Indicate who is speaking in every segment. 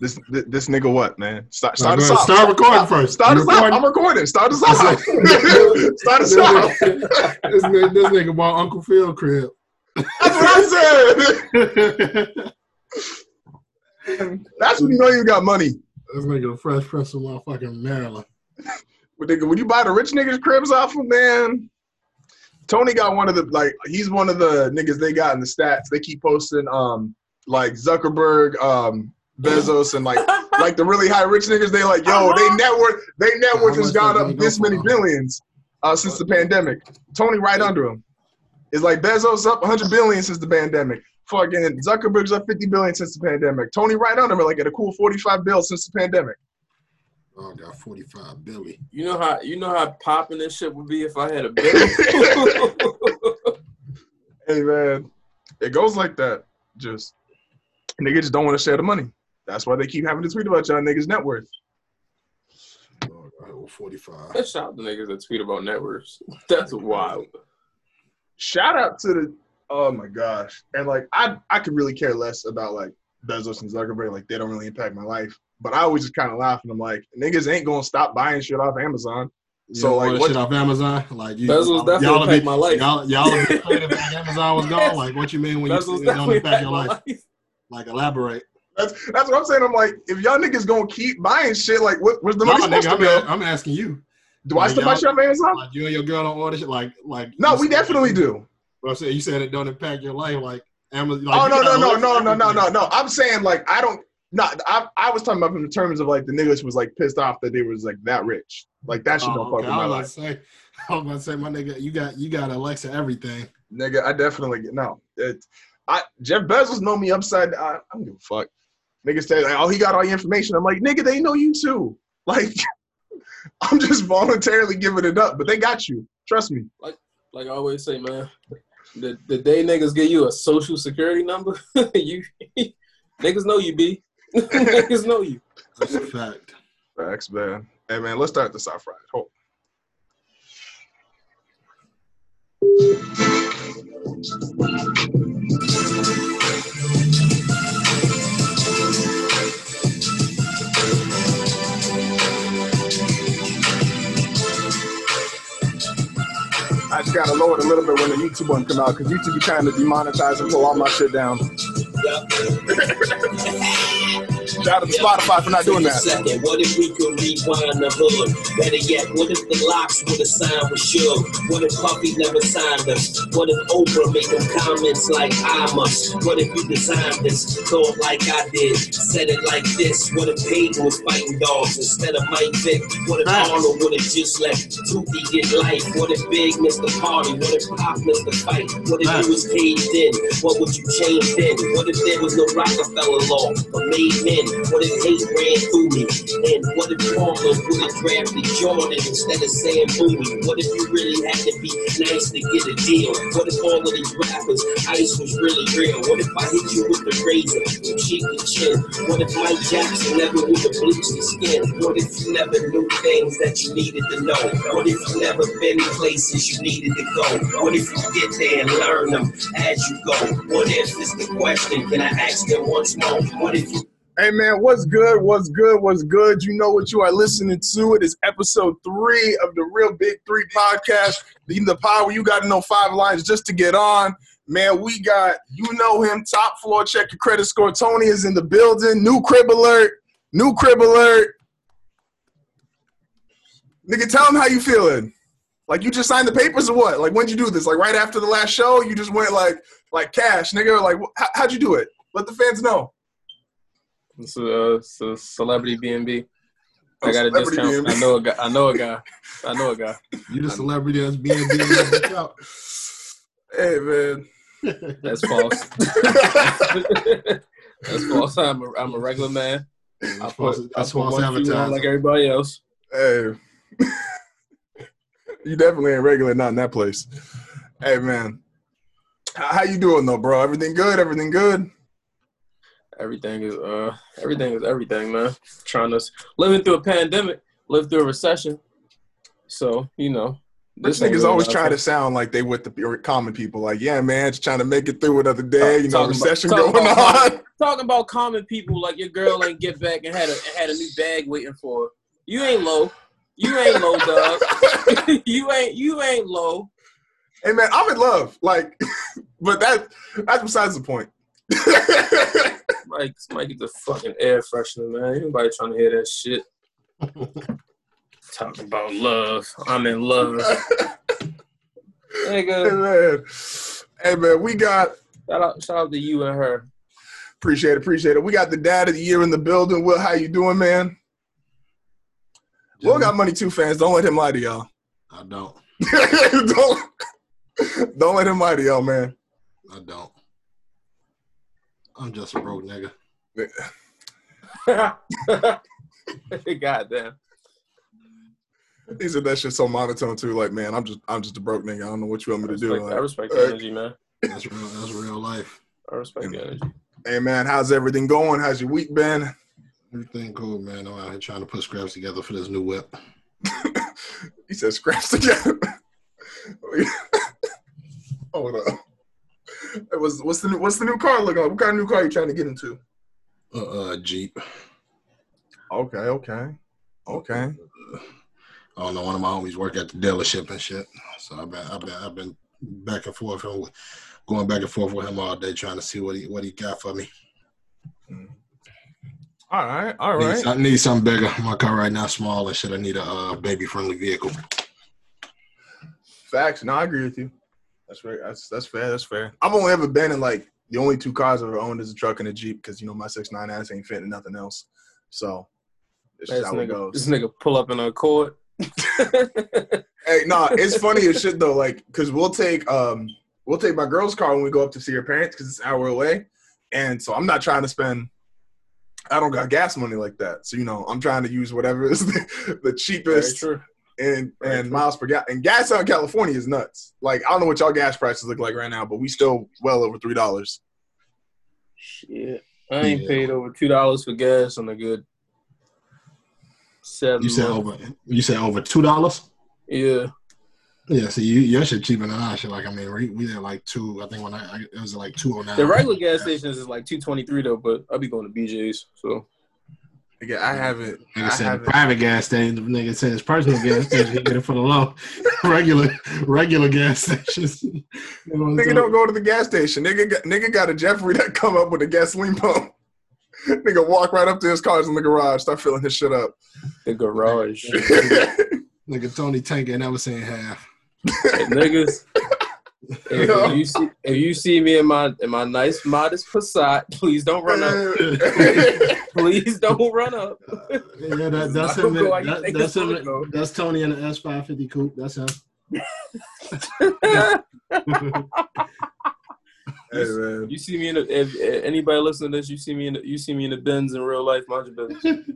Speaker 1: This this, this nigga what man? Start start us off.
Speaker 2: Start recording first.
Speaker 1: Start us off. I'm recording. Start us off. start us off.
Speaker 2: this, nigga, this nigga bought Uncle Phil crib.
Speaker 1: That's what I said. That's when you know you got money.
Speaker 2: This nigga fresh prince of motherfucking Maryland.
Speaker 1: But nigga, when you buy the rich niggas cribs off of man, Tony got one of the like he's one of the niggas they got in the stats. They keep posting um like Zuckerberg, um Bezos, and like like the really high rich niggas. They like yo, they network they network has gone up this many billions uh since the pandemic. Tony right under him. It's like Bezos up 100 billion since the pandemic. Fucking Zuckerberg's up 50 billion since the pandemic. Tony right under him like at a cool 45 bill since the pandemic.
Speaker 2: Oh, I got 45 Billy.
Speaker 3: You know how you know how popping this shit would be if I had a bill.
Speaker 1: Hey man, it goes like that. Just niggas just don't want to share the money. That's why they keep having to tweet about y'all niggas' net worth.
Speaker 2: Oh, I got 45.
Speaker 3: Shout out to niggas that tweet about net networks. That's wild.
Speaker 1: Shout out to the oh my gosh, and like I I could really care less about like Bezos and Zuckerberg. Like they don't really impact my life. But I always just kind of laugh and I'm like, niggas ain't gonna stop buying shit off Amazon.
Speaker 2: You
Speaker 1: So,
Speaker 2: so
Speaker 1: like,
Speaker 2: like
Speaker 1: what-
Speaker 2: shit off Amazon, like you,
Speaker 3: Bezos
Speaker 2: y'all,
Speaker 3: definitely
Speaker 2: y'all
Speaker 3: impact
Speaker 2: be,
Speaker 3: my life.
Speaker 2: Y'all, y'all be afraid if Amazon was gone. Like what you mean when you say it don't impact
Speaker 3: impact
Speaker 2: your life?
Speaker 3: life.
Speaker 2: Like elaborate.
Speaker 1: That's that's what I'm saying. I'm like, if y'all niggas gonna keep buying shit, like what, where's the
Speaker 2: No,
Speaker 1: money supposed
Speaker 2: nigga,
Speaker 1: to
Speaker 2: I'm,
Speaker 1: go?
Speaker 2: a- I'm asking you.
Speaker 1: Do I
Speaker 2: like,
Speaker 1: still buy shit off Amazon?
Speaker 2: Like you and your girl don't order shit. Like like.
Speaker 1: No, we definitely do.
Speaker 2: Well, I said you said it don't impact your life. Like Amazon. Like,
Speaker 1: oh no no no no no no no no! I'm saying like I don't. Not I. I was talking about in terms of like the niggas was like pissed off that they was like that rich. Like that shit oh, don't
Speaker 2: Oh,
Speaker 1: fuck
Speaker 2: okay.
Speaker 1: with
Speaker 2: I
Speaker 1: my
Speaker 2: was
Speaker 1: life,
Speaker 2: say, I was gonna say, my nigga, you got you got Alexa everything.
Speaker 1: nigga. I definitely get no. It, I Jeff Bezos know me upside. I, I don't give a fuck. Niggas say like, oh he got all the information. I'm like nigga, they know you too. Like I'm just voluntarily giving it up, but they got you. Trust me.
Speaker 3: Like like I always say, man, the the day niggas give you a social security number, you niggas know you be. niggas know you.
Speaker 2: That's a fact.
Speaker 1: Facts, man. Hey man, let's start this off right. Hold. I just gotta lower it a little bit when the YouTube one come out because YouTube be trying to demonetize and pull all my shit down. Shout out to Spotify for not doing that.
Speaker 4: Second, what if we could rewind the hood? Better yet, what if the LOX would have signed with Suge? What if Puffy never signed us? What if Oprah made them comments like Imus? What if you designed this, thought like I did, said it like this? What if Peyton was fighting dogs instead of Mike Vick? What if
Speaker 2: ah.
Speaker 4: Arnold would have just let Tookie get life? What if Big missed the party? What if Pop missed the fight? What if
Speaker 2: Facts. Ah.
Speaker 4: you was caged in? What would you change then? What if there was no Rockefeller law for made men? What if hate ran through me? And what if Portland would have drafted Jordan instead of Sam Bowie? What if you really had to be nice to get a deal? What if all of these rappers, ice was really real? What if I hit you with the razor from cheek to chin? What if Mike Jackson never would have bleached his skin? What if you never knew things that you needed to know? What if you never been places you needed to go? What if you get there and learn them as you go? What if is the question? Can I ask them once more? What if you
Speaker 1: Hey man, what's good? What's good? What's good? You know what you are listening to. It is episode three of the Real Big Three podcast. The, the you got to know five lines just to get on. Man, we got you know him. Top floor, check your credit score. Tony is in the building. New crib alert. New crib alert. Nigga, tell him how you feeling. Like you just signed the papers or what? Like when'd you do this? Like right after the last show, you just went like like cash, nigga. Like how'd you do it? Let the fans know.
Speaker 3: It's a, it's a celebrity BNB.
Speaker 1: Oh,
Speaker 3: I got a discount.
Speaker 1: B&B.
Speaker 3: I know a guy. I know a guy. I know a guy.
Speaker 2: You the celebrity that's being being bitch out.
Speaker 1: Hey man.
Speaker 3: That's false. That's false. I'm a, I'm a regular man. I
Speaker 2: That's
Speaker 3: put,
Speaker 2: false,
Speaker 3: I
Speaker 2: that's
Speaker 3: put
Speaker 2: false
Speaker 3: one shoe on
Speaker 2: advertising.
Speaker 3: like everybody else.
Speaker 1: Hey. you definitely ain't regular not in that place. Hey man. How, how you doing though, bro? Everything good? Everything good?
Speaker 3: Everything is uh everything is everything, man. Trying to living through a pandemic, live through a recession. So, you know, This
Speaker 1: niggas
Speaker 3: really
Speaker 1: always trying to sound like they with the common people. Like, yeah, man, just trying to make it through another day. You know,
Speaker 3: Talking about-
Speaker 1: recession going
Speaker 3: about-
Speaker 1: on.
Speaker 3: talking about common people like your girl ain't get back and had a had a new bag waiting for her. You ain't low. You ain't low, dog. you ain't you ain't low.
Speaker 1: Hey, man, I'm in love. Like, but that that's besides the point.
Speaker 3: Mike, Mike get the fucking air freshener, man. Ain't Nobody trying to hear that shit. Talking about love. I'm in love.
Speaker 1: hey
Speaker 3: Nigga,
Speaker 1: man, hey man, we got
Speaker 3: shout out, shout out to you and her.
Speaker 1: appreciate it, appreciate it. We got the dad of the year in the building. Will, how you doing, man? Will got money too, fans. Don't let him lie to y'all.
Speaker 2: I don't.
Speaker 1: don't don't let him lie to y'all, man.
Speaker 2: I don't. I'm just a broke nigga.
Speaker 3: Goddamn.
Speaker 1: He said that shit so monotone too. Like, man, I'm just I'm just a broke nigga. I don't know what you want
Speaker 3: I
Speaker 1: me to do.
Speaker 3: respect, I respect the energy, man.
Speaker 2: That's real. That's real life.
Speaker 3: I respect the energy.
Speaker 1: hey man, how's everything going? How's your week been?
Speaker 2: Everything cool, man. I'm out here trying to put scraps together for this new whip.
Speaker 1: he said scraps together. Oh, Hold up. It was what's the new what's the new car look like? What kind of new car are you trying to get into?
Speaker 2: Uh, uh Jeep.
Speaker 1: Okay, okay, okay.
Speaker 2: I don't know. One of my homies work at the dealership and shit. So I've been, I've been, I've been back and forth, and going back and forth with him all day, trying to see what he, what he got for me.
Speaker 1: All right, all
Speaker 2: Need,
Speaker 1: right.
Speaker 2: some- need something bigger. My car right now small and shit. I need a uh, baby friendly vehicle.
Speaker 1: Facts. No, I agree with you. That's right. That's that's fair. That's fair. I've only ever been in like the only two cars I've ever owned is a truck and a Jeep because you know my six nine ass ain't fitting nothing else. So it's
Speaker 3: This
Speaker 1: just how it
Speaker 3: nigga, this nigga pull up in a Accord.
Speaker 1: Hey, nah, it's funny as shit though. Like, cause we'll take um we'll take my girl's car when we go up to see her parents because it's an hour away, and so I'm not trying to spend. I don't got gas money like that, so you know I'm trying to use whatever is the, the cheapest. And
Speaker 3: Very
Speaker 1: and miles per gallon. And gas out in California is nuts. Like I don't know what y'all gas prices look like right now, but we still well over three dollars.
Speaker 3: Shit. I ain't
Speaker 2: Yeah.
Speaker 3: paid over two dollars for gas on a good seven
Speaker 2: You said
Speaker 3: months.
Speaker 2: over, you said over two dollars.
Speaker 3: Yeah.
Speaker 2: Yeah, so you your shit cheaper than our shit. Like I mean, we, we did like two. I think when I, I it was like two oh nine.
Speaker 3: The regular gas stations is like two twenty three though, but I'll be going to BJ's. So
Speaker 1: Again, I haven't. I
Speaker 2: Nigga said
Speaker 1: haven't.
Speaker 2: private gas station. The nigga said his personal gas station. He get it for the low. regular regular gas stations.
Speaker 1: Nigga don't go to the gas station. Nigga, got, nigga got a Geoffrey that come up with a gasoline pump. nigga walk right up to his cars in the garage, start filling his shit up.
Speaker 3: the garage.
Speaker 2: Nigga Tony Tank ain't never seen half.
Speaker 3: Hey, niggas. If,
Speaker 1: Yo.
Speaker 3: you see if you see me in my in my nice modest Passat, please don't run up. Please don't run up.
Speaker 2: Yeah, that, that's him. That, that's him. That's Tony in the S five fifty coupe. That's him.
Speaker 1: Hey, man.
Speaker 3: You see me in the if, if anybody listening to this, you see me in the, you see me in the Benz in real life, mind your business.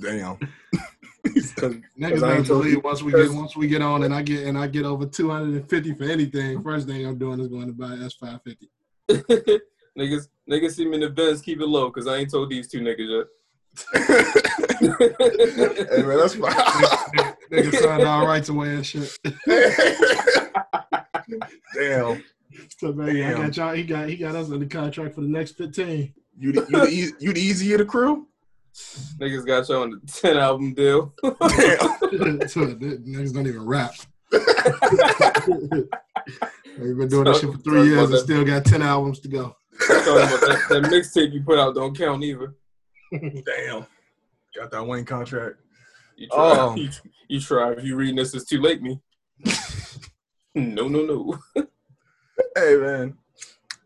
Speaker 1: Damn.
Speaker 3: 'Cause-
Speaker 2: Niggas
Speaker 3: I ain't
Speaker 2: don't believe once we get once we get on and I get and I get over two hundred and fifty for anything. First thing I'm doing is going to buy S five fifty.
Speaker 3: niggas, niggas see me in the Benz, keep it low, cause I ain't told these two niggas yet.
Speaker 1: hey,
Speaker 3: yet.
Speaker 1: man, that's fine.
Speaker 2: niggas signed all rights away and shit.
Speaker 1: Damn.
Speaker 2: So baby, I
Speaker 1: Damn.
Speaker 2: got y'all. He got he got us in the contract for the next fifteen.
Speaker 1: You the, you the, you the easy of the crew?
Speaker 3: niggas got you on the ten album deal.
Speaker 1: Damn.
Speaker 2: niggas don't even rap. We've been doing this shit for three years and still got ten albums to go.
Speaker 3: That, that mixtape you put out don't count either.
Speaker 1: Damn. Got that Wayne contract.
Speaker 3: You try,
Speaker 1: Oh.
Speaker 3: you, you try. If you reading this, it's too late. Me. no, no, no.
Speaker 1: Hey, man.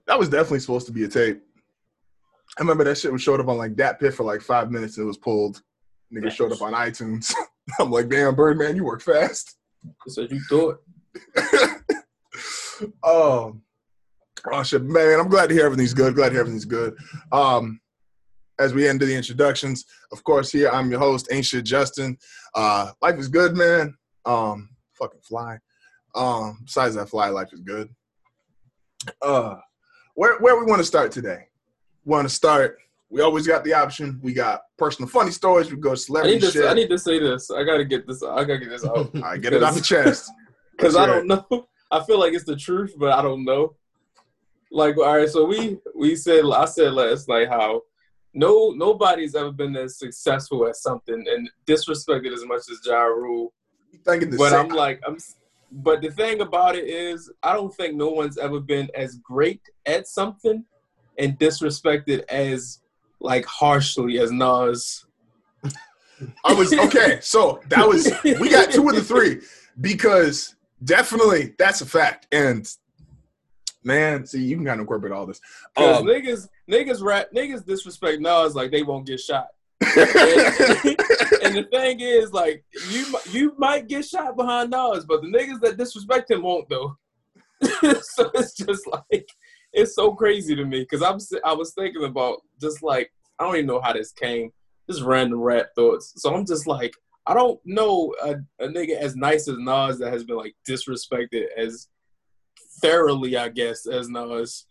Speaker 1: That was definitely supposed to be a tape. I remember that shit was showed up on like DatPiff for like five minutes and it was pulled. Nigga showed up on iTunes. I'm like, damn, Birdman, you work fast.
Speaker 3: So you thought.
Speaker 1: oh, oh shit, man! I'm glad to hear everything's good. Glad to hear everything's good. Um, as we end the introductions, of course, here I'm your host, Shit Justin. Uh, life is good, man. Um, fucking fly. Um, besides that, fly life is good. Uh, where where we want to start today? Want to start? We always got the option. We got personal funny stories. We go
Speaker 3: I
Speaker 1: celebrity
Speaker 3: need to.
Speaker 1: shit.
Speaker 3: I need to say this. I gotta get this. I gotta get this out.
Speaker 1: All right, get it off the chest.
Speaker 3: because I don't know. I feel like it's the truth, but I don't know. Like, all right, so we we said I said last night how no nobody's ever been as successful at something and disrespected as much as Ja Rule.
Speaker 1: Thinking the
Speaker 3: But
Speaker 1: same.
Speaker 3: I'm like, I'm. But the thing about it is, I don't think no one's ever been as great at something and disrespected as like harshly as Nas.
Speaker 1: I was okay. So that was we got two of the three because definitely that's a fact. And man, see, you can kind of incorporate all this. Um,
Speaker 3: niggas, niggas rap, niggas disrespect Nas like they won't get shot. and the thing is, like you, you might get shot behind Nas, but the niggas that disrespect him won't though. so it's just like it's so crazy to me because I'm I was thinking about just like I don't even know how this came, just random rap thoughts. So I'm just like I don't know a, a nigga as nice as Nas that has been like disrespected as thoroughly, I guess, as Nas.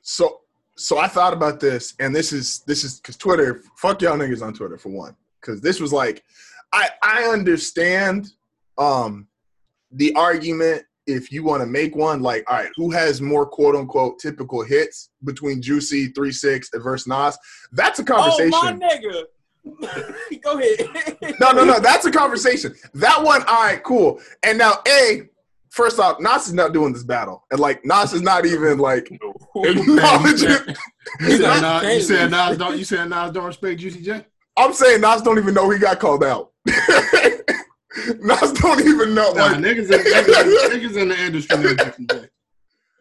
Speaker 1: so so I thought about this, and this is this is because Twitter, fuck y'all niggas on Twitter for one, because this was like, I I understand um the argument if you want to make one like, all right, who has more quote unquote typical hits between Juicy, Three Six, and versus Nas? That's a conversation.
Speaker 3: Oh my nigga, go ahead.
Speaker 1: No, no, no. That's a conversation. That one, all right, cool. And now, A, first off, Nas is not doing this battle. And like Nas is not even like acknowledging.
Speaker 2: You said Nas- you
Speaker 3: saying
Speaker 2: said. Nas don't you said Nas don't respect Juicy J?
Speaker 1: I'm saying Nas don't even know he got called out. Nas don't even know.
Speaker 2: Nah,
Speaker 1: Like,
Speaker 2: niggas, in, niggas, niggas in the industry know Juicy J.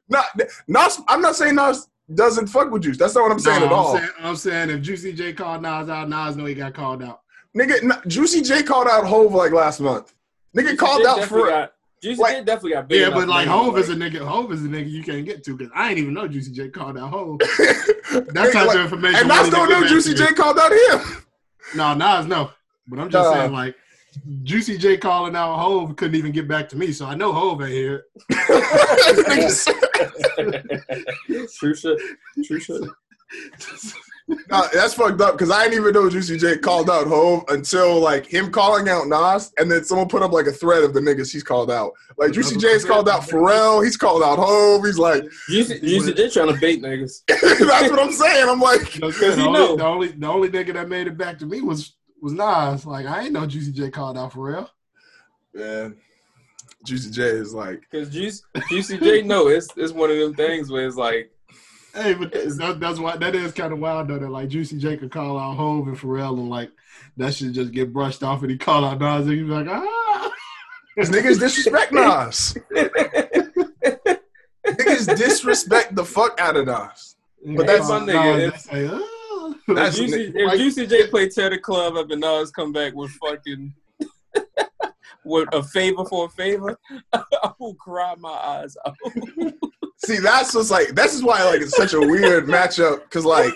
Speaker 1: not, Nas, I'm not saying Nas doesn't fuck with Juice. That's not what I'm saying
Speaker 2: No,
Speaker 1: at all.
Speaker 2: I'm saying, I'm saying if Juicy J called Nas out, Nas know he got called out.
Speaker 1: Nigga, N- Juicy J called out Hove like last month. Nigga called
Speaker 3: Juicy
Speaker 1: out for.
Speaker 3: got, Juicy
Speaker 1: like-
Speaker 3: J definitely got big
Speaker 2: Yeah, but like
Speaker 3: name,
Speaker 2: Hove is a nigga. Hove is a nigga you can't get to because I ain't even know Juicy J called out Hove. That
Speaker 1: Nigga,
Speaker 2: type
Speaker 1: like-
Speaker 2: of information.
Speaker 1: and Nas don't know Juicy J called out him.
Speaker 2: No, Nas no. But I'm just
Speaker 1: Nah.
Speaker 2: saying like Juicy J calling out Hove couldn't even get back to me, so I know Hove ain't here.
Speaker 3: True shit. True shit.
Speaker 1: Nah, that's fucked up because I didn't even know Juicy J called out Hove until like him calling out Nas, and then someone put up like a thread of the niggas he's called out. Like Juicy J's called out Pharrell, he's called out Hove. He's like,
Speaker 3: Juicy, Juicy J trying to bait niggas.
Speaker 1: that's what I'm saying. I'm like,
Speaker 2: No,
Speaker 3: Because
Speaker 2: the, only,
Speaker 3: know.
Speaker 2: the only the only nigga that made it back to me was was Nas. Like I ain't know Juicy J called out for real.
Speaker 1: man, Juicy J is like,
Speaker 3: Because Juicy, Juicy J know it's it's one of them things where it's like
Speaker 2: Hey, but that, that's why that is kind of wild though. That like Juicy J could call out Hove and Pharrell and like that should just get brushed off, and he call out Nas and he's like, ah.
Speaker 1: these niggas disrespect Nas. niggas disrespect the fuck out of Nas.
Speaker 2: But
Speaker 3: that's my nigga.
Speaker 2: They say, ah.
Speaker 1: That's-
Speaker 3: if Juicy, if
Speaker 2: like-
Speaker 3: Juicy J play Tear the Club up and Nas come back with fucking with a favor for a favor, I will cry my eyes out.
Speaker 1: See, that's what's like. This is why like it's such a weird matchup because like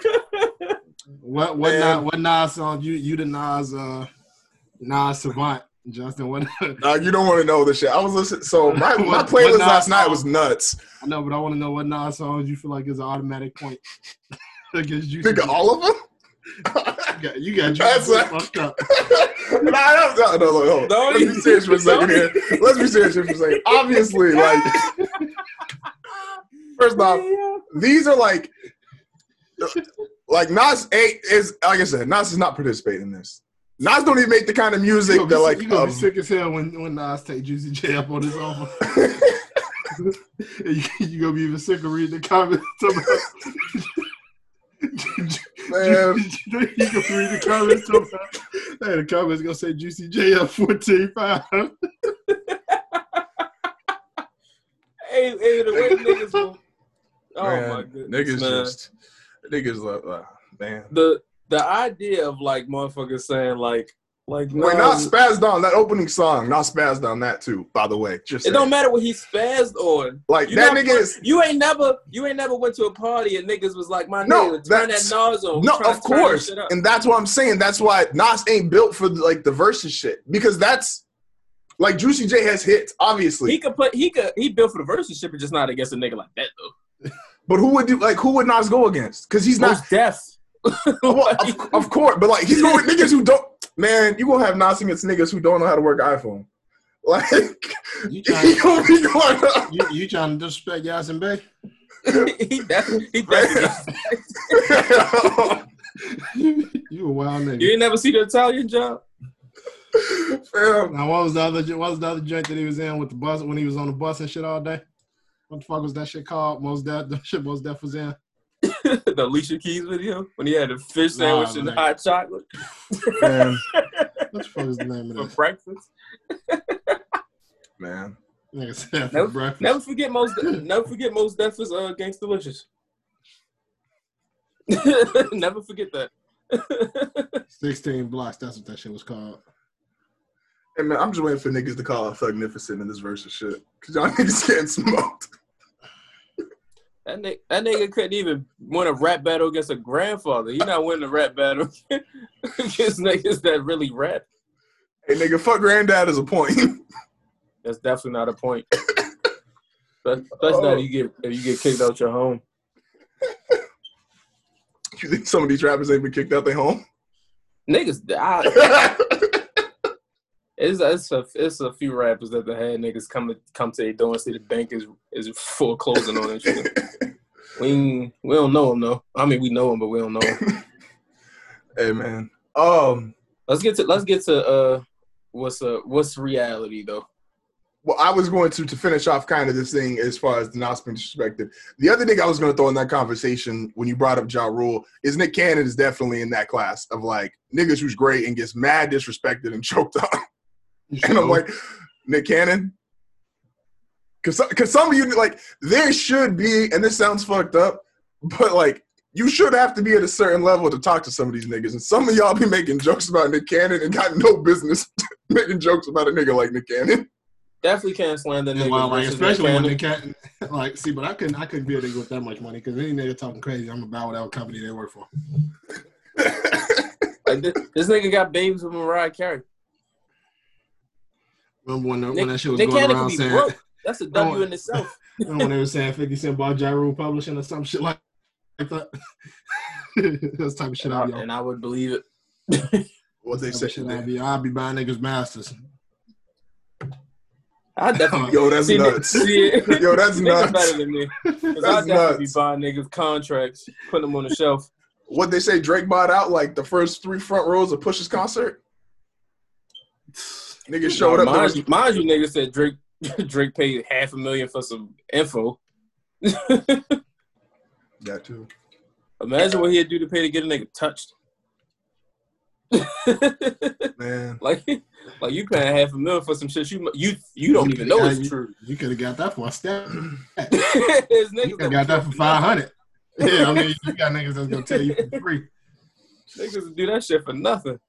Speaker 2: what what
Speaker 1: Man.
Speaker 2: Nas, what Nas song you you the Nas uh Nas savant Justin? What
Speaker 1: uh, you don't want to know the shit. I was listening. So my, my playlist
Speaker 2: what Nas
Speaker 1: last night was nuts.
Speaker 2: I know, but I want to know what Nas songs you feel like is an automatic point against Juicy.
Speaker 1: Nigga, all of them.
Speaker 2: You got, you got
Speaker 1: That's
Speaker 2: Juicy
Speaker 1: like-
Speaker 2: fucked up.
Speaker 1: nah, no, no, no, no, no.
Speaker 3: Don't
Speaker 1: Let's be serious for a second here. Let's be serious for a second. Obviously, like, first off, these are like, like Nas eight is like I said, Nas is not participating in this. Nas don't even make the kind of music
Speaker 2: gonna,
Speaker 1: that like.
Speaker 2: you gonna
Speaker 1: um,
Speaker 2: be sick as hell when, when Nas take Juicy J up on his offer. you, you gonna be even sicker reading the comments about.
Speaker 1: Man.
Speaker 2: you gonna read the comments. Hey, the comments gonna say Juicy J up 14-5.
Speaker 3: Hey, hey, the way niggas will. Oh
Speaker 1: man,
Speaker 3: my goodness,
Speaker 1: niggas
Speaker 3: man.
Speaker 1: just niggas uh, uh, man.
Speaker 3: the the idea of like motherfuckers saying like like
Speaker 1: Wait, not spazzed on that opening song. Not spazzed on that too. By the way, just
Speaker 3: it
Speaker 1: saying.
Speaker 3: don't matter what he spazzed on.
Speaker 1: like
Speaker 3: You
Speaker 1: that
Speaker 3: not-
Speaker 1: nigga is
Speaker 3: You ain't never you ain't never went to a party and niggas was like, my
Speaker 1: No,
Speaker 3: nigga, turn that
Speaker 1: that's-
Speaker 3: Nas on.
Speaker 1: No, of course, and that's what I'm saying. That's why Nas ain't built for like the versus shit because that's like Juicy J has hits, obviously.
Speaker 3: He could put he could he built for the versus shit, but just not against a nigga like that though.
Speaker 1: but who would do like who would Nas go against? Because he's not.
Speaker 3: Mos Def.
Speaker 1: Well, of, of course, but like he's going with niggas who don't. Man, you gonna have Nas niggas who don't know how to work iPhone. Like
Speaker 2: You
Speaker 1: he
Speaker 2: trying,
Speaker 1: gonna be going up.
Speaker 2: you, you trying to disrespect Yasin Bey?
Speaker 3: he definitely, he definitely.
Speaker 2: you a wild nigga.
Speaker 3: you ain't never see the Italian job?
Speaker 1: Fam,
Speaker 2: Now, what was the other? What was the other joint that he was in with the bus when he was on the bus and shit all day? What the fuck was that shit called? Mos Def, the shit Mos Def was in.
Speaker 3: the Alicia Keys video when he had a fish
Speaker 2: Nah,
Speaker 3: sandwich and
Speaker 2: man.
Speaker 3: hot chocolate
Speaker 1: man,
Speaker 2: What the fuck is the name
Speaker 3: for
Speaker 2: of that?
Speaker 3: For breakfast.
Speaker 1: man.
Speaker 2: Nigga for
Speaker 3: Never,
Speaker 2: breakfast.
Speaker 3: never forget most. Never forget most. Def is uh, Gangsta Delicious. never forget that.
Speaker 2: 16 blocks. That's what that shit was called.
Speaker 1: Hey man, I'm just waiting for niggas to call out Thugnificent in this verse of shit. Cause y'all niggas getting smoked.
Speaker 3: That nigga, that nigga couldn't even win a rap battle against a grandfather. He not winning a rap battle against niggas that really rap.
Speaker 1: Hey nigga, fuck granddad is a point.
Speaker 3: That's definitely not a point. That's Especially not you get if you get kicked out your home.
Speaker 1: you think some of these rappers ain't been kicked out their home?
Speaker 3: Niggas, I, it's, it's a it's a few rappers that have had niggas come to come to their door and say the bank is is foreclosing on shit. We we don't know them though. I mean, we know them, but we don't know them.
Speaker 1: hey man. Um
Speaker 3: Let's get to let's get to uh what's uh what's reality though.
Speaker 1: well, I was going to to finish off kind of this thing as far as the being disrespected. The other thing I was going to throw in that conversation when you brought up Ja Rule is Nick Cannon is definitely in that class of like niggas who's great and gets mad disrespected and choked on.
Speaker 2: You
Speaker 1: And I'm like, Nick Cannon? Because cause some of you, like, there should be, and this sounds fucked up, but like, you should have to be at a certain level to talk to some of these niggas. And some of y'all be making jokes about Nick Cannon and got no business making jokes about a nigga like Nick Cannon.
Speaker 3: Definitely can't slander
Speaker 2: Yeah,
Speaker 3: niggas.
Speaker 2: well, like,
Speaker 3: versus
Speaker 2: especially when
Speaker 3: Nick
Speaker 2: they can't like see, but I couldn't I couldn't be a nigga with that much money because any nigga talking crazy, I'm about whatever company they work for.
Speaker 3: Like this, this nigga got babies with Mariah Carey.
Speaker 2: Remember when, the,
Speaker 3: Nick,
Speaker 2: when that shit was
Speaker 3: Nick
Speaker 2: going
Speaker 3: Cannon
Speaker 2: around
Speaker 3: be
Speaker 2: saying
Speaker 3: broke. That's a W in itself.
Speaker 2: remember when they were saying 50 Cent bought Ja Rule Publishing or some shit like, like that? That's type of shit
Speaker 3: And
Speaker 2: I'll
Speaker 3: I,
Speaker 2: be on.
Speaker 3: and I would believe it.
Speaker 1: what they say.
Speaker 2: of shit I'll be, I'll be buying niggas masters.
Speaker 3: I definitely
Speaker 1: Yo, that's
Speaker 3: see,
Speaker 1: nuts.
Speaker 3: See,
Speaker 1: Yo, that's nuts.
Speaker 3: better than me. 'Cause I
Speaker 1: That's
Speaker 3: definitely
Speaker 1: nuts.
Speaker 3: be buying niggas contracts, putting them on the shelf.
Speaker 1: What they say, Drake bought out like the first three front rows of Push's concert? Niggas showed up. there
Speaker 3: mind, you, mind you, niggas said Drake Drake paid half a million for some info.
Speaker 1: That too.
Speaker 3: Imagine what he'd do to pay to get a nigga touched.
Speaker 1: Man.
Speaker 3: like, like you paying half a million for some shit you you you don't even know
Speaker 2: Yeah,
Speaker 3: it's
Speaker 2: you,
Speaker 3: true.
Speaker 2: You could have got that for a step. You
Speaker 3: niggas
Speaker 2: could got that for 500. Yeah, I mean, you got niggas that's going to tell you for free.
Speaker 3: Niggas do that shit for nothing.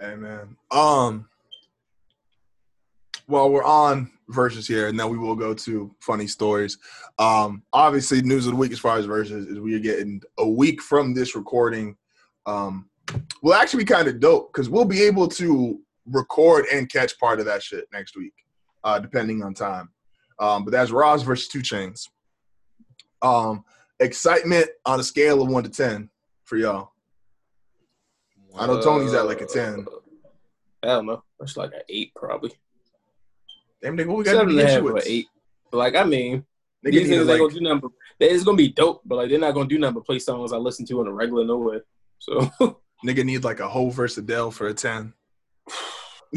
Speaker 1: Man. Um well we're on Verzuz here and then we will go to funny stories. Um obviously news of the week as far as Verzuz is we are getting a week from this recording. Um will actually be kind of dope because we'll be able to record and catch part of that shit next week, uh, depending on time. Um, but that's Ross versus 2 Chainz. Um, excitement on a scale of one to ten for y'all. I know Tony's at like a uh, 10.
Speaker 3: I don't know. That's like an eight probably.
Speaker 1: Damn nigga, what we got
Speaker 3: Seven
Speaker 1: to
Speaker 3: and a
Speaker 1: be
Speaker 3: half
Speaker 1: issue
Speaker 3: or
Speaker 1: with?
Speaker 3: eight. But like I mean,
Speaker 1: Nigga
Speaker 3: these
Speaker 1: need
Speaker 3: niggas
Speaker 1: to,
Speaker 3: ain't gonna do nothing. But, it's gonna be dope, but like they're not gonna do nothing but play songs I listen to on a regular no way. So
Speaker 1: nigga need like a whole verse Adele for a ten.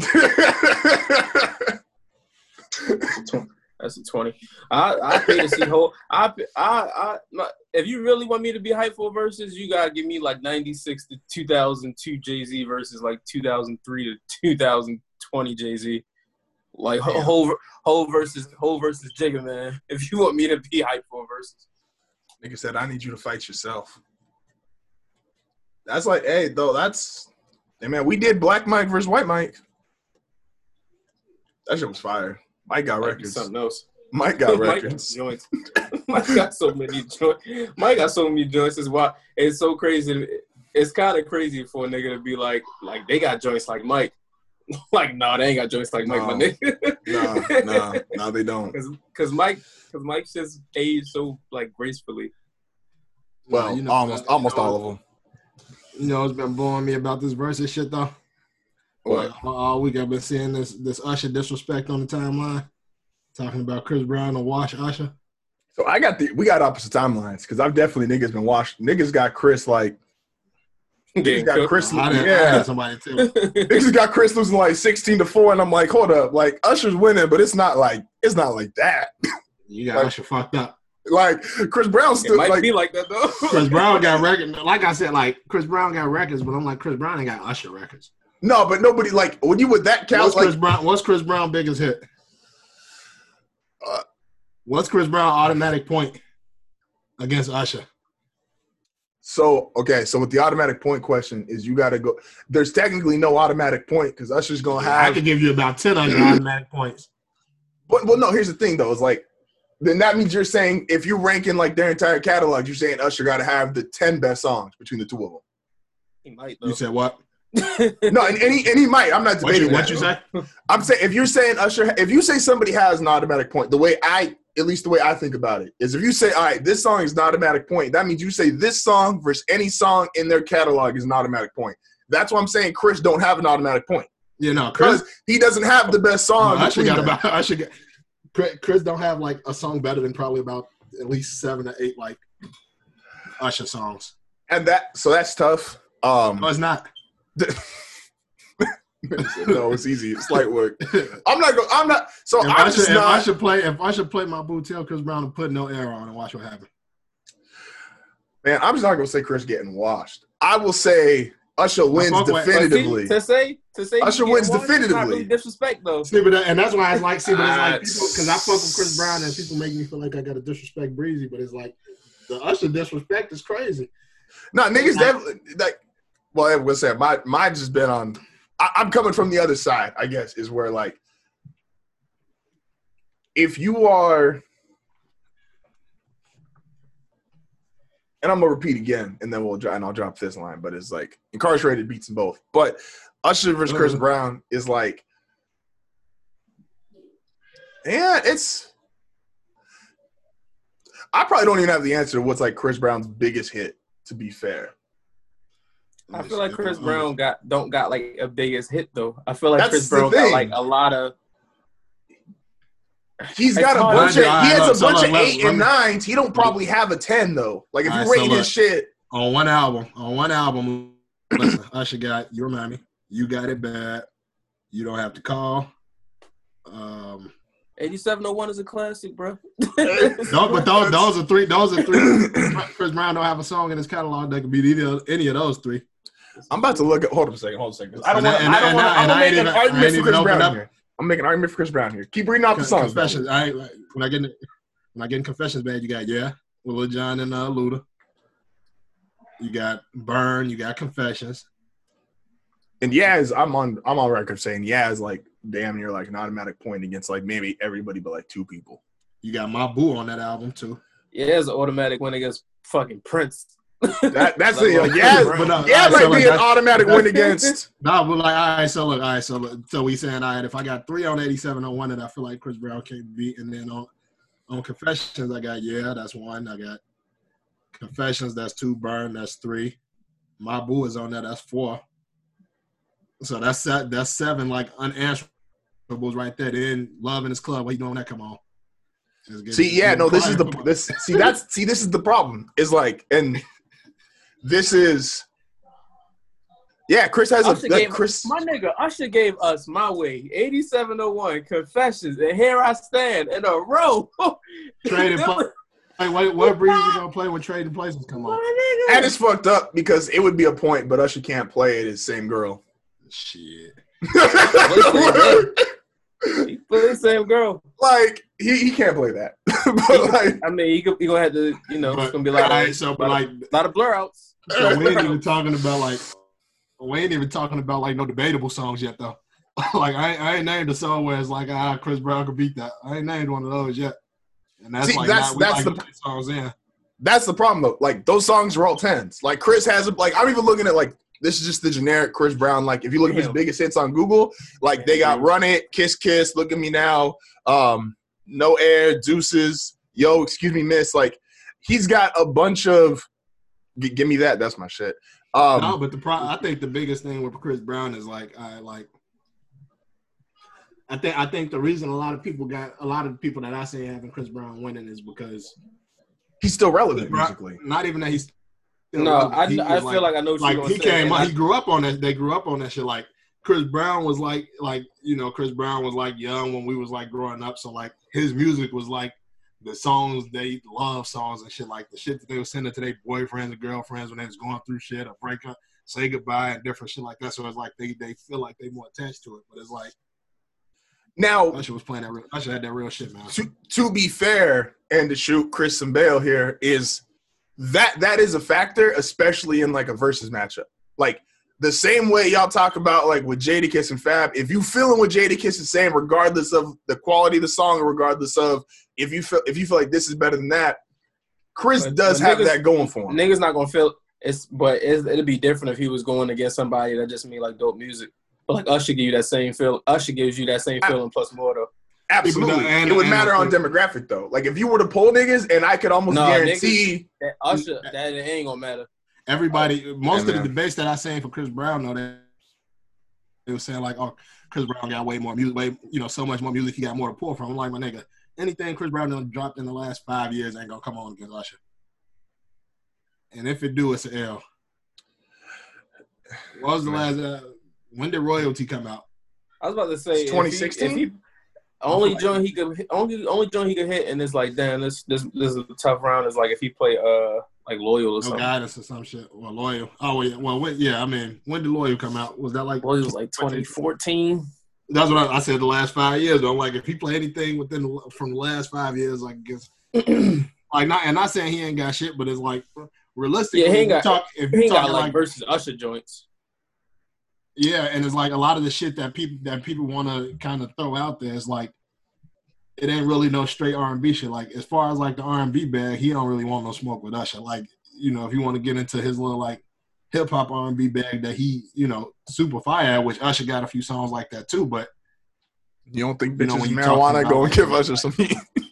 Speaker 3: that's a twenty. I I pay to see whole. I I I. If you really want me to be hyped for Verzuz, you gotta give me like ninety six to two thousand two Jay Z versus like two thousand three to two thousand twenty Jay Z. Like
Speaker 1: Damn.
Speaker 3: whole whole versus whole versus Jigga man. If you want me to be hyped for Verzuz.
Speaker 1: nigga said, I need you to fight yourself. That's like, hey, though, that's hey man, we did Black Mike versus White Mike. That shit was fire. Mike got
Speaker 3: Might
Speaker 1: records.
Speaker 3: something else.
Speaker 1: Mike got
Speaker 3: Mike
Speaker 1: records.
Speaker 3: joints. Mike got so many joints. Mike got so many joints. Is why it's so crazy. It's kind of crazy for a nigga to be like, like they got joints like Mike. like, no, they ain't got joints like Mike, my nigga.
Speaker 1: Nah, nah, nah, they don't.
Speaker 3: Cause, cause Mike, cause Mike's just aged so like gracefully.
Speaker 1: Well,
Speaker 2: You know,
Speaker 1: almost, almost
Speaker 2: you know,
Speaker 1: all of them.
Speaker 2: You know, it's been blowing me about this versus shit though. Well, all week I've been seeing this this Usher disrespect on the timeline, talking about Chris Brown and Wash Usher.
Speaker 1: So I got the we got opposite timelines because I've definitely niggas been washed. Niggas got Chris like niggas got. Chris.
Speaker 2: I didn't, I
Speaker 1: Yeah,
Speaker 2: had somebody tell me.
Speaker 1: niggas got Chris losing like sixteen to four, and I'm like, hold up, like Usher's winning, but it's not like it's not like that.
Speaker 2: You got
Speaker 1: Like-
Speaker 2: Usher fucked up.
Speaker 1: Like Chris Brown
Speaker 3: It
Speaker 1: still
Speaker 3: might
Speaker 1: like
Speaker 3: be like that though.
Speaker 2: Chris Brown got records. Like I said, like Chris Brown got records, but I'm like Chris Brown ain't got Usher records.
Speaker 1: No, but nobody like when you with that count
Speaker 2: What's
Speaker 1: like
Speaker 2: Chris Brown? What's Chris Brown biggest hit?
Speaker 1: Uh,
Speaker 2: What's Chris Brown automatic point against Usher?
Speaker 1: So okay, so with the automatic point question is you got to go. There's technically no automatic point because Usher's gonna have.
Speaker 2: I could give you about ten on automatic points.
Speaker 1: But well, no. Here's the thing though. Is like then that means you're saying if you're ranking like their entire catalog, you're saying Usher got to have the ten best songs between the two of them.
Speaker 3: He might
Speaker 2: You said what?
Speaker 1: No, and any and he might. I'm not
Speaker 2: What you,
Speaker 1: debating
Speaker 2: what you say?
Speaker 1: I'm saying if you're saying Usher, if you say somebody has an automatic point, the way I, at least the way I think about it, is if you say, all right, this song is an automatic point, that means you say this song versus any song in their catalog is an automatic point. That's why I'm saying Chris don't have an automatic point
Speaker 2: You know, Chris.
Speaker 1: because he doesn't have the best song. Between
Speaker 2: got
Speaker 1: them.
Speaker 2: about. Usher got. Chris, Chris don't have like a song better than probably about at least seven or eight like Usher songs.
Speaker 1: and that so that's tough. Um,
Speaker 2: No, it's not.
Speaker 1: no, it's easy. It's light work. I'm not going. I'm not. So
Speaker 2: if
Speaker 1: I'm
Speaker 2: Usher,
Speaker 1: just
Speaker 2: if
Speaker 1: not.
Speaker 2: Usher play, if Usher play my boot tell Chris Brown to put no air on and watch what happens.
Speaker 1: Man, I'm just not going to say Chris getting washed. I will say Usher wins
Speaker 2: fuck with-
Speaker 3: But see,
Speaker 1: definitively.
Speaker 3: to say to say
Speaker 1: Usher wins
Speaker 3: get one, it's not
Speaker 1: definitively.
Speaker 3: really disrespect though.
Speaker 2: See, but that, and that's why I like see, but it's like because I fuck with Chris Brown and people make me feel like I got to disrespect Breezy, but it's like the Usher disrespect is crazy.
Speaker 1: No, niggas
Speaker 2: Like-
Speaker 1: definitely like. Well, I was saying my mine just been on. I, I'm coming from the other side. I guess is where like, if you are, and I'm gonna repeat again, and then we'll and I'll drop this line, but it's like incarcerated beats them both. But Usher versus Chris
Speaker 2: Uh-huh.
Speaker 1: Brown is like, yeah, it's. I probably don't even have the answer to what's like Chris Brown's biggest hit. To be fair.
Speaker 3: I feel like Chris Brown got don't got like a biggest hit though. I feel like
Speaker 1: That's
Speaker 3: Chris
Speaker 1: the
Speaker 3: Brown got like a lot of
Speaker 1: He's
Speaker 3: It's
Speaker 1: got a bunch of. He has a bunch of
Speaker 2: let-
Speaker 1: eight and nines. He don't probably have a ten though. Like if you
Speaker 2: Alright, so
Speaker 1: rate his shit,
Speaker 2: on one album, on one album, listen, Usher got You Remind Me, You Got It Bad, You Don't Have to Call. Um,
Speaker 3: 8701 is a classic, bro.
Speaker 2: those, but those, those are three. Those are three. Chris Brown don't have a song in his catalog that could beat either any of those three.
Speaker 1: I'm about to look at. Hold on a second. Hold on a second. I don't want.
Speaker 2: I- and
Speaker 1: I
Speaker 2: I-
Speaker 1: don't want.
Speaker 2: I-
Speaker 1: I'm
Speaker 2: and
Speaker 1: gonna
Speaker 2: I
Speaker 1: make
Speaker 2: ain't
Speaker 1: an
Speaker 2: even-
Speaker 1: argument for Chris Brown
Speaker 2: up-
Speaker 1: here. I'm making an argument for Chris Brown here. Keep reading off the songs.
Speaker 2: confessions. I ain't like when I get in, when I get in confessions bad. You got yeah, with Lil Jon and uh, Luda. You got Burn. You got Confessions.
Speaker 1: And Yaz, I'm on. I'm on record saying Yaz like damn near like an automatic point against like maybe everybody but like two people.
Speaker 2: You got My Boo on that album too.
Speaker 3: yeah, it's an automatic win against fucking Prince.
Speaker 1: That that's
Speaker 3: Like,
Speaker 1: the like,
Speaker 3: Chris
Speaker 1: Yaz.
Speaker 3: Brown.
Speaker 2: But, uh,
Speaker 1: Yeah,
Speaker 2: alright,
Speaker 1: might
Speaker 2: so,
Speaker 1: be
Speaker 2: like,
Speaker 1: an automatic win against.
Speaker 2: No, but like, all right, so look, all right, so look, so we saying, all right, if I got three on 87 on one that I feel like Chris Brown can't beat, and then on on Confessions, I got yeah, that's one. I got Confessions, that's two. Burn, that's three. My Boo is on that, that's four. So that's se- that's seven like unanswerables right there. Then Love in This Club, what you doing when that come on?
Speaker 1: See, yeah, no, this is the this. See, that's see, this is the problem. Is like, and this is, yeah. Chris has a
Speaker 3: Usher
Speaker 1: like,
Speaker 3: gave-
Speaker 1: Chris.
Speaker 3: My nigga, Usher gave us my way, 8701, Confessions, and here I stand in a row.
Speaker 2: Trade and play. Like, what, what breeze you gonna play when Trading Places come on?
Speaker 3: My
Speaker 1: And it's fucked up because it would be a point, but Usher can't play it as same girl.
Speaker 2: Shit.
Speaker 3: He put the same girl.
Speaker 1: like he, he can't play that. but like
Speaker 3: I mean, he, go- he gonna have to, you know, it's gonna be a lot,
Speaker 2: alright,
Speaker 3: of,
Speaker 2: so, but like, a
Speaker 3: lot of blur outs.
Speaker 2: So we ain't even talking about like we ain't even talking about like no debatable songs yet though. like I, ain't- I ain't named a song where it's like ah Chris Brown could beat that. I ain't named one of those yet. And that's
Speaker 1: See,
Speaker 2: like
Speaker 1: that's-
Speaker 2: not,
Speaker 1: that's
Speaker 2: like
Speaker 1: the-
Speaker 2: put songs in.
Speaker 1: that's the problem though. Like those songs are all tens. Like Chris has like I'm even looking at like this is just the generic Chris Brown. Like if you look at his biggest hits on Google, like they got Run It, Kiss Kiss, Look at Me Now, um, No Air, Deuces, Yo, Excuse Me Miss. Like he's got a bunch of G- give me that. That's my shit. Um,
Speaker 2: no, but the pro- I think the biggest thing with Chris Brown is like I like. I think I think the reason a lot of people got a lot of people that I say having Chris Brown winning is because
Speaker 1: he's still relevant
Speaker 2: Brown-
Speaker 1: musically.
Speaker 2: not even that he's.
Speaker 3: No, I.
Speaker 2: He
Speaker 3: I
Speaker 2: was
Speaker 3: feel like I know what
Speaker 2: like
Speaker 3: you're
Speaker 2: he
Speaker 3: say.
Speaker 2: came
Speaker 3: and I-
Speaker 2: he grew up on that. They grew up on that shit. Like Chris Brown was like, like you know, Chris Brown was like young when we was like growing up. So like his music was like the songs they love songs and shit like the shit that they were sending to their boyfriends and girlfriends when they was going through shit or break up, say goodbye and different shit like that. So it's like they they feel like they more attached to it. But it's like
Speaker 1: Now,
Speaker 2: Usher was playing that. Real, Usher had that real shit, man.
Speaker 1: to to be fair and to shoot Chris and Bale here is that that is a factor, especially in like a versus matchup. Like the same way y'all talk about like with Jadakiss and Fab, if you feeling what Jadakiss is saying, regardless of the quality of the song, regardless of if you feel if you feel like this is better than that, Chris
Speaker 3: But-
Speaker 1: does
Speaker 3: but
Speaker 1: have
Speaker 3: niggas-
Speaker 1: that going for him.
Speaker 3: niggas not gonna feel it's, but it's, it'd be different if he was going against somebody that just made like dope music. But like Usher give you that same feel. Usher gives you that same
Speaker 1: I-
Speaker 3: feeling plus more though.
Speaker 1: Absolutely,
Speaker 2: People and-
Speaker 1: it would
Speaker 2: and
Speaker 1: matter
Speaker 2: I
Speaker 1: on demographic though. Like if you were to poll niggas, and I could almost
Speaker 3: No,
Speaker 1: guarantee.
Speaker 3: That Usher, that it ain't gonna matter.
Speaker 2: Everybody, most
Speaker 1: Yeah,
Speaker 2: of the debates that I seen for Chris Brown, though, they, they were saying like, "Oh, Chris Brown got way more music, way you know, so much more music. He got more to pull from." I'm like, my nigga, anything Chris Brown done dropped in the last five years ain't gonna come on against Usher. And if it do, it's an L. What was the last? Uh, when did royalty come out?
Speaker 3: I was about to say
Speaker 1: It's
Speaker 3: if he-
Speaker 1: 2016?
Speaker 3: If he, only joint he could only only joint he could hit, and it's like damn, this this this is a tough round. Is like if he play uh like loyal or
Speaker 2: No
Speaker 3: something.
Speaker 2: guidance or some shit. Well, loyal. Oh yeah. Well, yeah. I mean, when did loyal come out? Was that like?
Speaker 3: Loyal was like 2014.
Speaker 2: That's what I, I said. The last five years, though. I'm like, if he play anything within the, from the last five years, like, guess, like, not and not saying he ain't got shit, but it's like realistically,
Speaker 3: Yeah, he ain't got-
Speaker 2: talk, if
Speaker 3: He
Speaker 2: you
Speaker 3: ain't got like
Speaker 2: like,
Speaker 3: versus Usher joints.
Speaker 2: yeah, and it's like a lot of the shit that people that people want to kind of throw out there is like, it ain't really no straight R and B shit. Like as far as like the R and B bag, he don't really want no smoke with Usher. Like, you know, if you want to get into his little like hip hop R and B bag that he, you know, super fire, at, which Usher got a few songs like that too, but.
Speaker 1: You don't think
Speaker 2: You know,
Speaker 1: bitches
Speaker 2: when
Speaker 1: marijuana go and give Usher some heat?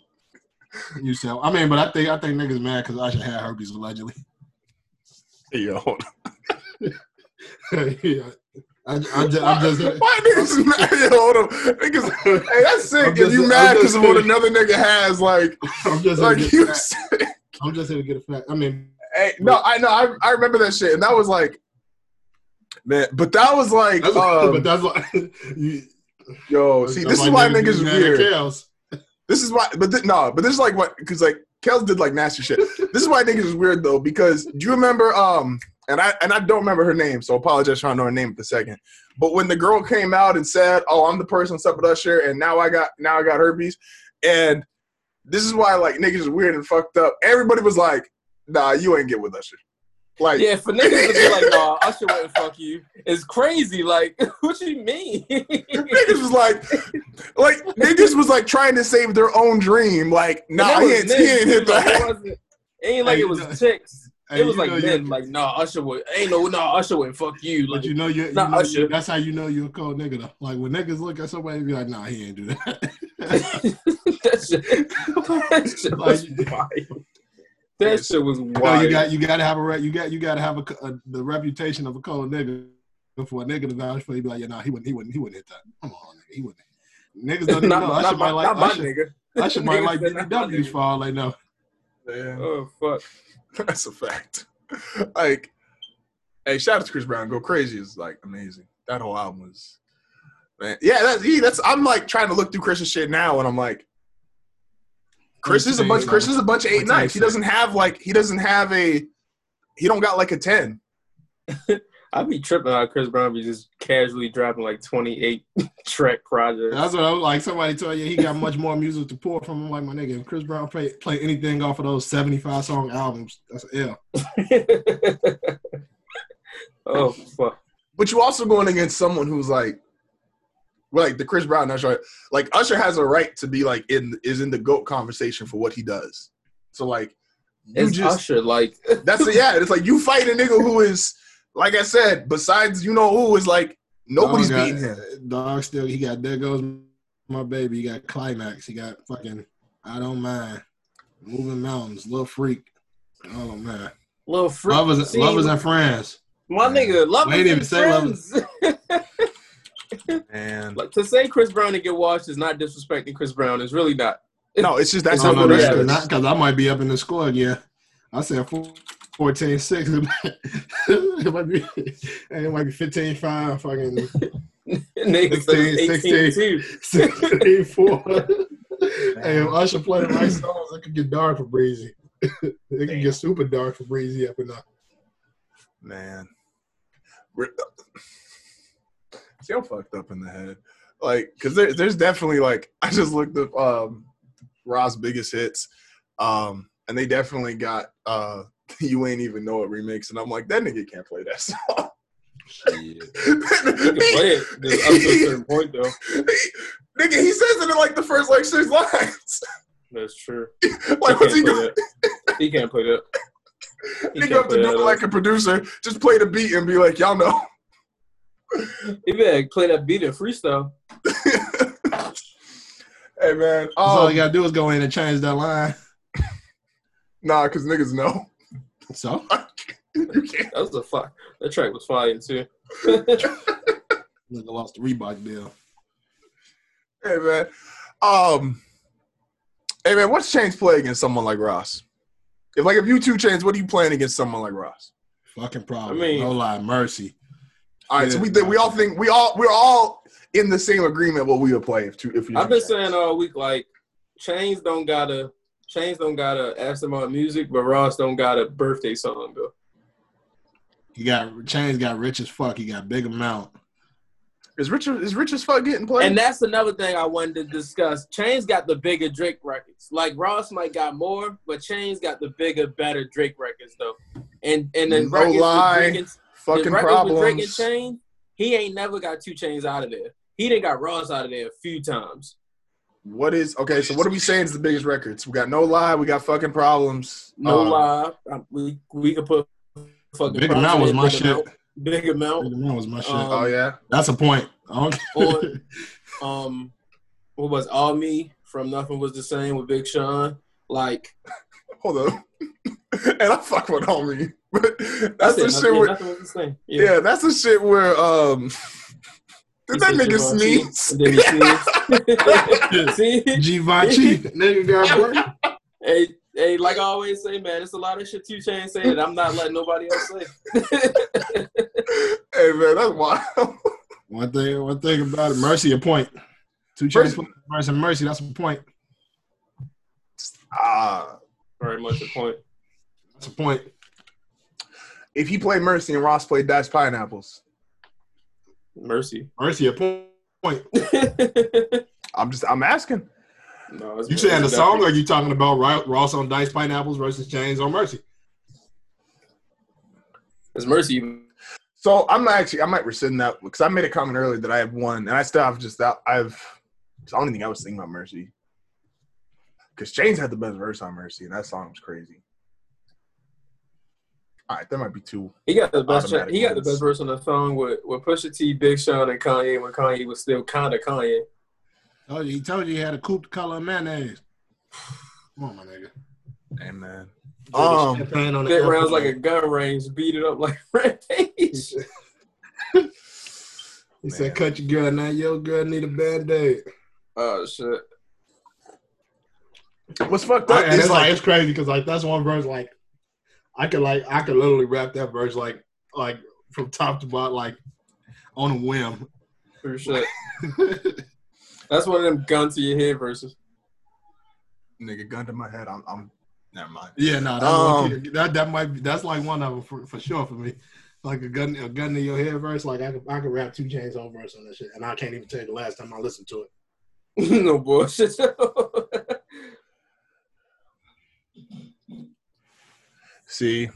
Speaker 2: You sell. I mean, but I think I think niggas mad because Usher had herpes allegedly.
Speaker 1: Yo, hold
Speaker 2: yeah. I, I, just, I'm just,
Speaker 1: Why niggas mad? Yo, hold on. Niggas, hey, that's sick.
Speaker 2: I'm
Speaker 1: if you mad because of what another nigga has, like,
Speaker 2: I'm just,
Speaker 1: like you
Speaker 2: I'm just here to get a fact. I mean,
Speaker 1: Hey, no, I know. I, I remember that shit, and that was like, man. But that was like,
Speaker 2: that's,
Speaker 1: um,
Speaker 2: but that's. You,
Speaker 1: yo. See, this is
Speaker 2: why
Speaker 1: niggas is weird. This is why, but th- no, but this is like what because like Kels did like nasty shit. this is why niggas is weird though because do you remember um and I and I don't remember her name so I apologize for not knowing her name at the second. But when the girl came out and said, "Oh, I'm the person up with Usher," and now I got now I got herpes, and this is why like niggas is weird and fucked up. Everybody was like, "Nah, you ain't get with Usher." Like,
Speaker 3: Yeah, for niggas to be like, nah, Usher wouldn't fuck you. It's crazy. Like, what you mean?
Speaker 1: niggas was like, like niggas was like trying to save their own dream. Like, nah, he ain't, he ain't hit that.
Speaker 3: wasn't- It ain't like it was chicks.
Speaker 2: Hey,
Speaker 3: It was like
Speaker 2: know
Speaker 3: men,
Speaker 2: you-
Speaker 3: like, nah, Usher would. Ain't no, nah, Usher wouldn't fuck you.
Speaker 2: But you know you, you
Speaker 3: Not
Speaker 2: know,
Speaker 3: Usher.
Speaker 2: that's how you know you're a cold nigga though. Like when niggas look at somebody and be like, nah, he ain't do that.
Speaker 3: that shit, that shit was
Speaker 2: Like-
Speaker 3: wild. That shit was
Speaker 2: You know,
Speaker 3: wild.
Speaker 2: you got you got to have a re- you got you got to have a, a, the reputation of a cold nigga for a nigga to vouch for you. Be like, yeah, nah, he wouldn't, he wouldn't, he wouldn't hit that. Come on, nigga, he wouldn't. Niggas don't even
Speaker 3: not,
Speaker 2: know.
Speaker 3: not,
Speaker 2: Usher
Speaker 3: my,
Speaker 2: might
Speaker 3: not
Speaker 2: like
Speaker 3: my
Speaker 2: Usher,
Speaker 3: nigga.
Speaker 2: Usher might
Speaker 3: Niggas
Speaker 2: like
Speaker 3: said not nigga.
Speaker 2: for all they know.
Speaker 1: Yeah.
Speaker 3: Oh fuck.
Speaker 1: That's a fact. like, hey, shout out to Chris Brown. Go crazy is like amazing. That whole album was, man. Yeah, that's he. That's I'm like trying to look through Chris's shit now, and I'm like, Chris is a bunch. Chris is a bunch of eight
Speaker 2: What's.
Speaker 1: He doesn't have like he doesn't have a. He don't got like a ten.
Speaker 3: I be tripping out Chris Brown be just casually dropping like 28 track projects.
Speaker 2: That's what I was like. Somebody told you he got much more music to pour from. I'm like, my nigga, if Chris Brown play play anything off of those 75 song albums, that's an L.
Speaker 3: oh fuck.
Speaker 1: But you also going against someone who's like, like the Chris Brown Usher. Like Usher has a right to be like in is in the goat conversation for what he does. So like, you
Speaker 3: It's
Speaker 1: just
Speaker 3: Usher, like
Speaker 1: That's it. Yeah, it's like you fight a nigga who is, like I said, besides you know who is like nobody's
Speaker 2: Dog got-
Speaker 1: beating him.
Speaker 2: Dog still, he got there goes my baby. He got climax. He got fucking I don't mind moving mountains, little freak. Oh man,
Speaker 3: Little fr-
Speaker 2: Lovers,
Speaker 3: see,
Speaker 2: lovers and friends.
Speaker 3: my nigga, lovers
Speaker 2: Wait, even
Speaker 3: and
Speaker 2: say lovers.
Speaker 3: friends.
Speaker 1: And
Speaker 3: like to say Chris Brown to get washed is not disrespecting Chris Brown. It's really not.
Speaker 1: no, it's just that's
Speaker 2: I
Speaker 1: how
Speaker 2: don't
Speaker 1: good
Speaker 3: that
Speaker 1: it
Speaker 2: that
Speaker 1: is.
Speaker 2: because I might be up in the score Yeah, I said four- 14 6. it might be it might be 15 5 fucking
Speaker 3: Nigga
Speaker 2: 16,
Speaker 3: 18
Speaker 2: 16.
Speaker 3: too.
Speaker 2: 16 4. hey, if Usher play the right songs, it could get dark for Breezy. it can get super dark for Breezy up in there.
Speaker 1: Man. We're- See, I'm fucked up in the head. Like, cause there, there's definitely like I just looked up um Ross biggest hits. Um, and they definitely got uh you ain't even know it remix, and I'm like, that nigga can't play that song.
Speaker 3: You can play it up to a certain point though.
Speaker 1: Nigga, he says it in like the first like six lines.
Speaker 3: That's true.
Speaker 1: like
Speaker 3: he
Speaker 1: what's he
Speaker 3: can't play
Speaker 1: doing?
Speaker 3: He can't play that. He
Speaker 1: Nigga have to do it like a producer. Just play the beat and be like, y'all know.
Speaker 3: He better play that beat in freestyle.
Speaker 1: hey man,
Speaker 2: That's all
Speaker 1: um,
Speaker 2: you gotta do is go in and change that line.
Speaker 1: nah, cause niggas know.
Speaker 2: So
Speaker 1: you can't.
Speaker 3: That was a fuck. That track was fire too.
Speaker 2: I lost the Reebok deal.
Speaker 1: Hey man, um, hey man, what's Chainz play against someone like Ross? If like if you 2 Chainz, what are you playing against someone like Ross?
Speaker 2: Fucking problem.
Speaker 3: I mean-
Speaker 2: no lie, mercy.
Speaker 1: All right, so we think we all think we all we're all in the same agreement what we would play if two if you.
Speaker 3: I've been saying all week like Chainz don't gotta Chainz don't got a ask them about music, but Ross don't got a birthday song though.
Speaker 2: He got Chainz got rich as fuck. He got big amount.
Speaker 1: is Richard is Rich as fuck getting played?
Speaker 3: And that's another thing I wanted to discuss. Chainz got the bigger Drake records. Like Ross might got more, but Chainz got the bigger, better Drake records though. And and then
Speaker 1: No
Speaker 3: records
Speaker 1: lie.
Speaker 3: with Drake and,
Speaker 1: Fucking
Speaker 3: the records with Drake and. Chain, he ain't never got two chains out of there. He didn't got Ross out of there a few times.
Speaker 1: What is okay? So what are we saying is the biggest records? We got no lie. We got fucking problems.
Speaker 3: No
Speaker 1: Um,
Speaker 3: lie, um, we we could put fucking
Speaker 2: Big
Speaker 3: Ross
Speaker 2: amount was my
Speaker 3: big
Speaker 2: shit.
Speaker 3: amount, Big amount.
Speaker 2: Big amount was my shit.
Speaker 3: Um,
Speaker 1: Oh yeah.
Speaker 2: That's a point. I
Speaker 3: Or- Um, what was All Me from Nothing Was the Same with Big Sean? Like
Speaker 1: Hold up. and I fuck with all me. but
Speaker 3: I
Speaker 1: that's the
Speaker 3: nothing,
Speaker 1: shit
Speaker 3: yeah,
Speaker 1: where
Speaker 3: nothing was the same.
Speaker 1: yeah. that's the shit where um. Did that nigga
Speaker 3: Javon
Speaker 1: sneeze?
Speaker 3: And then he sneezed. See?
Speaker 2: Givenchy, nigga got break.
Speaker 3: Hey, hey, like I always say, man, it's a lot of shit 2 Chainz saying that I'm not letting nobody else say.
Speaker 1: Hey man, that's wild.
Speaker 2: One thing, one thing about it, mercy a point. 2 Chainz, mercy, mercy. That's a point.
Speaker 1: Ah,
Speaker 3: Very much a point.
Speaker 2: That's a point.
Speaker 1: if he played Mercy and Ross played Diced Pineapples,
Speaker 3: Mercy.
Speaker 2: Mercy a point.
Speaker 1: I'm just I'm asking.
Speaker 3: no,
Speaker 2: You saying the song, or
Speaker 3: definitely-
Speaker 2: you talking about Ross on Diced Pineapples versus Chainz on Mercy?
Speaker 3: It's Mercy.
Speaker 1: So I'm actually I might rescind that because I made a comment earlier that I have one, and I still have just that I've. It's the only thing I was thinking about Mercy. Because Chainz had the best verse on Mercy, and that song was crazy. All right, there might be two.
Speaker 3: He got the best.
Speaker 1: Automatic
Speaker 3: He got the best verse on the song with with Pusha T, Big Sean, and Kanye when Kanye was still kind of Kanye.
Speaker 2: Oh, he told you he had a coupe color of mayonnaise. Come on, my nigga.
Speaker 1: Amen.
Speaker 2: Um, Champagne on the
Speaker 3: rounds like a gun range, beat it up like Rampage.
Speaker 2: He
Speaker 1: Man.
Speaker 2: said, "Cut your girl now. Your girl need a band aid."
Speaker 3: oh shit.
Speaker 1: What's fucked up
Speaker 2: and
Speaker 1: is
Speaker 2: it's like
Speaker 1: like
Speaker 2: it's crazy because like that's one verse like I could like I could literally rap that verse like like from top to bottom like on a whim.
Speaker 3: For shit. That's one of them gun to your head verses.
Speaker 1: nigga gun to my head. I'm, I'm never mind.
Speaker 2: yeah, no, that,
Speaker 1: Um,
Speaker 2: that that might be that's like one of them for, for sure for me. Like a gun a gun to your head verse. Like I could I could rap 2 Chainz on verse on that shit, and I can't even tell you the last time I listened to it.
Speaker 3: no bullshit.
Speaker 1: See,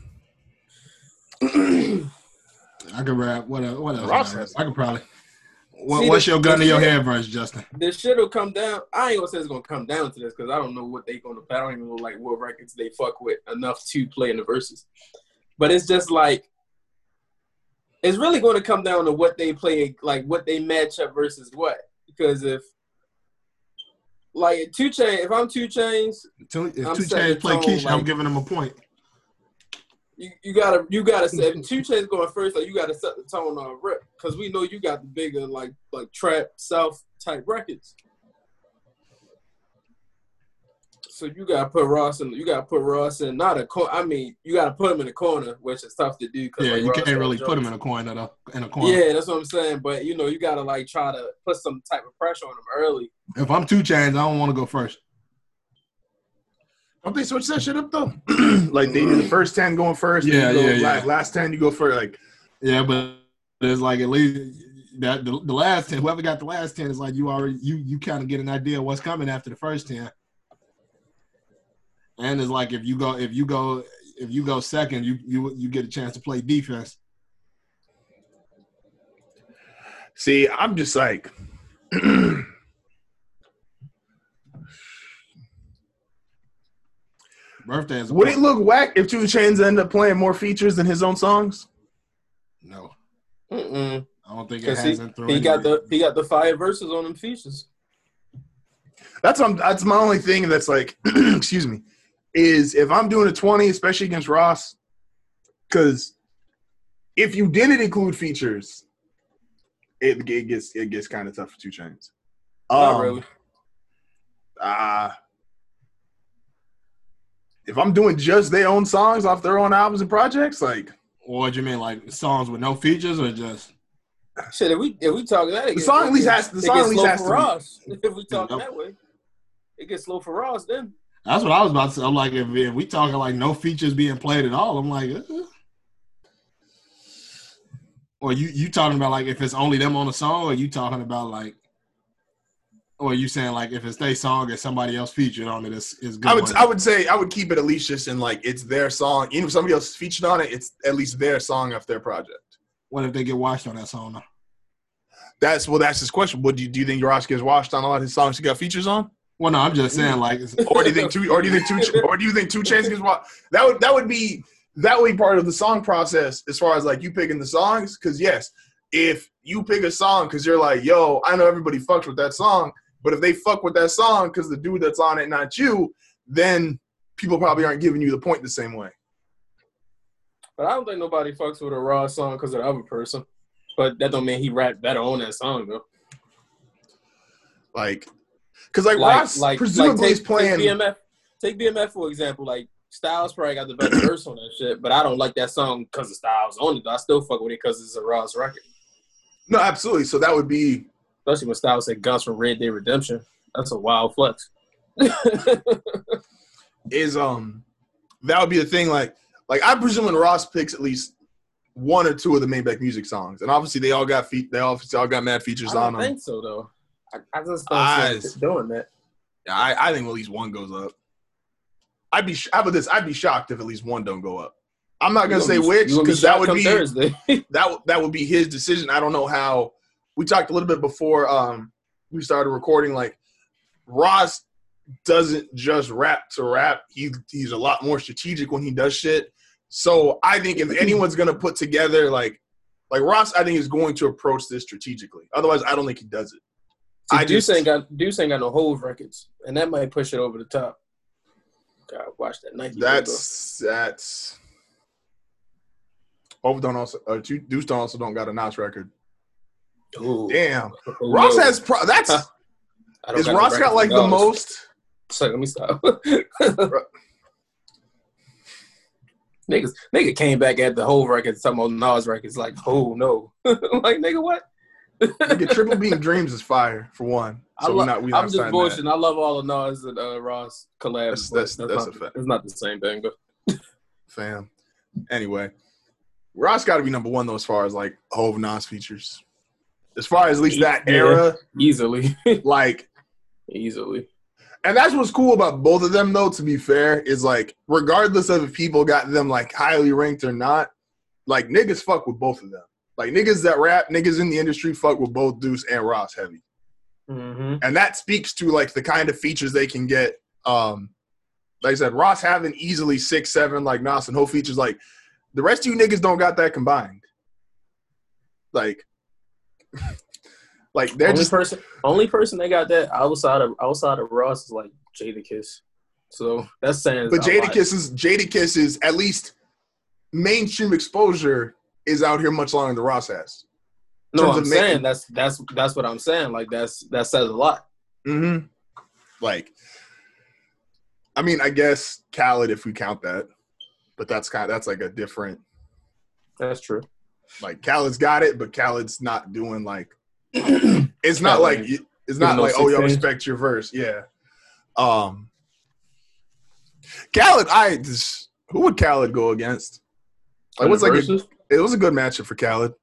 Speaker 2: I could rap what else? What else? I,
Speaker 1: has-
Speaker 2: I could probably. What,
Speaker 3: See,
Speaker 2: what's
Speaker 3: the-
Speaker 2: your gun to your head verse, Justin?
Speaker 3: this shit will come down. I ain't gonna say it's gonna come down to this because I don't know what they gonna. I don't even know like what records they fuck with enough to play in the verses. But it's just like it's really going to come down to what they play, like what they match up versus what. Because if like two chain, if I'm 2 Chainz,
Speaker 2: Two, if
Speaker 3: I'm
Speaker 2: 2
Speaker 3: Chainz
Speaker 2: play
Speaker 3: tone,
Speaker 2: Keisha, I'm giving them a point.
Speaker 3: You, you gotta you gotta set if 2 Chainz going first, like you gotta set the tone on rip because we know you got the bigger like like trap south type records. So you gotta put Ross in. You gotta put Ross in not a corner. I mean, you gotta put him in a corner, which is tough to do. Cause
Speaker 2: Yeah,
Speaker 3: like,
Speaker 2: you
Speaker 3: Ross
Speaker 2: can't really put him in a corner though. In a corner.
Speaker 3: Yeah, that's what I'm saying. But you know, you gotta like try to put some type of pressure on him early.
Speaker 2: If I'm 2 Chainz, I don't want to go first.
Speaker 1: Don't they switch that shit up though? like they do the first ten going first.
Speaker 2: Yeah,
Speaker 1: and you go
Speaker 2: yeah, yeah.
Speaker 1: la- Last ten you go first. Like
Speaker 2: Yeah, but it's like at least that the, the last ten, whoever got the last ten is like you already you you kind of get an idea of what's coming after the first ten. And it's like if you go if you go if you go second, you you you get a chance to play defense.
Speaker 1: See, I'm just like,
Speaker 2: Birthday is
Speaker 1: would it look whack if 2 Chainz end up playing more features than his own songs?
Speaker 2: no.
Speaker 3: Mm-mm.
Speaker 2: I don't think it
Speaker 3: Because he,
Speaker 2: hasn't through
Speaker 3: he got
Speaker 2: any-
Speaker 3: the he got the fire verses on them features.
Speaker 1: That's um, that's my only thing. That's like, excuse me, is if I'm doing a twenty, especially against Ross, because if you didn't include features, it, it gets it gets kind of tough for 2 Chainz.
Speaker 3: Not
Speaker 1: Um,
Speaker 3: really.
Speaker 1: Uh, if I'm doing just their own songs off their own albums and projects, like
Speaker 2: What do you mean, like songs with no features or just?
Speaker 3: Shit, if we if we talking that, it
Speaker 1: The
Speaker 3: gets-
Speaker 1: song at least
Speaker 3: gets-
Speaker 1: has- the song at least
Speaker 3: slow
Speaker 1: has
Speaker 3: for
Speaker 1: to be-
Speaker 3: If we talk
Speaker 2: Yep.
Speaker 3: that way, it gets slow for Ross. Then
Speaker 2: That's what I was about to say. I'm like, if, if we talking like no features being played at all, I'm like, uh. or you you talking about like if it's only them on the song, or you talking about like, or you saying like if it's their song and somebody else featured on it, it's, it's good.
Speaker 1: I would
Speaker 2: money?
Speaker 1: I would say I would keep it at least just in like it's their song. Even if somebody else is featured on it, it's at least their song off their project.
Speaker 2: What if they get washed on that song?
Speaker 1: That's well. That's his question. What do you do? You think Ross gets washed on a lot of his songs he got features on,
Speaker 2: Well, no, I'm just saying like,
Speaker 1: or do you think two? Or do you think two? Or do you think 2 Chainz gets washed? That would that would be that would be part of the song process as far as like you picking the songs. Because yes, if you pick a song because you're like, yo, I know everybody fucks with that song, but if they fuck with that song because the dude that's on it not you, then people probably aren't giving you the point the same way.
Speaker 3: But I don't think nobody fucks with a raw song because of the other person. But that don't mean he rap better on that song though.
Speaker 1: Like, because like,
Speaker 3: Like,
Speaker 1: Ross
Speaker 3: like,
Speaker 1: presumably
Speaker 3: like take,
Speaker 1: playing.
Speaker 3: Take BMF, take BMF for example. Like Styles probably got the better verse on that shit, but I don't like that song because of Styles on it. I still fuck with it because it's a Ross record.
Speaker 1: no, absolutely. So that would be
Speaker 3: Especially when Styles said Guns from Red Dead Redemption. That's a wild flex.
Speaker 1: is um that would be the thing. Like, like I'm presuming Ross picks at least one or two of the Main Maybach music songs, and obviously they all got feet. They obviously all got mad features on them.
Speaker 3: think so though. I, I just don't
Speaker 1: I-
Speaker 3: see doing that.
Speaker 1: Yeah, I, I think at least one goes up. I'd be sh- how about this? I'd be shocked if at least one don't go up. I'm not gonna
Speaker 3: You
Speaker 1: say
Speaker 3: be-
Speaker 1: which
Speaker 3: gonna
Speaker 1: because that would be
Speaker 3: Thursday.
Speaker 1: that that would be his decision. I don't know how. We talked a little bit before um, we started recording. Like Ross doesn't just rap to rap. He he's a lot more strategic when he does shit. So I think if anyone's gonna put together like like Ross, I think is going to approach this strategically. Otherwise, I don't think he does it.
Speaker 3: See,
Speaker 1: I
Speaker 3: Deuce
Speaker 1: just-
Speaker 3: ain't got Deuce ain't got no Hov records, and that might push it over the top. God, watch that Nike. logo.
Speaker 1: That's that's. Hov don't also uh, Deuce don't also don't got a Nas record.
Speaker 3: Ooh.
Speaker 1: Damn,
Speaker 3: Ooh,
Speaker 1: Ross has pro- that's
Speaker 3: I
Speaker 1: is Ross got like the most.
Speaker 3: So let me stop. Niggas, nigga came back at the whole record, some about Nas records, like, oh no, like nigga, what?
Speaker 1: Nigga, Triple Beam Dreams is fire for one.
Speaker 3: I
Speaker 1: So
Speaker 3: lo-
Speaker 1: we're not
Speaker 3: I'm just bullshitting. I love all the Nas and uh, Ross collabs.
Speaker 1: That's-
Speaker 3: but
Speaker 1: that's- that's
Speaker 3: not,
Speaker 1: a fact.
Speaker 3: It's not the same thing, but
Speaker 1: fam. Anyway, Ross got to be number one though as far as like Hov Nas features. As far as at least that
Speaker 3: Yeah.
Speaker 1: era,
Speaker 3: easily,
Speaker 1: like
Speaker 3: easily.
Speaker 1: And that's what's cool about both of them, though. To be fair, is like regardless of if people got them like highly ranked or not, like niggas fuck with both of them. Like niggas that rap, niggas in the industry fuck with both Deuce and Ross heavy,
Speaker 3: Mm-hmm.
Speaker 1: and that speaks to like the kind of features they can get. Um, like I said, Ross having easily six, seven like Nas and whole features. Like the rest of you niggas don't got that combined. Like, like they're
Speaker 3: only
Speaker 1: just
Speaker 3: person, only person they got that outside of outside of Ross is like Jadakiss. So that's saying.
Speaker 1: But
Speaker 3: Jada.
Speaker 1: Jadakiss is Jadakiss is at least mainstream exposure is out here much longer than Ross has.
Speaker 3: No, I'm
Speaker 1: of
Speaker 3: saying
Speaker 1: making-
Speaker 3: that's that's that's what I'm saying. Like that's that says a lot.
Speaker 1: Mm-hmm. Like, I mean, I guess Khaled, if we count that, but that's kind that's like a different.
Speaker 3: That's true.
Speaker 1: Like Khaled's got it, but Khaled's not doing like. it's not like it's not
Speaker 3: no
Speaker 1: like oh, yo,
Speaker 3: 16.
Speaker 1: respect your verse, yeah. Um, Khaled, I just who would Khaled go against? It was like a, it was a good matchup for Khaled.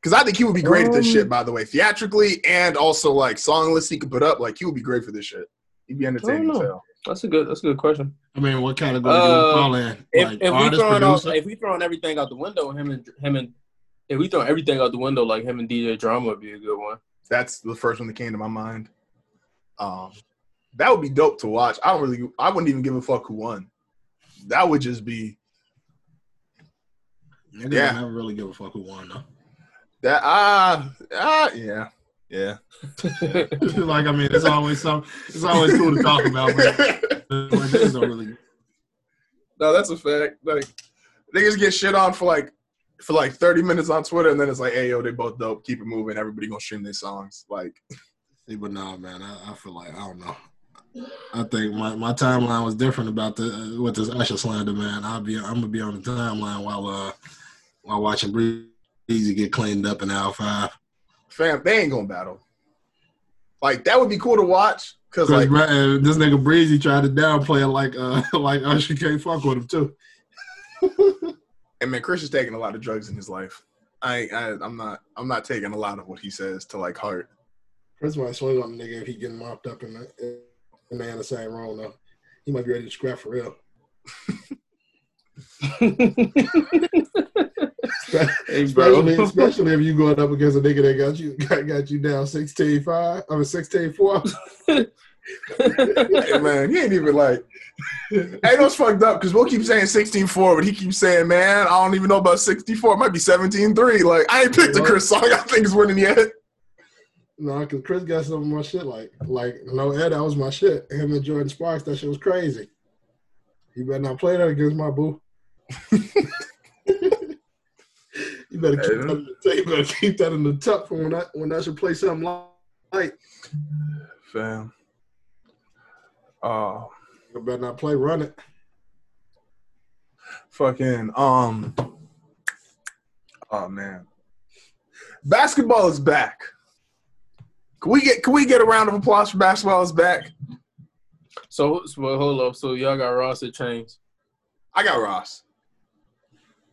Speaker 1: Because I think he would be great at this
Speaker 3: Um,
Speaker 1: shit, by the way. Theatrically and also like song lists he could put up, like he would be great for this shit. He'd be entertaining as
Speaker 3: that's a good that's a good question.
Speaker 2: I mean, what category do
Speaker 3: Uh,
Speaker 2: you call in?
Speaker 3: If,
Speaker 2: Like
Speaker 3: if we throwing out, if we throwing everything out the window, him and him and if we throw everything out the window, like him and DJ Drama would be a good one.
Speaker 1: That's the first one that came to my mind. Um, that would be dope to watch. I don't really, I wouldn't even give a fuck who won. That would just be
Speaker 2: Niggas
Speaker 1: yeah.
Speaker 2: never really give a fuck who won though.
Speaker 1: that. Ah, ah, yeah, yeah.
Speaker 2: like I mean, it's always some. It's always cool to talk about, but like, niggas don't really.
Speaker 1: No, that's a fact. Like niggas get shit on for like for like thirty minutes on Twitter, and then it's like, hey yo, they both dope. Keep it moving. Everybody gonna stream their songs. Like,
Speaker 2: See, but no, man, I, I feel like I don't know. I think my, my timeline was different about the uh, with this Usher slander, man. I'll be I'm gonna be on the timeline while uh while watching Breezy get cleaned up in Al Five.
Speaker 1: fam, they ain't gonna battle. Like that would be cool to watch because like
Speaker 2: this nigga Breezy tried to downplay it like uh like Usher can't fuck with him too.
Speaker 1: And man, Chris is taking a lot of drugs in his life. I, I I'm not I'm not taking a lot of what he says to like heart.
Speaker 2: Chris might swing on the nigga if he getting mopped up in the in the, in the same room though. He might be ready to scrap for real.
Speaker 3: hey, bro.
Speaker 2: Especially, especially if you going up against a nigga that got you got, got you down 16-5, I mean 16-4.
Speaker 1: hey man, he ain't even like. Hey, that's fucked up because we'll keep saying 16-4, but he keeps saying, man, I don't even know about 64. It might be 17-3. Like I ain't picked a Chris song I think is winning yet.
Speaker 2: No, because Chris got some of my shit like like no Ed, that was my shit. Him and Jordin Sparks, that shit was crazy. You better not play that against my boo. you better keep
Speaker 1: Hey,
Speaker 2: that in the, you better keep that in the tuck for when I when I should play something like
Speaker 1: Fam. Oh,
Speaker 2: you better not play run it.
Speaker 1: fucking um. Oh man, basketball is back. Can we get can we get a round of applause for basketball is back?
Speaker 3: So, so well, hold up. So y'all got Ross at Chainz.
Speaker 1: I got Ross.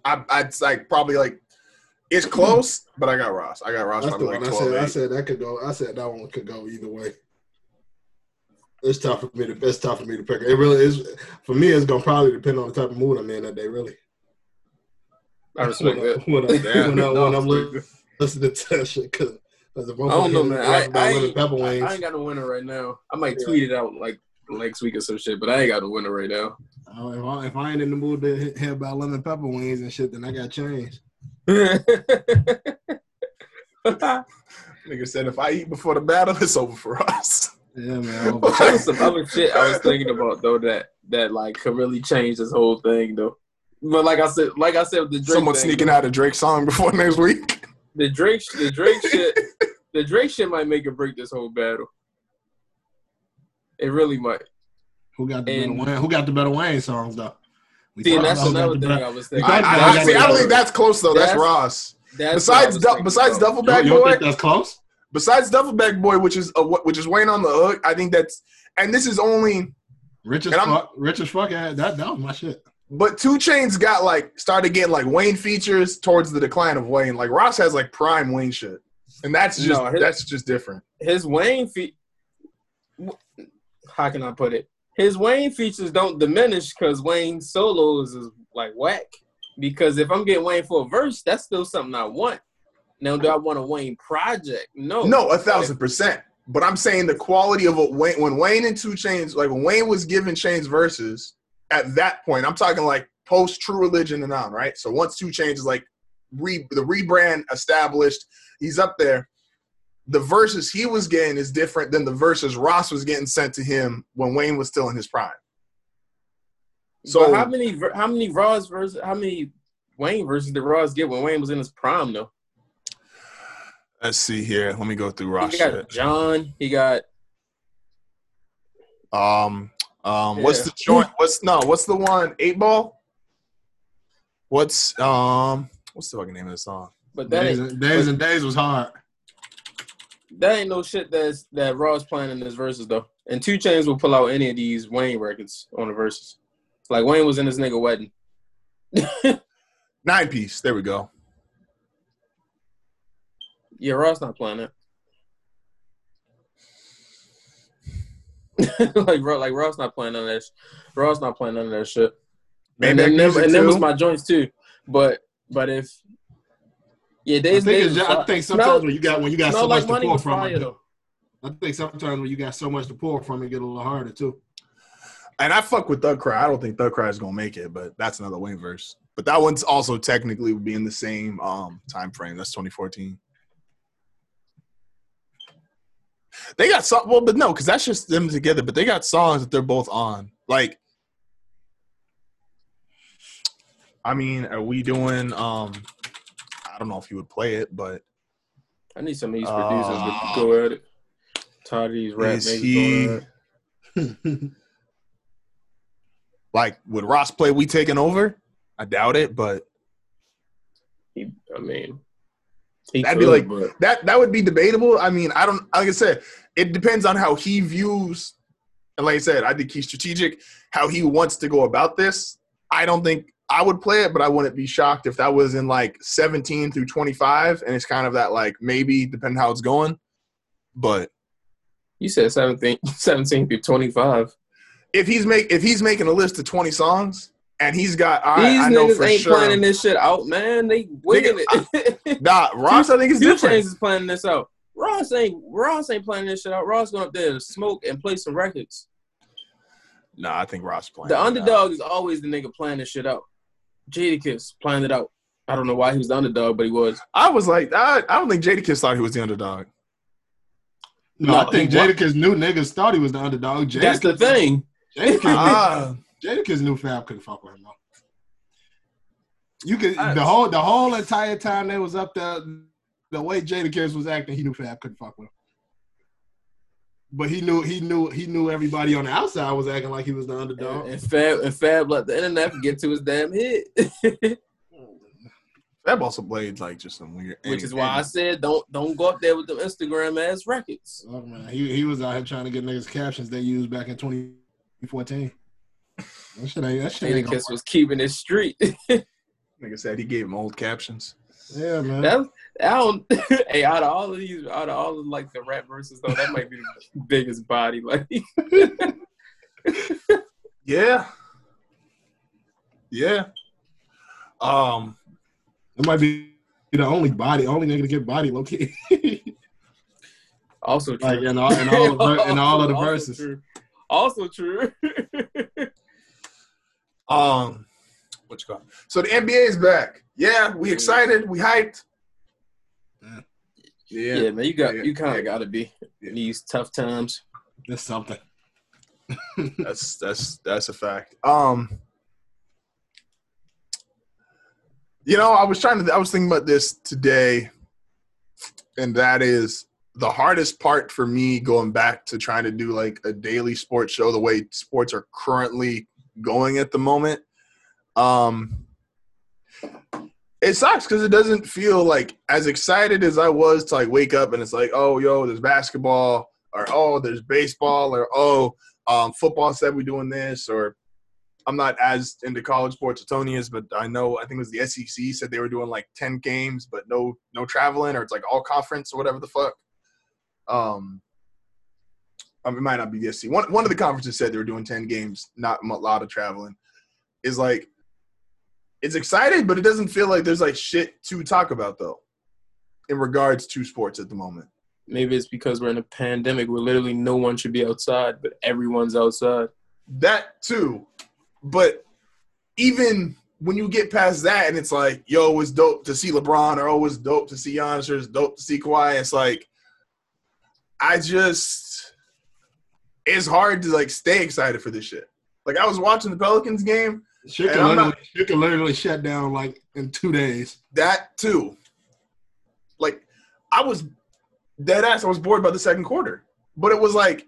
Speaker 1: I I'd like probably like it's close, but I got Ross. I got Ross
Speaker 2: That's the
Speaker 1: probably
Speaker 2: one
Speaker 1: like
Speaker 2: I
Speaker 1: 12
Speaker 2: said. I said that could go. I said that one could go either way. It's tough for me to. It's tough for me to pick. It really is. For me, it's gonna probably depend on the type of mood I'm in that day. Really.
Speaker 3: I respect
Speaker 2: when,
Speaker 3: that.
Speaker 2: when, I, when, I,
Speaker 3: No,
Speaker 2: when I'm li- listening to that shit, because I
Speaker 3: I don't know, man. I, I, ain't,
Speaker 2: pepper
Speaker 3: I,
Speaker 2: wings.
Speaker 3: I ain't got a winner right now. I might
Speaker 2: Yeah.
Speaker 3: tweet it out like next week or some shit, but I ain't got a winner right now.
Speaker 2: Oh, if, I, if I ain't in the mood to he- hear about lemon pepper wings and shit, then I got changed.
Speaker 1: Nigga said if I eat before the battle, it's over for us.
Speaker 2: Yeah, man.
Speaker 3: Some other shit I was thinking about though that that like could really change this whole thing though. But like I said, like I said, the Drake
Speaker 1: Someone
Speaker 3: thing,
Speaker 1: sneaking out a Drake song before next week.
Speaker 3: the Drake, the Drake shit, the Drake shit might make or break this whole battle. It really might.
Speaker 2: Who got the better Wayne? Who got the better Wayne songs though? We
Speaker 3: See, and that's
Speaker 2: about who got
Speaker 3: another thing
Speaker 2: better-
Speaker 3: I was thinking.
Speaker 1: I,
Speaker 2: talked
Speaker 1: I, I, see, I don't think that's close though. That's,
Speaker 3: That's-
Speaker 1: Ross.
Speaker 3: That's
Speaker 1: Besides,
Speaker 3: was
Speaker 1: Du-
Speaker 3: thinking
Speaker 1: besides
Speaker 3: about.
Speaker 2: You,
Speaker 1: Duffelbag
Speaker 2: you don't think that's close?
Speaker 1: Besides Duffelbag Boy, which is uh, what- which is Wayne on the hook. I think that's and this is only.
Speaker 2: Rich as fuck. Rich as fuck. That that was my shit.
Speaker 1: But 2 Chainz got like started getting like Wayne features towards the decline of Wayne. Like Ross has like prime Wayne shit, and that's just
Speaker 3: No, his-
Speaker 1: that's just different.
Speaker 3: his Wayne fe- how can I put it? His Wayne features don't diminish because Wayne solos is like whack. Because if I'm getting Wayne for a verse, that's still something I want. Now, do I want a Wayne project? No.
Speaker 1: No, a thousand percent. But I'm saying the quality of what Wayne when Wayne and 2 Chainz, like when Wayne was giving Chainz verses, at that point, I'm talking like post True Religion and on, right? So once 2 Chainz is like re, the rebrand established, he's up there. The verses he was getting is different than the verses Ross was getting sent to him when Wayne was still in his prime.
Speaker 3: So
Speaker 1: So
Speaker 3: how many how many Ross verses? How many Wayne versus did Ross get when Wayne was in his prime though?
Speaker 1: Let's see here. Let me go through Ross
Speaker 3: He got. John. He got
Speaker 1: Um, um, what's the joint? What's no? What's the one? Eight ball. What's um? What's the fucking name of the song?
Speaker 3: but that
Speaker 2: Days, and, days and days was hard.
Speaker 3: that ain't no shit that's that Ross playing in his verses though. And 2 Chainz will pull out any of these Wayne records on the verses. Like Wayne was in his nigga wedding.
Speaker 1: Nine piece. There we go.
Speaker 3: Yeah, Ross not playing it. like Ro- like Ross not playing none of that. sh- Ross not playing none of that shit. And
Speaker 1: Maybach
Speaker 3: then, and them was my joints too. But but if yeah,
Speaker 2: I
Speaker 3: days
Speaker 2: think,
Speaker 3: days
Speaker 2: just, I think sometimes
Speaker 3: Smell-
Speaker 2: when you got when you got
Speaker 3: Smell
Speaker 2: so
Speaker 3: like
Speaker 2: much to pull from, it,
Speaker 3: though.
Speaker 2: I think sometimes when you got so much to pull from, it get a little harder too.
Speaker 1: And I fuck with Thug Cry. I don't think Thug Cry is gonna make it, but that's another Wayne verse. But that one's also technically would be in the same um time frame. That's 2014. They got some well, but no, because that's just them together. But they got songs that they're both on. Like, I mean, are we doing? um I don't know if you would play it, but
Speaker 3: I need some of these
Speaker 1: Uh,
Speaker 3: producers to go at it. Tired of these rap
Speaker 1: is he
Speaker 3: going at it.
Speaker 1: like would Ross play "We Taking Over"? I doubt it, but
Speaker 3: He, I mean, he
Speaker 1: That'd be like-
Speaker 3: but
Speaker 1: that that would be debatable. I mean, I don't like I said, it depends on how he views and like I said, I think he's strategic, how he wants to go about this. I don't think I would play it, but I wouldn't be shocked if that was in like 17 through 25 and it's kind of that like maybe depending how it's going. But
Speaker 3: you said 17, 17 through 25.
Speaker 1: if he's make if he's making a list of 20 songs and he's got I,
Speaker 3: These
Speaker 1: I know
Speaker 3: niggas
Speaker 1: for
Speaker 3: ain't
Speaker 1: sure
Speaker 3: planning this shit out, man. They winging it.
Speaker 1: Nah, Ross I think is
Speaker 3: Two
Speaker 1: different.
Speaker 3: Chainz is planning this out. Ross ain't Ross ain't planning this shit out. Ross going up there to smoke and play some records.
Speaker 1: No, I think Ross playing.
Speaker 3: The
Speaker 1: it out.
Speaker 3: underdog is always the nigga planning this shit out. Jadakiss planned it out. I don't know why he was the underdog, but he was.
Speaker 1: I was like, I, I don't think Jadakiss thought he was the underdog.
Speaker 2: No,
Speaker 3: No,
Speaker 2: I think
Speaker 3: he wa-
Speaker 2: Jadakiss knew niggas thought he was the underdog. Jadakiss,
Speaker 3: That's the thing.
Speaker 2: Jadakiss,
Speaker 1: Ah,
Speaker 2: Jadakiss knew Fab couldn't fuck with him though. You could
Speaker 3: I-
Speaker 2: the whole the whole entire time they was up there, the way Jadakiss was acting, he knew Fab couldn't fuck with him. But he knew he knew he knew everybody on the outside was acting like he was the underdog.
Speaker 3: And, and Fab and Fab let the internet get to his damn hit.
Speaker 1: Fab also played like just some weird.
Speaker 3: Which is why I said don't don't go up there with them Instagram ass records.
Speaker 2: Oh man, he he was out here trying to get niggas captions they used back in 2014. That shit ain't that shit ain't gonna
Speaker 3: was keeping it street.
Speaker 1: Like I said he gave him old captions.
Speaker 2: Yeah, man.
Speaker 3: that I don't. hey, out of all of these, out of all of like the rap verses though, that might be the biggest body. Like,
Speaker 1: Yeah. Yeah. Um.
Speaker 2: It might be the only body, only nigga to get body low key.
Speaker 3: also true.
Speaker 2: like in all in all, of, the- in all of the
Speaker 3: Also
Speaker 2: verses.
Speaker 3: true. Also true.
Speaker 1: Um. What you call? it? So the NBA is back. Yeah, we excited. We hyped.
Speaker 3: yeah.
Speaker 1: Yeah.
Speaker 3: man, you got
Speaker 1: Yeah.
Speaker 3: you kind of got to be in these tough times.
Speaker 2: That's something.
Speaker 1: That's that's that's a fact. Um. You know, I was trying to. I was thinking about this today, and that is the hardest part for me going back to trying to do like a daily sports show the way sports are currently going at the moment. Um, it sucks because it doesn't feel like as excited as I was to like wake up and it's like, oh, yo, there's basketball, or oh, there's baseball, or oh, um, football said we're doing this, or I'm not as into college sports as Tony is, but I know I think it was the SEC said they were doing like ten games, but no no traveling, or it's like all conference or whatever the fuck. Um, it might not be SEC. One one of the conferences said they were doing ten games, not a lot of traveling. Is like it's excited, but it doesn't feel like there's like shit to talk about though, in regards to sports at the moment.
Speaker 3: Maybe it's because we're in a pandemic where literally no one should be outside, but everyone's outside.
Speaker 1: That too. But even when you get past that and it's like, yo, it's dope to see LeBron or oh, it's dope to see Giannis or it's dope to see Kawhi, it's like I just it's hard to like stay excited for this shit. Like I was watching the Pelicans game
Speaker 2: Shit
Speaker 1: And
Speaker 2: can,
Speaker 1: I'm not-
Speaker 2: literally, shit can literally shut down like in two days.
Speaker 1: That too. Like I was dead ass. I was bored by the second quarter, but it was like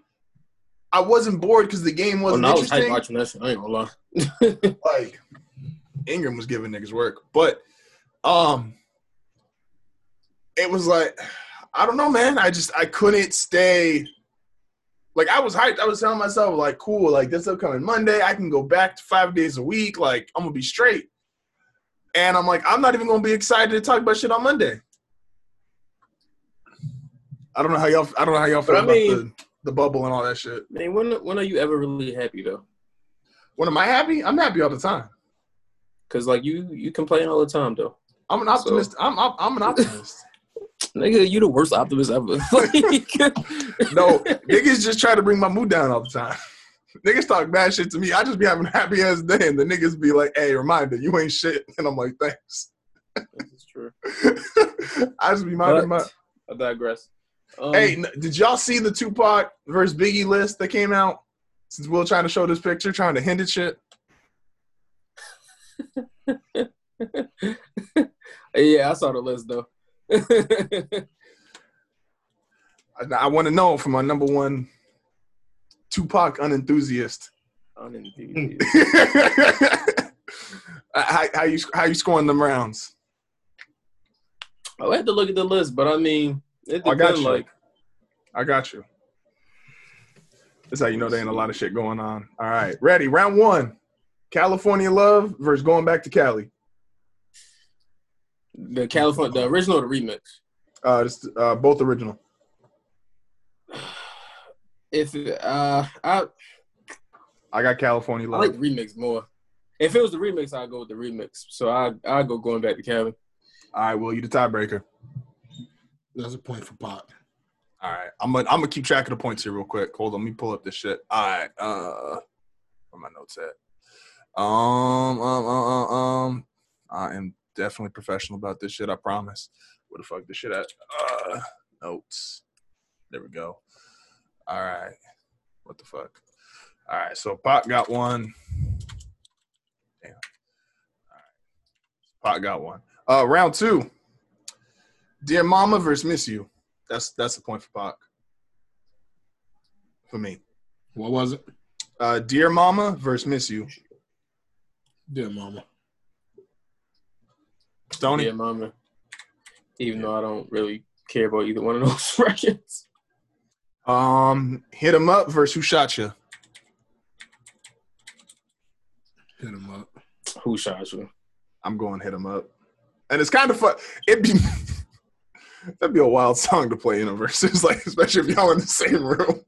Speaker 1: I wasn't bored because the game
Speaker 3: Oh,
Speaker 1: wasn't
Speaker 3: no, I was hyped watching that shit. I ain't gonna lie.
Speaker 1: like Ingram was giving niggas work, but um, it was like I don't know, man. I just I couldn't stay. Like I was hyped. I was telling myself like, cool, like this upcoming Monday, I can go back to five days a week. Like I'm gonna be straight. And I'm like, I'm not even gonna be excited to talk about shit on Monday. I don't know how y'all. I don't know how y'all feel
Speaker 3: I
Speaker 1: about
Speaker 3: mean-
Speaker 1: the, the bubble and all that shit.
Speaker 3: Man, when when are you ever really happy though?
Speaker 1: When am I happy? I'm happy all the time.
Speaker 3: Cause like you you complain all the time though.
Speaker 1: I'm an optimist. I'm, I'm I'm an optimist.
Speaker 3: Nigga, you the worst optimist ever.
Speaker 1: No, niggas just try to bring my mood down all the time. Niggas talk bad shit to me. I just be having a happy ass day, and the niggas be like, "Hey, reminder, you ain't shit," and I'm like, "Thanks."
Speaker 3: This is true.
Speaker 1: I just be minding my.
Speaker 3: I digress. Um,
Speaker 1: Hey, did y'all see the Tupac versus Biggie list that came out? Since Will trying to show this picture, trying to hint at shit.
Speaker 3: yeah, I saw the list though.
Speaker 1: I, I want to know from my number one Tupac unenthusiast.
Speaker 3: Unindeed.
Speaker 1: how, how you how you scoring them rounds?
Speaker 3: I had to look at the list, but I mean, it
Speaker 1: I got you.
Speaker 3: Like,
Speaker 1: I got you. That's how you know there ain't a lot of shit going on. All right, ready? Round one. California Love versus going back to Cali.
Speaker 3: The California, the original, or the remix.
Speaker 1: Uh, this, uh, both original.
Speaker 3: If uh, I
Speaker 1: I got California
Speaker 3: I like remix more. If it was the remix, I'd go with the remix. So I I go going back to Cali.
Speaker 1: All right, Will you the tiebreaker?
Speaker 2: That's a point for Pop.
Speaker 1: All right, I'm gonna I'm gonna keep track of the points here real quick. Hold on, let me pull up this shit. All right, uh, where my notes at? Um, um, um, um, um, I am definitely professional about this shit. I promise. Where the fuck this shit at? Uh, notes. There we go. All right. What the fuck? All right. So Pot got one. Damn. All right. Pot got one. Uh, round two. Dear Mama versus Miss You. That's that's the point for Pac. For me.
Speaker 2: What was it?
Speaker 1: Uh, Dear Mama versus Miss You.
Speaker 2: Dear Mama.
Speaker 1: Stoney.
Speaker 3: Yeah, mama. Even though I don't really care about either one of those records.
Speaker 1: Um, Hit 'em up versus Who Shot you.
Speaker 2: Hit him up.
Speaker 3: Who shot you?
Speaker 1: I'm going Hit 'em up. And it's kind of fun. It'd be that'd be a wild song to play in a versus, like especially if y'all in the same room.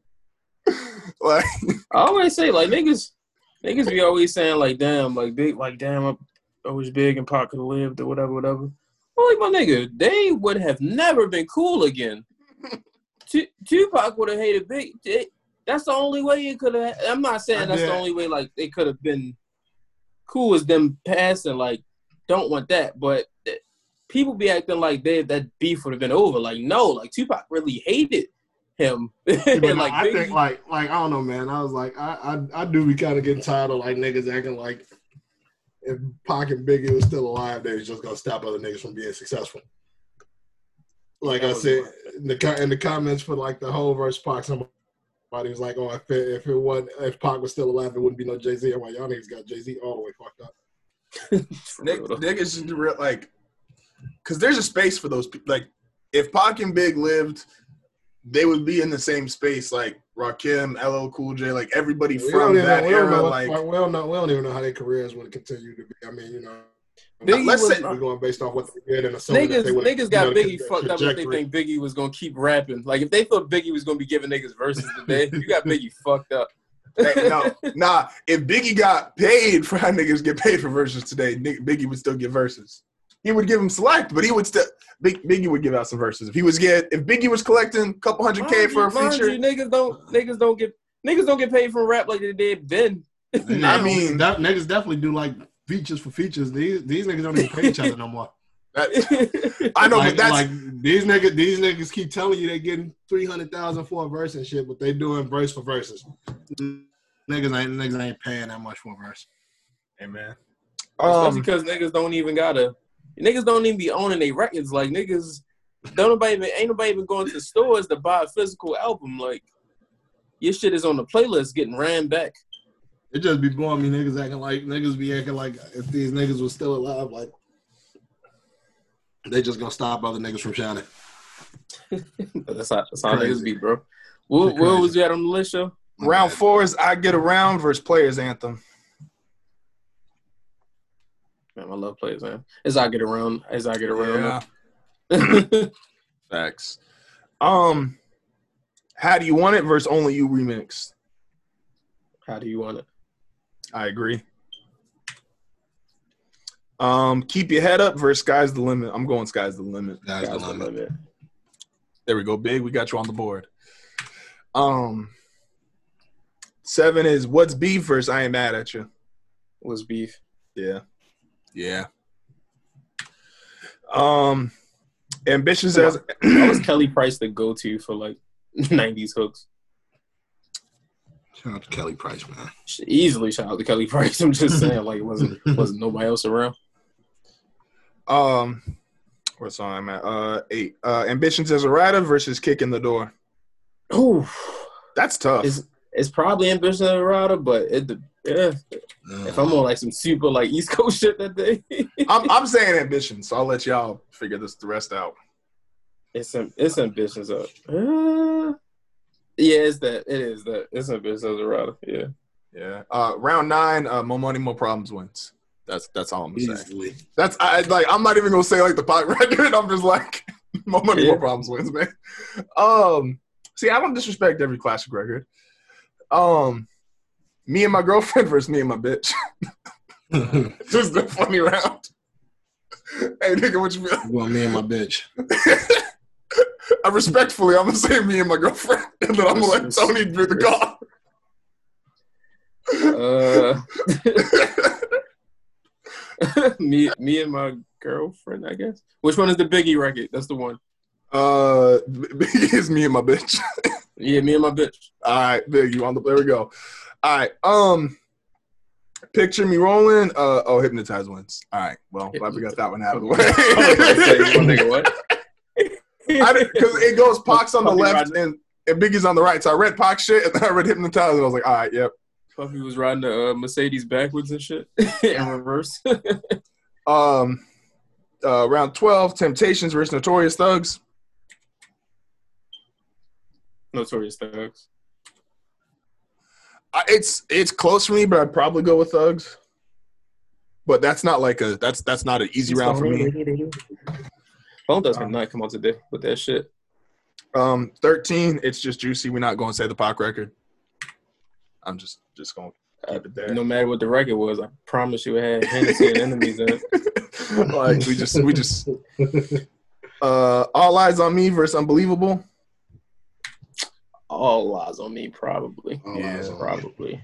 Speaker 1: like
Speaker 3: I always say like niggas, niggas be always saying like damn, like big, like damn, I, I was big and Pac could have lived or whatever, whatever. Well, like my nigga, they would have never been cool again. Tu- Tupac would have hated Big. It, that's the only way it could have. I'm not saying that's the only way. Like they could have been cool as them passing. Like don't want that, but eh, people be acting like they that beef would have been over. Like no, like Tupac really hated him. Like
Speaker 2: I think like like I don't know, man. I was like I I, I do be kind of getting tired of like niggas acting like if Pac and Biggie was still alive, they was just gonna stop other niggas from being successful. Like I said in the in the comments for like the whole verse Pac, somebody was like, "Oh, if it, if it was if Pac was still alive, it wouldn't be no Jay Z." I'm like, y'all niggas got Jay Z all the way fucked up.
Speaker 3: For
Speaker 1: Nick,
Speaker 3: real, though.
Speaker 1: niggas real like, cause there's a space for those people. Like, if Pac and Big lived, they would be in the same space. Like Rakim, LL Cool J, like everybody
Speaker 2: We
Speaker 1: from that
Speaker 2: know, we,
Speaker 1: era.
Speaker 2: know,
Speaker 1: Like,
Speaker 2: what- we don't know. We don't even know how their careers would continue to be. I mean, you know,
Speaker 3: Biggie
Speaker 1: let's
Speaker 3: was-
Speaker 1: say-
Speaker 2: we're going based off what they did and assuming that
Speaker 3: Niggas,
Speaker 2: they would.
Speaker 3: niggas got Biggie
Speaker 2: the
Speaker 3: fucked up if they think Biggie was gonna keep rapping. Like if they thought Biggie was gonna be giving niggas verses today, you got Biggie fucked up.
Speaker 1: Hey, no, nah. If Biggie got paid for how niggas get paid for verses today, Biggie would still get verses. He would give him select, but he would still Big, Biggie would give out some verses. If he was get if Biggie was collecting a couple hundred K for a
Speaker 3: you- mind
Speaker 1: feature,
Speaker 3: you, niggas don't niggas don't get niggas don't get paid for rap like they did then.
Speaker 1: I mean-
Speaker 2: that, niggas definitely do like features for features. These these niggas don't even pay each other no more.
Speaker 1: that, I know,
Speaker 2: like,
Speaker 1: but that's
Speaker 2: like these niggas. These niggas keep telling you they getting three hundred thousand for a verse and shit, but they doing verse for verses. Niggas ain't niggas ain't paying that much for a verse.
Speaker 1: Hey man.
Speaker 3: Especially
Speaker 1: Um,
Speaker 3: because niggas don't even gotta. Niggas don't even be owning their records. Like niggas, don't nobody even, ain't nobody even going to stores to buy a physical album. Like your shit is on the playlist getting ran back.
Speaker 2: It just be blowing me niggas acting like niggas be acting like if these niggas was still alive, like they just gonna stop other niggas from shining.
Speaker 3: That's how that's how
Speaker 2: Crazy.
Speaker 3: niggas be, bro. What,
Speaker 2: Shit
Speaker 3: what was you at on the list, show?
Speaker 1: round four is I get around versus players anthem.
Speaker 3: Man, I love plays, man. As I get around, as I get around.
Speaker 1: Yeah. Facts. Um, how do you want it versus only you remixed?
Speaker 3: How do you want it?
Speaker 1: I agree. Um, keep your head up versus sky's the limit. I'm going sky's the limit.
Speaker 2: Guys,
Speaker 3: Guys,
Speaker 2: the
Speaker 3: I
Speaker 2: limit.
Speaker 3: love it.
Speaker 1: There we go, big. We got you on the board. Um, seven is what's beef versus I ain't mad at you.
Speaker 3: What's beef.
Speaker 1: Yeah, yeah. Um, ambitions as
Speaker 3: How was Kelly Price the go to for like '90s hooks?
Speaker 2: Shout out to Kelly Price, man.
Speaker 3: She easily shout out to Kelly Price. I'm just saying, like, it wasn't wasn't nobody else around.
Speaker 1: um, what song I'm at? Uh, eight. Uh, ambitions as a writer versus kick in the door.
Speaker 3: Ooh,
Speaker 1: That's tough.
Speaker 3: it's it's probably Ambition of Rider, but it yeah. If I'm on like some super like East Coast shit that day,
Speaker 1: I'm I'm saying ambitions, so I'll let y'all figure this the rest out.
Speaker 3: it's am- it's ambitions of uh, yeah, it's that it is that it's ambitions of Rider. Yeah,
Speaker 1: Yeah. Uh, round nine. Uh, more money, more problems wins. That's that's all I'm gonna
Speaker 2: easily.
Speaker 1: That's I like. I'm not even gonna say like the pot record. I'm just like more money, more problems wins, man. Um, see, I don't disrespect every classic record. Um, me and my girlfriend versus me and my bitch. this is the funny round. hey, nigga, what you feel?
Speaker 2: well, me and my bitch.
Speaker 1: I respectfully, I'm gonna say me and my girlfriend, and then I'm gonna let Tony do the call.
Speaker 3: uh, me me and my girlfriend, I guess. Which one is the Biggie record? That's the one.
Speaker 1: Uh, it's me and my bitch.
Speaker 3: Yeah, me and my bitch.
Speaker 1: All right, there you on the. There we go. All right. Um, picture me rolling. Uh, oh, hypnotize wins. All right. Well, glad we got that one out of the
Speaker 3: I was gonna say,
Speaker 1: way.
Speaker 3: what?
Speaker 1: Because it goes Pac's on the left
Speaker 3: riding-
Speaker 1: and, and Biggie's on the right. So I read Pac shit and then I read hypnotize and I was like, all right, yep.
Speaker 3: Puffy was riding the uh, Mercedes backwards and shit in reverse.
Speaker 1: Um, uh, round twelve, Temptations versus Notorious Thugs.
Speaker 3: Notorious Thugs.
Speaker 1: I, it's it's close for me, but I'd probably go with Thugs. But that's not like a that's that's not an easy round for me.
Speaker 3: Bone Thugs not come out today with that shit.
Speaker 1: Um, thirteen, it's just juicy. We're not going to say the Pac record. I'm just just going to keep it there.
Speaker 3: No matter what the record was, I promise you it had Hennessy and enemies in it.
Speaker 1: like we just we just uh all eyes on me versus unbelievable.
Speaker 3: All lies on me, probably.
Speaker 2: All
Speaker 1: Yeah,
Speaker 2: eyes on.
Speaker 3: Probably.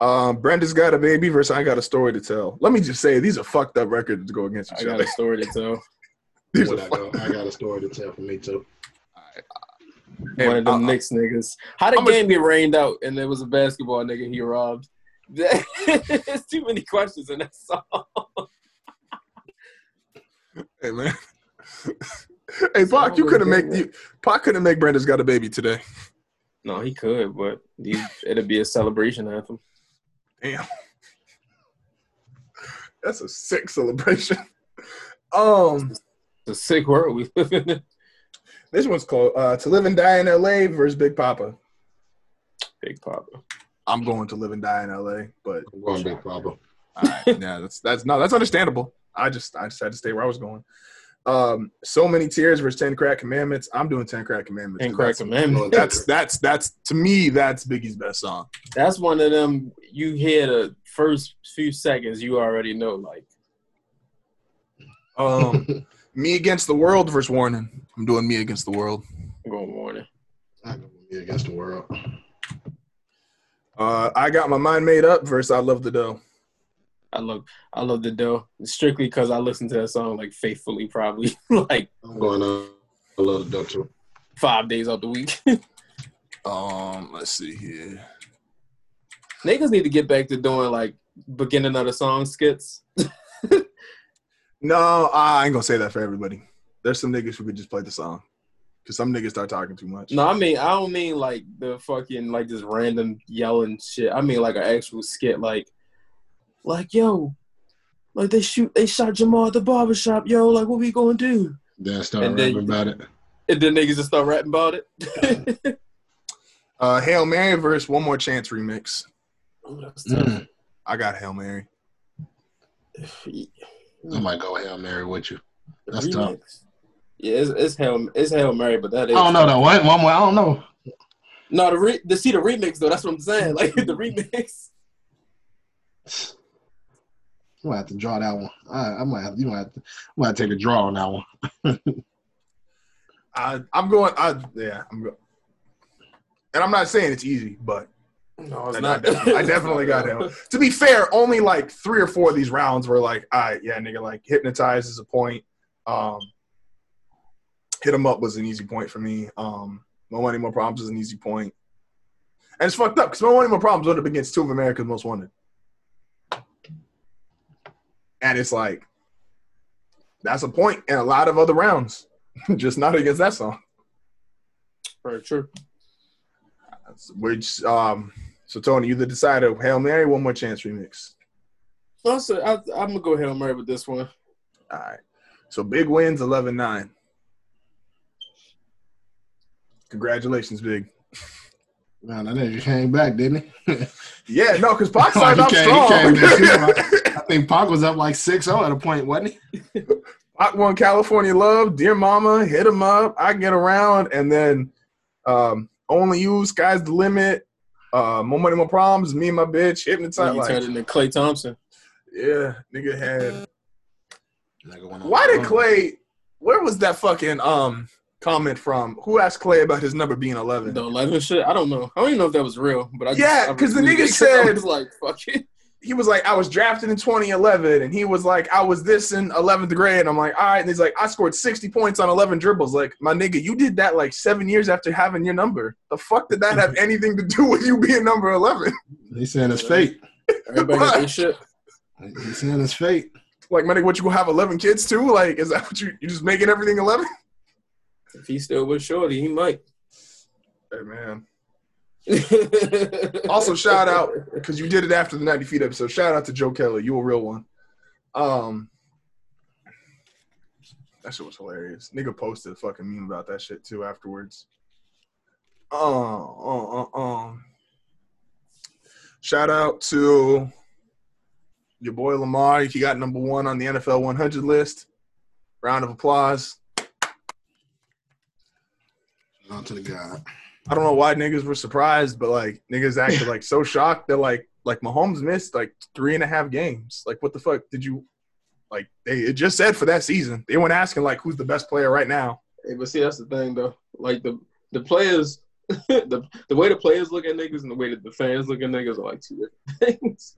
Speaker 1: Um, Brenda's got a baby versus I got a story to tell. Let me just say these are fucked up records to go against each other.
Speaker 3: I got a story to tell.
Speaker 1: These are
Speaker 2: What I, go,
Speaker 1: fucked-
Speaker 2: I got a story to tell for me too.
Speaker 1: Hey,
Speaker 3: One of them
Speaker 1: uh,
Speaker 3: Knicks niggas. How the
Speaker 1: I'm a-
Speaker 3: game get rained out and there was a basketball nigga he robbed? There's too many questions in that song.
Speaker 1: Hey man. hey Pac, you couldn't make you Pac couldn't make Brenda's got a baby today.
Speaker 3: No, he could, but he, it'd be a celebration anthem.
Speaker 1: Damn. That's a sick celebration. Um,
Speaker 3: It's a sick world we live in.
Speaker 1: this one's called uh, "To Live and Die in L.A." versus Big Poppa.
Speaker 3: Big Poppa.
Speaker 1: I'm going to live and die in L.A., but
Speaker 2: I'm going big problem.
Speaker 1: all right, yeah, that's that's no, that's understandable. I just I just had to stay where I was going. Um, so many tears versus ten crack commandments. I'm doing ten crack commandments.
Speaker 3: And Crack
Speaker 1: that's,
Speaker 3: Commandment.
Speaker 1: that's that's that's to me that's Biggie's best song.
Speaker 3: That's one of them. You hear the first few seconds, you already know. Like,
Speaker 1: Um, me against the world versus Warning. I'm doing me against the world.
Speaker 3: I'm going warning.
Speaker 2: I go with me against the world.
Speaker 1: Uh, I got my mind made up versus I love the dough.
Speaker 3: I love, I love the dough strictly because I listen to that song like faithfully, probably like
Speaker 2: I'm going on. I love the dough too.
Speaker 3: five days out the week.
Speaker 1: Um, let's see here.
Speaker 3: Niggas need to get back to doing like beginning of the song skits.
Speaker 1: No, I ain't gonna say that for everybody. There's some niggas who could just play the song. Cause some niggas start talking too much.
Speaker 3: No, I mean I don't mean like the fucking like just random yelling shit. I mean like an actual skit, like like yo, like they shoot they shot Jamal at the barbershop, yo, like what we gonna do?
Speaker 2: Then start
Speaker 3: And then-
Speaker 2: rapping about it.
Speaker 3: And then niggas just start rapping about it.
Speaker 1: Uh, Hail Mary versus One More Chance remix.
Speaker 3: Ooh, that tough.
Speaker 2: Mm.
Speaker 1: I got Hail Mary.
Speaker 2: I might go Hail Mary with you.
Speaker 3: The
Speaker 2: That's tough.
Speaker 3: Yeah, it's, it's Hail it's Hail Mary, but that
Speaker 2: I don't know though. What? One more. I don't know.
Speaker 3: No, the re- the see the remix though. That's what I'm saying. Like the remix.
Speaker 2: You might have to draw that one. I, I might have. You might have to. I might have to take a draw on that one.
Speaker 1: I, I'm going. I yeah. I'm going. And I'm not saying it's easy, but
Speaker 3: No, it's
Speaker 1: I,
Speaker 3: not.
Speaker 1: definitely, I definitely got him. To be fair, only like three or four of these rounds were like, all right, yeah, nigga, like hypnotize is a point. Um, hit him up was an easy point for me. Um, no money, more problems is an easy point. And it's fucked up because no money, more problems went up against two of America's most wanted. And it's like, that's a point in a lot of other rounds, just not against that song.
Speaker 3: Very true.
Speaker 1: Which, um, so Tony, you the decider. Hail Mary, one more chance remix.
Speaker 3: Also, I, I'm gonna go Hail Mary with this one.
Speaker 1: All right. So big wins 11 9. Congratulations, Big.
Speaker 2: Man, that nigga came back, didn't he?
Speaker 1: Yeah, no, because Pac
Speaker 2: He
Speaker 1: started off
Speaker 2: came- he
Speaker 1: strong.
Speaker 2: came to see I think Pac was up like 6-0 at a point, wasn't he?
Speaker 1: Pac won California Love, Dear Mama, Hit 'em Up, I Get Around, and then um, Only You, Sky's the Limit, uh, More Money, More Problems, Me and My Bitch, Hypnotize.
Speaker 3: he
Speaker 1: Like,
Speaker 3: turned into Klay Thompson.
Speaker 1: yeah, nigga had.
Speaker 2: Nigga went on
Speaker 1: Why did
Speaker 2: run.
Speaker 1: Klay, where was that fucking um comment from? Who asked Klay about his number being 11?
Speaker 3: The 11 shit. I don't know. I don't even know if that was real, but I just,
Speaker 1: Yeah, because the nigga
Speaker 3: it 'cause I
Speaker 1: said-
Speaker 3: was like, fuck it.
Speaker 1: He was like, I was drafted in 2011, and he was like, I was this in 11th grade. I'm like, all right. And he's like, I scored 60 points on 11 dribbles. Like, my nigga, you did that like seven years after having your number. The fuck did that have anything to do with you being number 11?
Speaker 2: He's saying it's fate.
Speaker 3: Everybody shit.
Speaker 2: He's saying it's fate.
Speaker 1: Like, my nigga, what you gonna have 11 kids too? Like, is that what you you just making everything 11?
Speaker 3: If he's still with Shorty, he might.
Speaker 1: Hey man. Also, shout out because you did it after the 90 feet episode. Shout out to Joe Kelly. You a real one. Um, that shit was hilarious. Nigga posted a fucking meme about that shit too afterwards. Uh, uh, uh, uh. Shout out to your boy Lamar. He got number one on the NFL 100 list. Round of applause.
Speaker 2: On to the guy.
Speaker 1: I don't know why niggas were surprised, but like niggas acted like so shocked that like like Mahomes missed like three and a half games. Like what the fuck did you like? They it just said for that season. They weren't asking like who's the best player right now.
Speaker 3: Hey, but see, that's the thing though. Like the the players, the the way the players look at niggas and the way that the fans look at niggas are like two different things.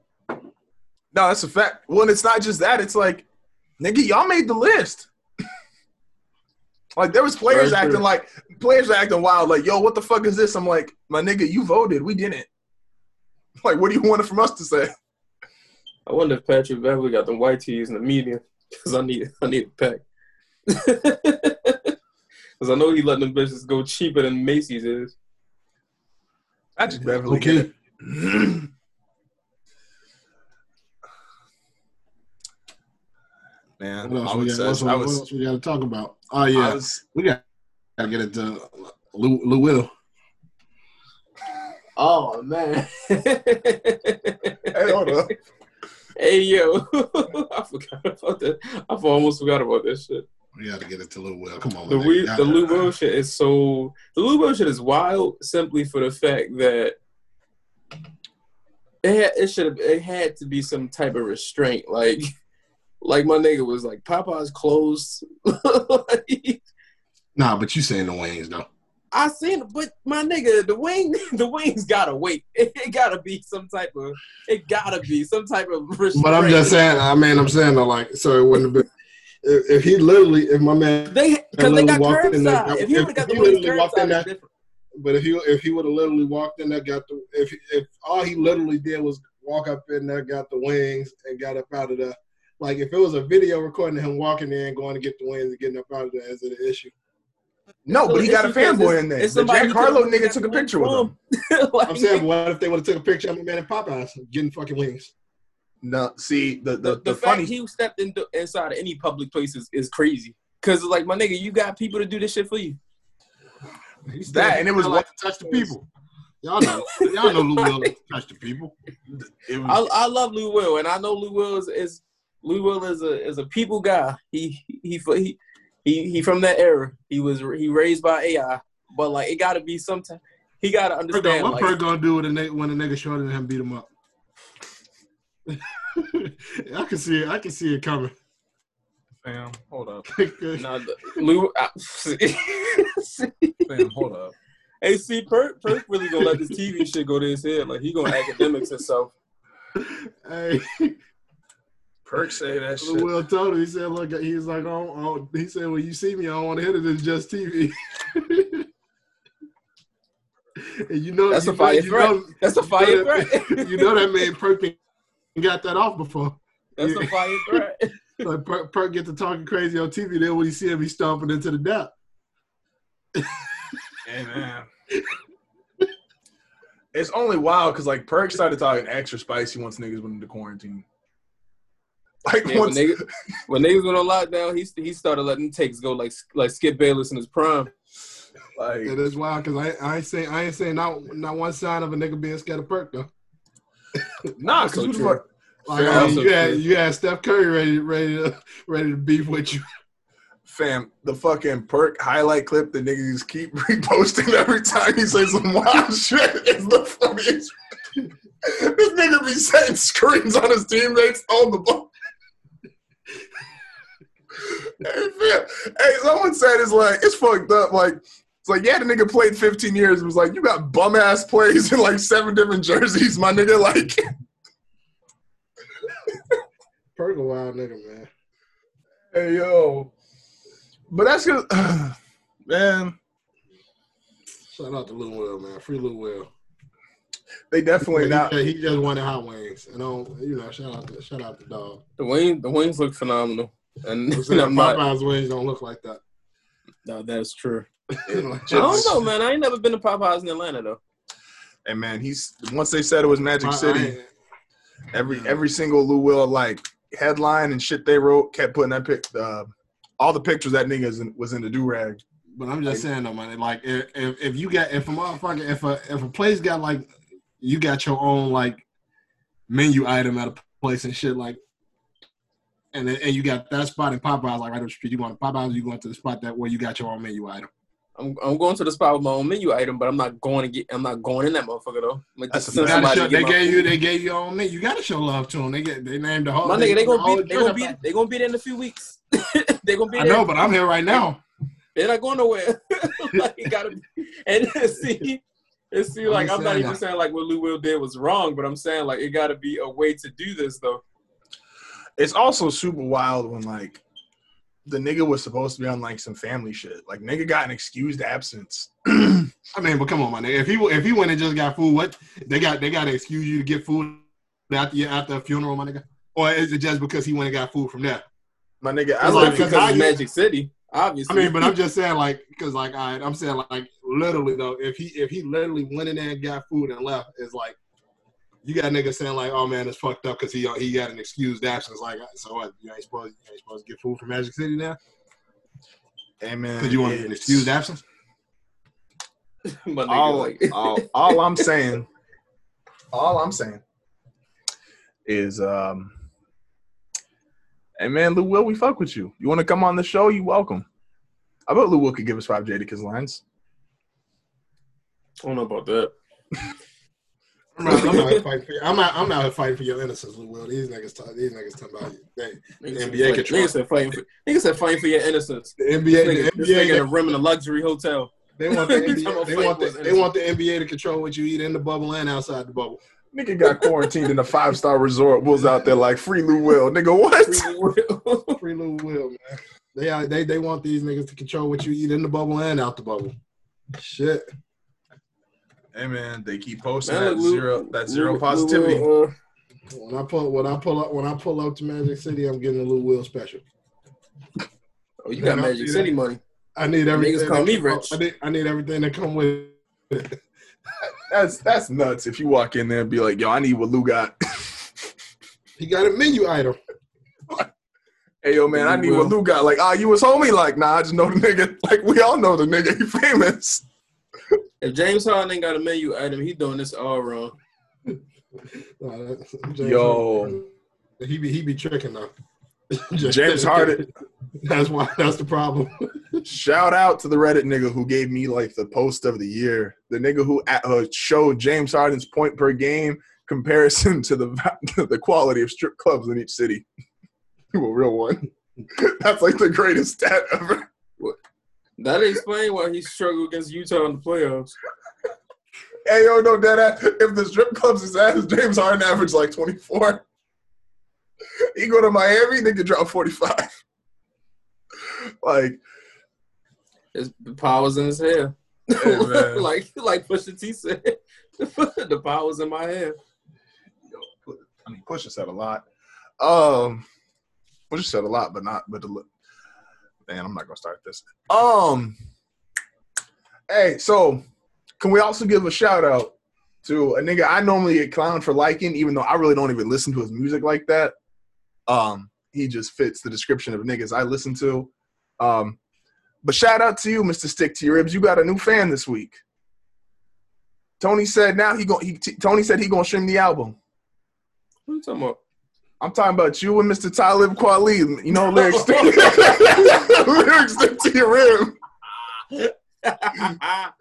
Speaker 1: No, that's a fact. Well, and it's not just that. It's like nigga, y'all made the list. Like there was players
Speaker 3: Very
Speaker 1: acting
Speaker 3: true.
Speaker 1: like players acting wild. Like yo, what the fuck is this? I'm like my nigga, you voted. We didn't. Like what do you want from us to say?
Speaker 3: I wonder if Patrick Beverley got the white tees in the media. because I need I need a pack. Because I know he letting them bitches go cheaper than Macy's is.
Speaker 1: Patrick Beverley.
Speaker 2: Okay.
Speaker 1: Man,
Speaker 2: What else,
Speaker 1: I
Speaker 2: we
Speaker 1: was,
Speaker 2: got, what's-
Speaker 1: I
Speaker 2: what else we got to talk about? Oh, yeah.
Speaker 1: was
Speaker 2: we got to get into Lou, Lou Will.
Speaker 3: Oh man.
Speaker 1: Hey, hold up.
Speaker 3: Hey yo, I forgot about that. I almost forgot about that shit.
Speaker 2: We got to get into Lou Will. Come on.
Speaker 3: The
Speaker 2: man.
Speaker 3: we, the Lou Will shit is so the Lou Will shit is wild simply for the fact that it had, it should have it had to be some type of restraint like like my nigga was like Popeye's closed. like,
Speaker 2: Nah, but you saying the wings, though.
Speaker 3: I seen it, but my nigga, the wing, the wings gotta wait. It, gotta be some type of, it gotta be some type of restraint.
Speaker 2: But I'm just saying, I mean, I'm saying, though, like, so it wouldn't have been. If, if he literally, if my man
Speaker 3: they because they got
Speaker 2: in there-
Speaker 3: If he would have got the wings
Speaker 2: literally walked in
Speaker 3: curbside.
Speaker 2: But if he if he would have literally walked in there, got the if if all he literally did was walk up in there, got the wings, and got up out of there. Like if it was a video recording of him walking in, and going to get the wings and getting up out of there, is it an issue?
Speaker 1: No, but he got a fanboy in there. The Jack
Speaker 3: who
Speaker 1: Harlow nigga took a picture with him.
Speaker 3: Like,
Speaker 2: I'm saying, what if they would have took a picture of him man in Popeyes getting fucking wings?
Speaker 1: No, see the the,
Speaker 3: the,
Speaker 1: the,
Speaker 3: the fact
Speaker 1: funny.
Speaker 3: he stepped in inside of any public place is, is crazy. Cause like my nigga, you got people to do this shit for you.
Speaker 2: He still-
Speaker 1: That, and it was
Speaker 2: like to touch the people. Y'all know, y'all know Lou Will to touch the people.
Speaker 1: was,
Speaker 3: I, I love Lou Will, and I know Lou Will is, is Lou Will is a is a people guy. He he he he he from that era. He was he raised by AI, but like it got to be sometime. He got to understand.
Speaker 2: what
Speaker 3: Like,
Speaker 2: Perk gonna do when a nigga, when a nigga shorter than him beat him up? I can see it. I can see it coming.
Speaker 5: Fam, hold up.
Speaker 3: Uh, nah, the- Lou. I,
Speaker 5: Fam, hold up.
Speaker 3: hey, see, Perk Perk really gonna let this TV shit go to his head. Like he gonna academics himself.
Speaker 2: hey,
Speaker 5: Perk say that
Speaker 2: Lou
Speaker 5: shit.
Speaker 2: Will told him. He said, "Look, he was like, oh, oh, he said, when you see me, I don't want to hit it. It's just TV." and you know,
Speaker 3: That's
Speaker 2: you
Speaker 3: a fire
Speaker 2: know, you
Speaker 3: threat.
Speaker 2: know,
Speaker 3: That's a
Speaker 2: you
Speaker 3: fire
Speaker 2: know that-
Speaker 3: threat.
Speaker 2: you know that man Perk got that off before.
Speaker 3: That's a fire threat.
Speaker 2: Like Perk, Perk get to talking crazy on TV. Then when you see him, he's stomping into the depth.
Speaker 5: Hey, man.
Speaker 1: it's only wild because like Perk started talking extra spicy once niggas went into quarantine. Like
Speaker 3: Yeah, when,
Speaker 1: once,
Speaker 3: niggas, when niggas went on lockdown, he he started letting takes go like like Skip Bayless in his prime.
Speaker 1: like
Speaker 2: It is wild because I, I ain't saying I ain't saying not not one sign of a nigga being scared of Perk though.
Speaker 1: nah, because who the
Speaker 3: true.
Speaker 1: fuck?
Speaker 2: Like I mean,
Speaker 3: enough.
Speaker 2: you had you had Steph Curry ready ready to ready to beef with you.
Speaker 1: Fam, the fucking perk highlight clip that niggas keep reposting every time he says some wild shit is the funniest. this nigga be setting screens on his teammates on the ball. Hey, someone said it's like it's fucked up. Like it's like yeah, the nigga played 15 years. It was like you got bum ass plays in like seven different jerseys, my nigga. Like
Speaker 2: Perk a wild nigga, man.
Speaker 1: hey yo, but that's good, man.
Speaker 2: Shout out to Lil Will, man. Free Lil Will.
Speaker 1: They definitely
Speaker 2: he,
Speaker 1: not.
Speaker 2: he just wanted hot wings, and you know, shout out to shout out to dog.
Speaker 3: The wings the wings look phenomenal, and
Speaker 2: I'm saying
Speaker 3: I'm not.
Speaker 2: Wings don't look like that.
Speaker 3: No, that's true. I don't know, man. I ain't never been to Popeyes in Atlanta though.
Speaker 1: And man, he's once they said it was Magic
Speaker 2: I- I
Speaker 1: City,
Speaker 2: ain't-
Speaker 1: every every single Lou Will like headline and shit they wrote kept putting that pic, uh, all the pictures that niggas in, was in the do rag.
Speaker 2: But I'm just saying though, man. Like if, if if you got if a motherfucker if a if a place got like you got your own like menu item at a place and shit like, and then, and you got that spot in Popeyes like right up the street. You going to Popeyes? You going to the spot that where you got your own menu item?
Speaker 3: I'm I'm going to the spot with my own menu item, but I'm not going to get. I'm not going in that motherfucker though. I'm
Speaker 1: That's
Speaker 3: just
Speaker 1: a
Speaker 3: send
Speaker 1: fact.
Speaker 2: You gotta
Speaker 3: somebody
Speaker 2: show, they gave
Speaker 3: food.
Speaker 2: you they gave you your own menu. You got to show love to them. They get they named the whole.
Speaker 3: My nigga, they gonna be they gonna be they gonna be there in a few weeks. they gonna be
Speaker 2: I know, but I'm here right now.
Speaker 3: They're not going nowhere. like it gotta be, and see, and see, like I'm not even saying like what Lou Will did was wrong, but I'm saying like it gotta be a way to do this though.
Speaker 1: It's also super wild when like the nigga was supposed to be on like some family shit. Like nigga got an excused absence.
Speaker 2: I mean, but come on, my nigga. If he if he went and just got food, what they got they got to excuse you to get food after after a funeral, my nigga? Or is it just because he went and got food from there?
Speaker 1: My nigga, I
Speaker 2: It's
Speaker 1: like
Speaker 2: like-
Speaker 3: because
Speaker 2: I
Speaker 3: it's Magic City, obviously.
Speaker 2: I mean, but I'm just saying, like, because like I, I'm saying, like, literally though, if he if he literally went in there and got food and left, it's like you got niggas saying like, oh man, it's fucked up because he he got an excused absence. Like, so what? You ain't supposed you ain't supposed to get food from Magic City now
Speaker 1: hey man,
Speaker 2: because you want an
Speaker 1: it's-
Speaker 2: excused absence.
Speaker 3: my nigga,
Speaker 1: all,
Speaker 3: like,
Speaker 1: all, all I'm saying, all I'm saying is, um, hey man, Lou Will, we fuck with you. You want to come on the show? You welcome. I bet Lou Will could give us five Jadakiss lines.
Speaker 3: I don't know about that.
Speaker 2: I'm not, I'm not here fighting for you. I'm not. I'm not here fighting for your innocence, Lou Will. These niggas, talk, these niggas talking about you. They,
Speaker 3: Niggas
Speaker 2: NBA
Speaker 3: said,
Speaker 2: control.
Speaker 3: niggas said fighting for niggas said fighting for your innocence.
Speaker 2: the
Speaker 3: This
Speaker 2: NBA,
Speaker 3: nigga,
Speaker 2: the
Speaker 3: this nigga in a room in a luxury hotel.
Speaker 2: they want the
Speaker 3: Talking
Speaker 2: NBA,
Speaker 3: about
Speaker 2: they want the,
Speaker 3: was
Speaker 2: they want the NBA to control what you eat in the bubble and outside the bubble.
Speaker 1: Nigga got quarantined in a five star resort. Was out there like free Lou Will. Nigga, what?
Speaker 2: Free Lou Will, man. They they they want these niggas to control what you eat in the bubble and out the bubble. Shit.
Speaker 1: Hey man, they keep posting
Speaker 3: Man,
Speaker 1: that
Speaker 3: look, Lou-
Speaker 1: zero that zero
Speaker 3: Lou-
Speaker 1: positivity.
Speaker 3: Lou, uh,
Speaker 2: When I pull when I pull up when I pull up to Magic City, I'm getting a little Will special.
Speaker 3: oh, you got
Speaker 2: I'll
Speaker 3: Magic City
Speaker 2: that.
Speaker 3: money.
Speaker 2: I need everything.
Speaker 3: Niggas call me
Speaker 2: come-
Speaker 3: rich.
Speaker 2: I need, I need everything that come with it.
Speaker 1: That's that's nuts. If you walk in there and be like, "Yo, I need what Lou got."
Speaker 2: He got a menu item.
Speaker 1: hey, yo, man, I need what Lou got. Like, ah, you was homie. Like, nah, I just know the nigga. Like, we all know the nigga. He famous.
Speaker 3: If James Harden ain't got a menu item, he doing this all wrong.
Speaker 2: James
Speaker 1: Yo.
Speaker 2: Harden, he be he be tricking though.
Speaker 1: James Harden.
Speaker 2: That's why. That's the problem.
Speaker 1: Shout out to the Reddit nigga who gave me like the post of the year. The nigga who uh, showed James Harden's point per game comparison to the the quality of strip clubs in each city. a real one. That's like the greatest stat ever.
Speaker 3: That explain why he struggled against Utah in the playoffs.
Speaker 1: Hey yo, no dead If the strip clubs is ass, James Harden averaged like 24. He go to Miami, nigga drop 45. Like,
Speaker 3: His powers in his hair.
Speaker 1: Hey,
Speaker 3: like like Pusha T said, the powers in my hair.
Speaker 1: yo, I mean, Pusha said a lot. Um, Pusha said a lot, but not, but the, man, I'm not gonna start this. Um, hey, so can we also give a shout out to a nigga I normally get clowned for liking, even though I really don't even listen to his music like that. Um, he just fits the description of niggas I listen to. Um, but shout out to you, Mr. Stick to Your Ribs. You got a new fan this week. Tony said now he going he t- Tony said he gonna stream the album.
Speaker 3: What are you talking about?
Speaker 1: I'm talking about you and Mr. Talib Kweli. You know lyrics stick, lyrics to rib. I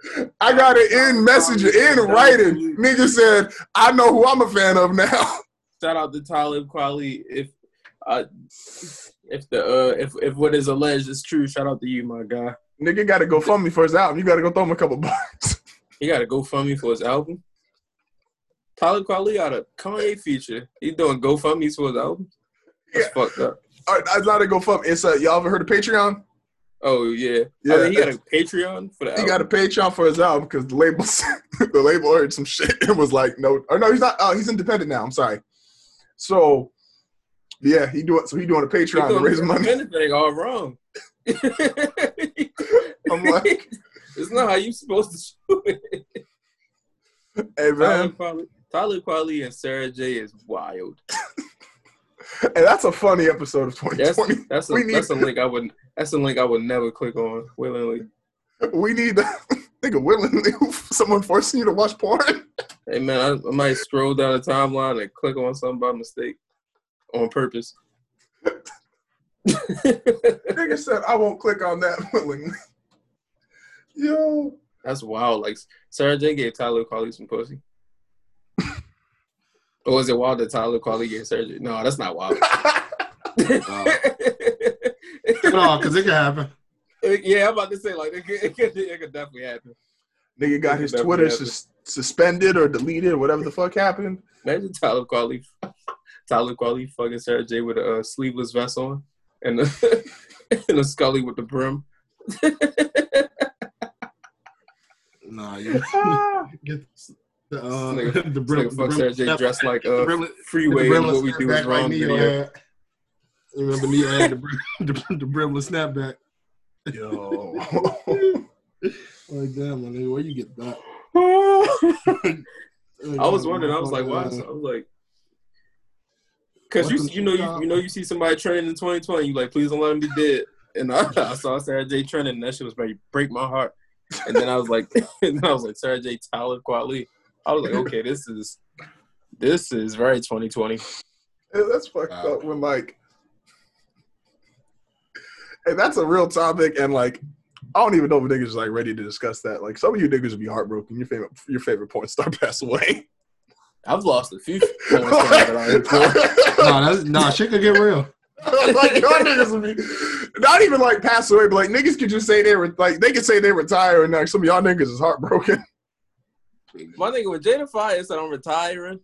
Speaker 1: got it in message in writing. Nigga said, I know who I'm a fan of now.
Speaker 3: Shout out to Talib Kweli. If uh, if the uh, if if what is alleged is true, shout out to you, my guy.
Speaker 1: Nigga got to go fund me for his album. You got to go throw him a couple bucks.
Speaker 3: He got to go fund me for his album. Talib Kweli got a Kanye feature. He doing GoFundMe for his album. That's
Speaker 1: Yeah.
Speaker 3: fucked up.
Speaker 1: Right, it's not a GoFundMe. It's a, y'all ever heard of Patreon?
Speaker 3: Oh yeah, oh,
Speaker 1: Yeah,
Speaker 3: I mean, he got a Patreon for the
Speaker 1: He
Speaker 3: album.
Speaker 1: got a Patreon for his album because the label the label heard some shit and was like, no, or no, he's not. Oh, he's independent now. I'm sorry. So, yeah, he doing so he doing a Patreon to raise money.
Speaker 3: Anything all wrong.
Speaker 1: I'm like,
Speaker 3: it's not how you supposed to shoot it.
Speaker 1: hey man,
Speaker 3: Talib Kweli and Sara Jay is wild.
Speaker 1: hey, that's a funny episode of
Speaker 3: That's
Speaker 1: 2020.
Speaker 3: that's a
Speaker 1: We need-
Speaker 3: that's a link I would that's a link I would never click on willingly.
Speaker 1: We need nigga willingly someone forcing you to watch porn.
Speaker 3: Hey man, I, I might scroll down the timeline and click on something by mistake, on purpose.
Speaker 1: nigga said I won't click on that willingly. Yo,
Speaker 3: That's wild. Like Sara Jay gave Talib Kweli some pussy. Or was it wild that Talib Kweli gave Sara Jay? No, that's not wild.
Speaker 2: no, because it could happen.
Speaker 3: yeah, I'm about to say like it could, it could, it could definitely happen.
Speaker 1: nigga got his Twitter sus- suspended or deleted, or whatever the fuck happened.
Speaker 3: Imagine Talib Kweli, Talib Kweli fucking Sara Jay with a uh, sleeveless vest on and a, and a Scully with the brim.
Speaker 2: Nah, you get the uh,
Speaker 3: This nigga-
Speaker 2: the
Speaker 3: This
Speaker 2: brim,
Speaker 3: nigga fuck Sara Jay dressed like uh,
Speaker 2: brim-
Speaker 3: freeway
Speaker 2: the
Speaker 3: what we do is
Speaker 2: snapback like
Speaker 3: wrong
Speaker 2: Neo
Speaker 3: video.
Speaker 2: had. Remember Neo had the, brim, the, the brimless snapback.
Speaker 1: Yo.
Speaker 2: Like damn, my nigga, where you get that?
Speaker 3: I was wondering. I was like, why? So I was like, because you you know you, you know you see somebody trending in 2020, you like, please don't let him be dead. And I, I saw Sara Jay trending, and that shit was ready break my heart. And then I was like, and then I was like, Sara Jay Talib Kweli. I was like, okay, this is this is very 2020.
Speaker 1: Yeah, that's fucked
Speaker 2: Wow.
Speaker 1: up when like and that's a real topic and like I don't even know if niggas is like ready to discuss that. Like some of you niggas would be heartbroken. Your favorite your favorite porn star passed away.
Speaker 3: I've lost a few porn stars that I enjoy.
Speaker 2: Nah, that's, nah, shit could get real.
Speaker 1: like y'all niggas would be not even like pass away, but like niggas could just say they were like they could say they retire and like some of y'all niggas is heartbroken.
Speaker 3: My nigga with Jada Fyre said I'm retiring.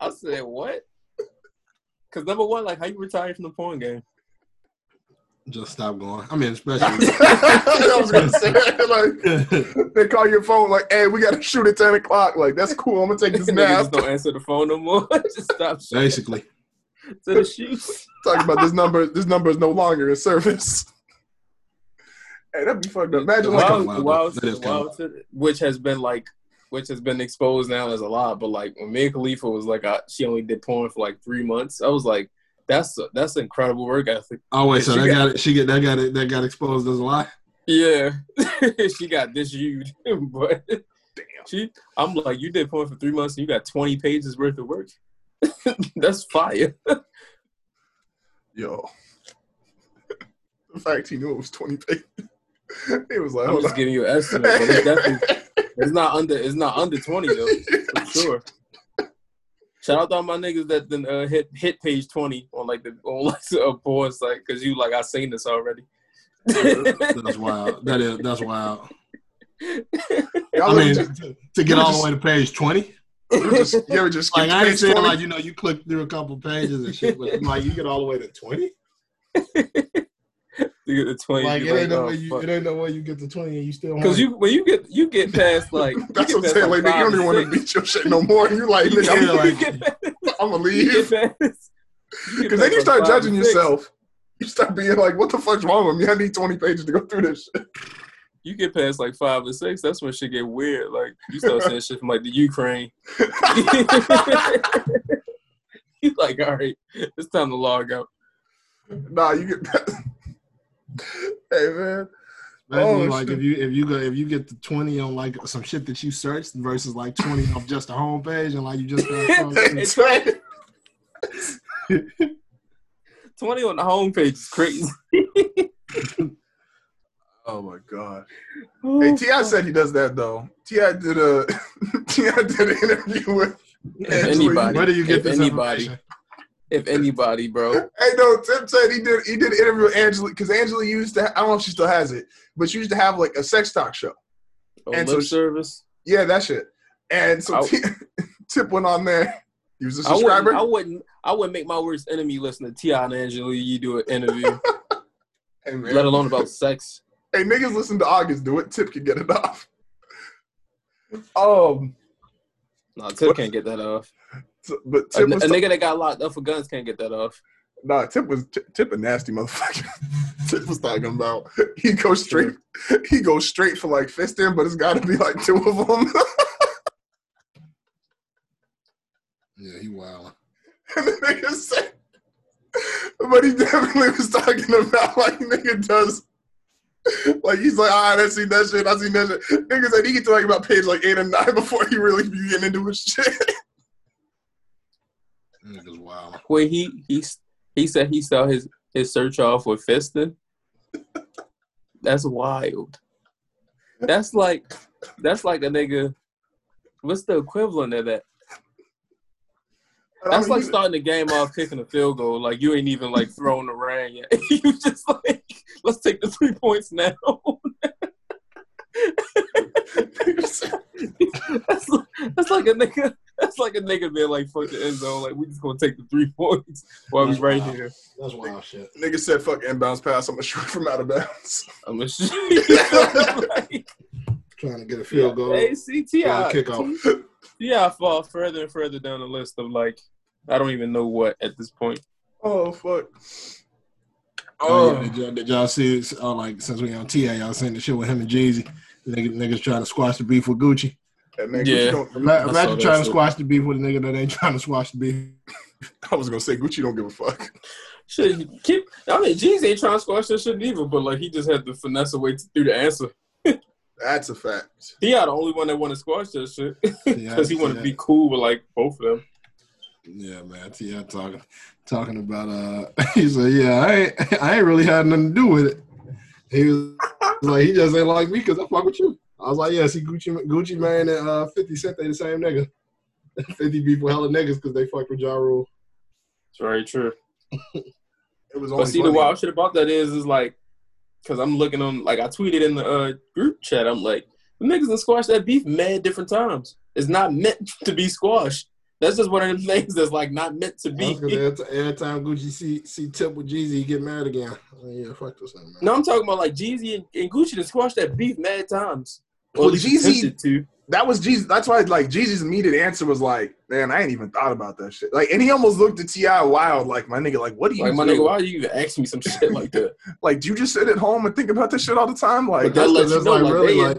Speaker 3: I said what? Because number one, like how you retire from the porn game?
Speaker 2: Just stop going. I mean, especially.
Speaker 1: I was gonna say like they call your phone like, "Hey, we got to shoot at ten o'clock." Like that's cool. I'm gonna take this nap.
Speaker 3: don't answer the phone no more. Just stop
Speaker 2: basically.
Speaker 3: to the shoes.
Speaker 1: Talking about this number. This number is no longer in service. Hey, that'd be fucked up. Imagine like
Speaker 2: Wow.
Speaker 1: a,
Speaker 3: Wild, wild,
Speaker 2: That is kinda
Speaker 3: wild, which has been like, which has been exposed now as a lot. But like when Mia Khalifa was like, uh, she only did porn for like three months. I was like, that's that's incredible work ethic.
Speaker 2: Oh wait, so
Speaker 3: She
Speaker 2: that
Speaker 3: got-
Speaker 2: got, she get that got it that got exposed as a lie.
Speaker 3: Yeah, she got disused, but damn, she. I'm like, you did porn for three months and you got 20 pages worth of work. that's fire.
Speaker 1: yo. The fact he knew it was twenty pages. He was like,
Speaker 3: I'm just
Speaker 1: on.
Speaker 3: giving you an estimate, but it's definitely it's not under it's not under 20 though for sure. Shout out to all my niggas that then uh, hit hit page 20 on like the on like a porn site because you like I seen this already.
Speaker 2: That's wild. That is that's wild.
Speaker 1: Y'all
Speaker 2: I mean,
Speaker 1: just-
Speaker 2: to, to get all the way to page twenty.
Speaker 1: you ever just, you ever just
Speaker 2: Like I ain't
Speaker 1: page
Speaker 2: saying
Speaker 1: 20?
Speaker 2: like you know you click through a couple pages and shit, but like you get all the way to twenty.
Speaker 3: You get the 20.
Speaker 2: Like it
Speaker 3: you're
Speaker 2: ain't no
Speaker 3: oh,
Speaker 2: way you it ain't no way you get the twenty and you still
Speaker 3: Cause you when you get you get past like
Speaker 1: That's what I'm
Speaker 3: past,
Speaker 1: saying. Like, nigga, you don't even want to beat your shit no more. And you like, nigga,
Speaker 2: Yeah,
Speaker 1: I'm,
Speaker 2: like-
Speaker 3: You get past-
Speaker 1: I'm gonna leave.
Speaker 3: get past- you get
Speaker 1: Because then you start judging yourself. You start being like, what the fuck's wrong with me? I need 20 pages to go through this shit.
Speaker 3: You get past like five or six, that's when shit get weird. Like you start saying shit from like the Ukraine. you like, all right, it's time to log out.
Speaker 1: nah, you get. Hey, man.
Speaker 2: Imagine
Speaker 1: Oh,
Speaker 2: like
Speaker 1: shit.
Speaker 2: if you if you go if you get the twenty on like some shit that you searched versus like twenty off just the homepage and like you just start scrolling.
Speaker 3: It's right. Twenty on the homepage is crazy.
Speaker 1: Oh, my God. Hey, oh, T.I. said he does that, though. T.I. did a. T.I. did an interview with.
Speaker 3: Anybody,
Speaker 2: Where do you get
Speaker 3: if
Speaker 2: this
Speaker 3: anybody,
Speaker 2: information?
Speaker 3: If anybody, bro.
Speaker 1: Hey, no, Tim said he did he did an interview with Angela because Angela used to I don't know if she still has it, but she used to have like a sex talk show.
Speaker 3: On
Speaker 1: And so-
Speaker 3: service.
Speaker 1: Yeah, that shit. And so
Speaker 3: I-
Speaker 1: T- Tip went on there. He was a
Speaker 3: I wouldn't,
Speaker 1: subscriber.
Speaker 3: I wouldn't. I wouldn't make my worst enemy listen to Ti and Angela. You do an interview,
Speaker 1: Hey,
Speaker 3: let alone about sex.
Speaker 1: hey, niggas listen to August do it. Tip can get it off. Um,
Speaker 3: No, Tip can't get that off.
Speaker 1: So- but
Speaker 3: A,
Speaker 1: Tip
Speaker 3: a
Speaker 1: was
Speaker 3: nigga that got locked up for guns can't get that off.
Speaker 1: nah. Tip was Tip a nasty motherfucker. Tip was talking about he goes straight. He goes straight for like fisting, but it's got to be like two of them.
Speaker 2: Yeah, he wild.
Speaker 1: And the nigga said, but he definitely was talking about like nigga does. Like he's like, ah, I seen that shit. I seen that shit. Nigga said he get talking about page like eight and nine before he really be getting into his shit.
Speaker 2: Niggas wild.
Speaker 3: Wait, he he he said he saw his his search off with fisting. That's wild. That's like that's like a nigga. What's the equivalent of that? That's like starting the game off kicking a field goal. Like you ain't even like throwing the ring yet. you just like, let's take the three points now. That's, that's like a nigga. That's like a nigga being like, "Fuck the end zone." Like we just gonna take the three points while we
Speaker 2: That's
Speaker 3: right
Speaker 2: wild.
Speaker 3: here.
Speaker 2: That's wild shit.
Speaker 1: Nigga said, "Fuck inbounds pass. I'm gonna shoot from out of bounds."
Speaker 3: I'm gonna shoot. like,
Speaker 2: Trying to get a field goal.
Speaker 3: hey, see, Ti,
Speaker 2: Yeah, kickoff.
Speaker 3: Ti fall further and further down the list of like, I don't even know what at this point.
Speaker 1: Oh fuck.
Speaker 2: Oh,
Speaker 1: Oh,
Speaker 2: yeah, did, y'all, did y'all see? this, Uh, like since we on TA, y'all seen the shit with him and Jeezy. Niggas, niggas trying to squash the beef with Gucci.
Speaker 1: that man,
Speaker 3: Yeah.
Speaker 1: Gucci don't,
Speaker 2: Ima-
Speaker 3: saw
Speaker 2: Imagine trying to
Speaker 3: shit.
Speaker 2: squash the beef with a nigga that ain't trying to squash the beef.
Speaker 1: I was gonna say Gucci don't give a fuck.
Speaker 3: Shit, keep. I mean, Jeezy ain't trying to squash that shit either, but like he just had to finesse a way to do the answer.
Speaker 1: That's a fact.
Speaker 3: He not the only one that want to squash that shit because he want to be cool with like both of them.
Speaker 2: Yeah, man. T.I. talking talking about uh he said, Yeah, I ain't I ain't really had nothing to do with it. He was like, he just ain't like me because I fuck with you. I was like, Yeah, see Gucci Gucci Mane and uh 50 Cent, they the same nigga. 50 people hella niggas because they fuck with Ja Rule.
Speaker 3: It's very true.
Speaker 1: It was
Speaker 3: But
Speaker 1: only
Speaker 3: see, the
Speaker 1: funny.
Speaker 3: wild shit about that is, is like, because I'm looking on, like, I tweeted in the uh, group chat. I'm like, the niggas done squash that beef mad different times. It's not meant to be squashed. That's just one of the things that's like not meant to be.
Speaker 2: Every, ti- every time Gucci see see Tip with Jeezy, he get mad again. Oh, yeah, fuck this man.
Speaker 3: No, I'm talking about like Jeezy and, and Gucci to squash that beef mad times.
Speaker 1: Well, Jeezy-
Speaker 3: to.
Speaker 1: That was Jesus. That's why, like, Jeezy's immediate answer was like, "Man, I ain't even thought about that shit." Like, and he almost looked at Ti wild, like, "My nigga, like, what do you
Speaker 3: Like my nigga, why are you even ask me some shit like that?
Speaker 1: Like, do you just sit at home and think about this shit all the time? Like,
Speaker 3: that
Speaker 2: That's
Speaker 3: lets you know,
Speaker 2: like
Speaker 3: like,
Speaker 2: really like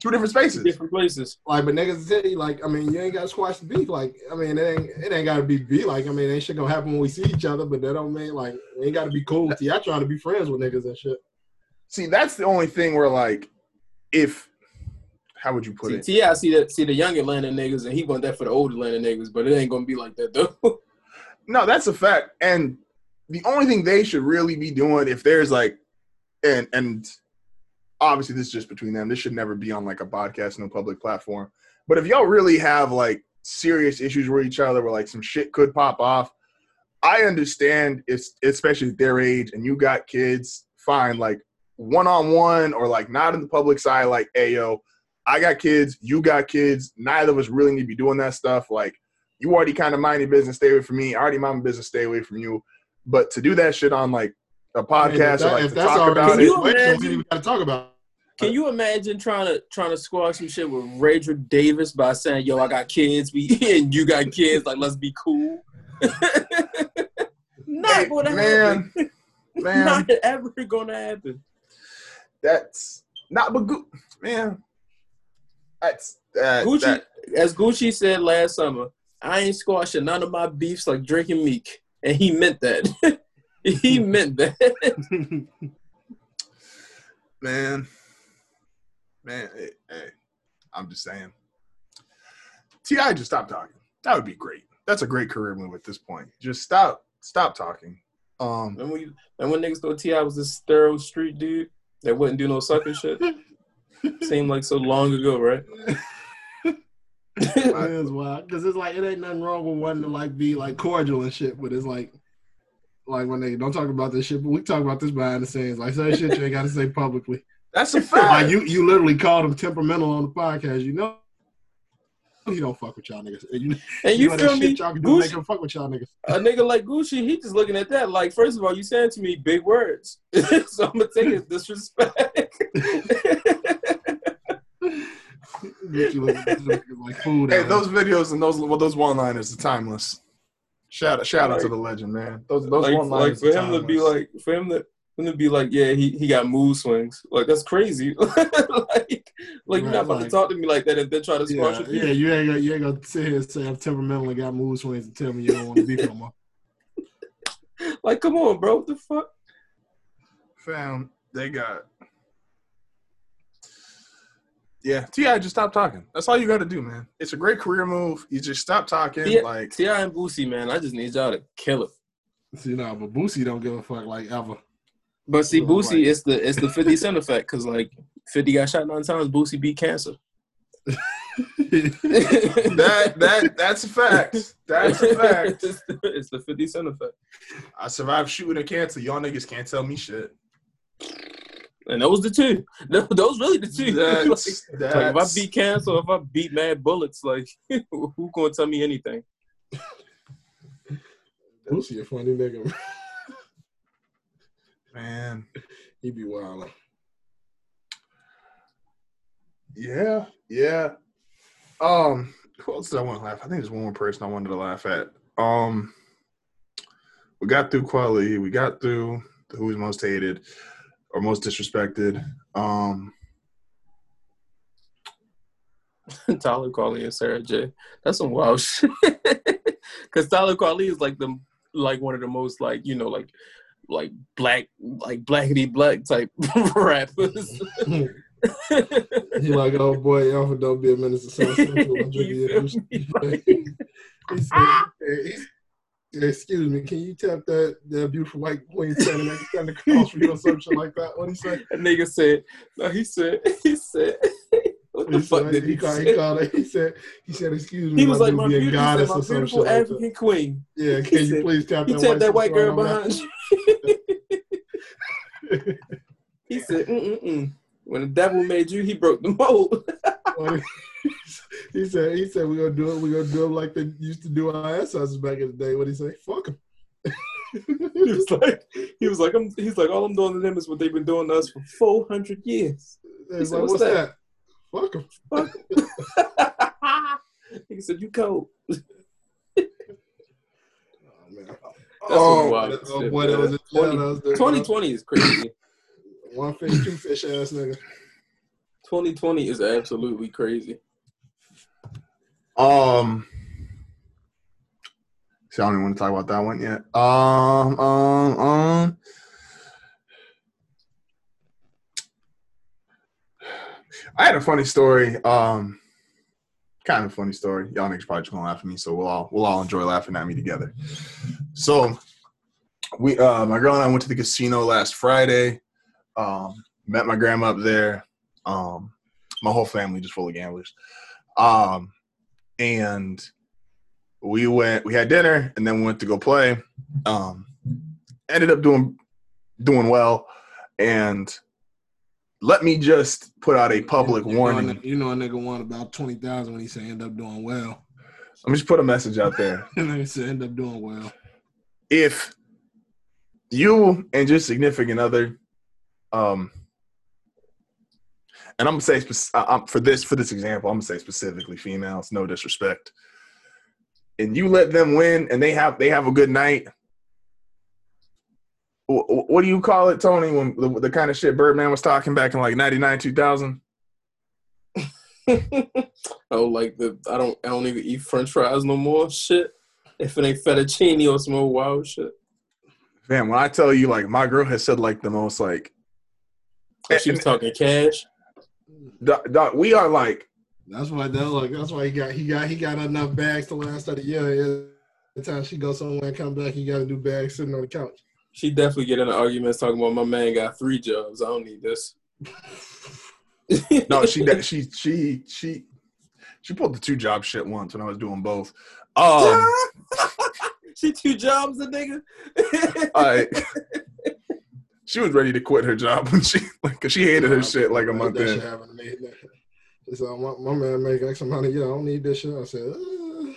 Speaker 1: two different spaces.
Speaker 3: different places.
Speaker 2: like, but niggas say like, I mean, you ain't got to squash the beef. Like, I mean, it ain't it ain't got to be beef. Like, I mean, ain't shit gonna happen when we see each other, but that don't mean like we ain't got to be cool. Ti trying to be friends with niggas and shit.
Speaker 1: See, that's the only thing where, like, if how would you put
Speaker 3: See,
Speaker 1: it?
Speaker 3: I see that see the young Atlanta niggas, and he want that for the old Atlanta niggas, but it ain't gonna be like that though.
Speaker 1: No, that's a fact. And the only thing they should really be doing, if there's like, and and obviously this is just between them. This should never be on like a podcast, no public platform. But if y'all really have like serious issues with each other, where like some shit could pop off, I understand. It's especially their age, and you got kids. Fine, like one on one or like not in the public side. Like, ayo, I got kids, you got kids. Neither of us really need to be doing that stuff. Like you already kind of mind your business, stay away from me. I already mind my business, stay away from you. But to do that shit on like a
Speaker 2: I mean,
Speaker 1: podcast
Speaker 2: if, that-
Speaker 1: or like
Speaker 2: if
Speaker 1: to
Speaker 2: that's
Speaker 1: talk
Speaker 2: already
Speaker 1: about
Speaker 3: Can
Speaker 1: it,
Speaker 3: you
Speaker 2: situation, we
Speaker 3: imagine-
Speaker 2: even got to talk about.
Speaker 3: Can you imagine trying to trying to squash some shit with Radric Davis by saying, "Yo, I got kids, we and you got kids, like let's be cool." Not
Speaker 1: Hey,
Speaker 3: gonna
Speaker 1: man,
Speaker 3: happen.
Speaker 1: man,
Speaker 3: Not ever gonna happen.
Speaker 1: that's not but good, man. That's that,
Speaker 3: Gucci,
Speaker 1: that-
Speaker 3: as Gucci said last summer, I ain't squashing none of my beefs like drinking Meek, and he meant that. he meant that.
Speaker 1: man, man. Hey, hey, I'm just saying. Ti, just stop talking. That would be great. That's a great career move at this point. Just stop, stop talking. Um,
Speaker 3: and when, you, and when niggas thought Ti was this thorough street dude that wouldn't do no sucker shit, seemed like so long ago, right?
Speaker 2: it is wild because it's like it ain't nothing wrong with wanting to like be like cordial and shit, but it's like like when they don't talk about this shit, but we talk about this behind the scenes. Like certain shit you ain't got to say publicly.
Speaker 1: that's a
Speaker 2: Like
Speaker 1: fact.
Speaker 2: you, you literally called him temperamental on the podcast. You know, he don't fuck with y'all niggas. And you,
Speaker 3: And you
Speaker 2: know
Speaker 3: feel me?
Speaker 2: shit y'all can do to make
Speaker 3: Gucci,
Speaker 2: him fuck with y'all niggas.
Speaker 3: a nigga like Gucci, he just looking at that like, first of all, you saying to me big words, so I'm gonna take it disrespect.
Speaker 2: Get you looking at this nigga like food.
Speaker 1: Hey,
Speaker 2: out
Speaker 1: those videos and those well, those one liners are timeless. Shout out, shout out to the legend, man. Those those
Speaker 3: like,
Speaker 1: one
Speaker 3: like for him to be like, for him to him to be like, yeah, he, he got mood swings. Like that's crazy. like, like you're not
Speaker 2: Right,
Speaker 3: about to talk to me like that and then try to squash
Speaker 2: yeah,
Speaker 3: your
Speaker 2: yeah, you ain't gonna, you ain't gonna sit here and say I'm temperamental and got mood swings and tell me you don't want to be no more.
Speaker 3: Like, come on, bro. What the fuck?
Speaker 1: fam, they got. Yeah, Ti, just stop talking. That's all you got to do, man. It's a great career move. You just stop talking.
Speaker 3: T.I.
Speaker 1: Like,
Speaker 3: T.I. and Boosie, man, I just need y'all to kill it.
Speaker 2: See, no, but Boosie don't give a fuck like ever.
Speaker 3: But see, Boosie,
Speaker 2: like-
Speaker 3: it's the it's the 50 Cent effect because like 50 got shot nine times, Boosie beat cancer.
Speaker 1: that that that's a fact. That's a fact.
Speaker 3: it's, the, it's the 50 Cent effect.
Speaker 1: I survived shooting a cancer. Y'all niggas can't tell me shit.
Speaker 3: And those the two. Th- Those really the two.
Speaker 1: That's,
Speaker 3: like, like, if I beat cancer, or if I beat mad bullets, like who gonna tell me anything?
Speaker 2: Boosie a funny nigga.
Speaker 1: man.
Speaker 2: he be wild.
Speaker 1: Yeah, yeah. Um, who else did I want to laugh? I think there's one more person I wanted to laugh at. Um, we got through Kweli. We got through the who's most hated or most disrespected. Um,
Speaker 3: Talib Kweli and Sara Jay. That's some wild shit. Because Talib Kweli is like the like one of the most like you know like like black like blackity black type rappers.
Speaker 2: He like, oh boy, Alpha don't be a minister. So simple. I'm drinking
Speaker 3: You
Speaker 2: your
Speaker 3: feel
Speaker 2: he said, hey, excuse me, can you tap that, that beautiful white queen standing to the cross for you or some shit like that? What he say?
Speaker 3: That nigga said, no, he said, he said, what the
Speaker 2: He,
Speaker 3: fuck
Speaker 2: said,
Speaker 3: did
Speaker 2: he,
Speaker 3: he,
Speaker 2: called, he called. He said, he said, excuse me,
Speaker 3: He was like, my, beautiful, he said, my
Speaker 2: or some shit
Speaker 3: beautiful
Speaker 2: like that.
Speaker 3: African queen.
Speaker 2: Yeah, can
Speaker 3: He
Speaker 2: you
Speaker 3: said-
Speaker 2: please tap that white
Speaker 3: that white girl behind you. he said, mm-mm-mm. When the devil made you, he broke the mold.
Speaker 2: Back? he said he said we're gonna do it. We're gonna do it like they used to do our ancestors back in the day. What he say? Fuck them.
Speaker 3: He was like, he was like, I'm, he's like, all I'm doing to them is what they've been doing to us for 400 years.
Speaker 2: He's
Speaker 3: said,
Speaker 2: like,
Speaker 3: "What's
Speaker 2: what's
Speaker 3: that?"
Speaker 2: that? Fuck them.
Speaker 3: Fuck 'em. he said, you cold.
Speaker 2: Oh Oh,
Speaker 3: wild
Speaker 2: oh
Speaker 3: shit,
Speaker 2: boy, that was a
Speaker 3: 20
Speaker 2: that was
Speaker 3: 2020 is crazy.
Speaker 2: One fish, two fish ass nigga.
Speaker 3: 2020 is absolutely crazy.
Speaker 1: Um, see, I don't even want to talk about that one yet. Um, um, um. I had a funny story. Um, kind of funny story. Y'all niggas probably just gonna laugh at me, so we'll all we'll all enjoy laughing at me together. So, we uh, my girl and I went to the casino last Friday. Um, met my grandma up there. Um, my whole family just full of gamblers. Um, and we went we had dinner and then we went to go play um ended up doing doing well and let me just put out a public
Speaker 2: You know,
Speaker 1: warning
Speaker 2: You know, a nigga won about twenty thousand when he said end up doing well.
Speaker 1: let me just put a message out there
Speaker 2: And then he said end up doing well.
Speaker 1: if you and your significant other um and i'm gonna say I'm, for this for this example i'm gonna say specifically females no disrespect and you let them win and they have they have a good night wh- wh- what do you call it tony when the, the kind of shit birdman was talking back in like 99 2000
Speaker 3: oh, like the I don't I don't even eat French fries no more. Shit, if it ain't fettuccine or some old wild shit.
Speaker 1: man when i tell you like my girl has said like the most like
Speaker 3: If she was talking cash.
Speaker 1: Doc, doc, we are like
Speaker 2: That's why that like that's why he got he got he got enough bags to last of the year. Every time she goes somewhere and come back, he got a new bag sitting on the couch.
Speaker 3: She definitely get into arguments talking about my man got three jobs. I don't need this.
Speaker 1: No, she that she she she she pulled the two job shit once when I was doing both. Um,
Speaker 3: she two jobs a nigga.
Speaker 1: I she was ready to quit her job when she like cause she hated her shit like a month
Speaker 2: that shit
Speaker 1: in.
Speaker 2: happened to me. He said, my, my man make X amount of, yeah, I don't need this shit. I said, uh.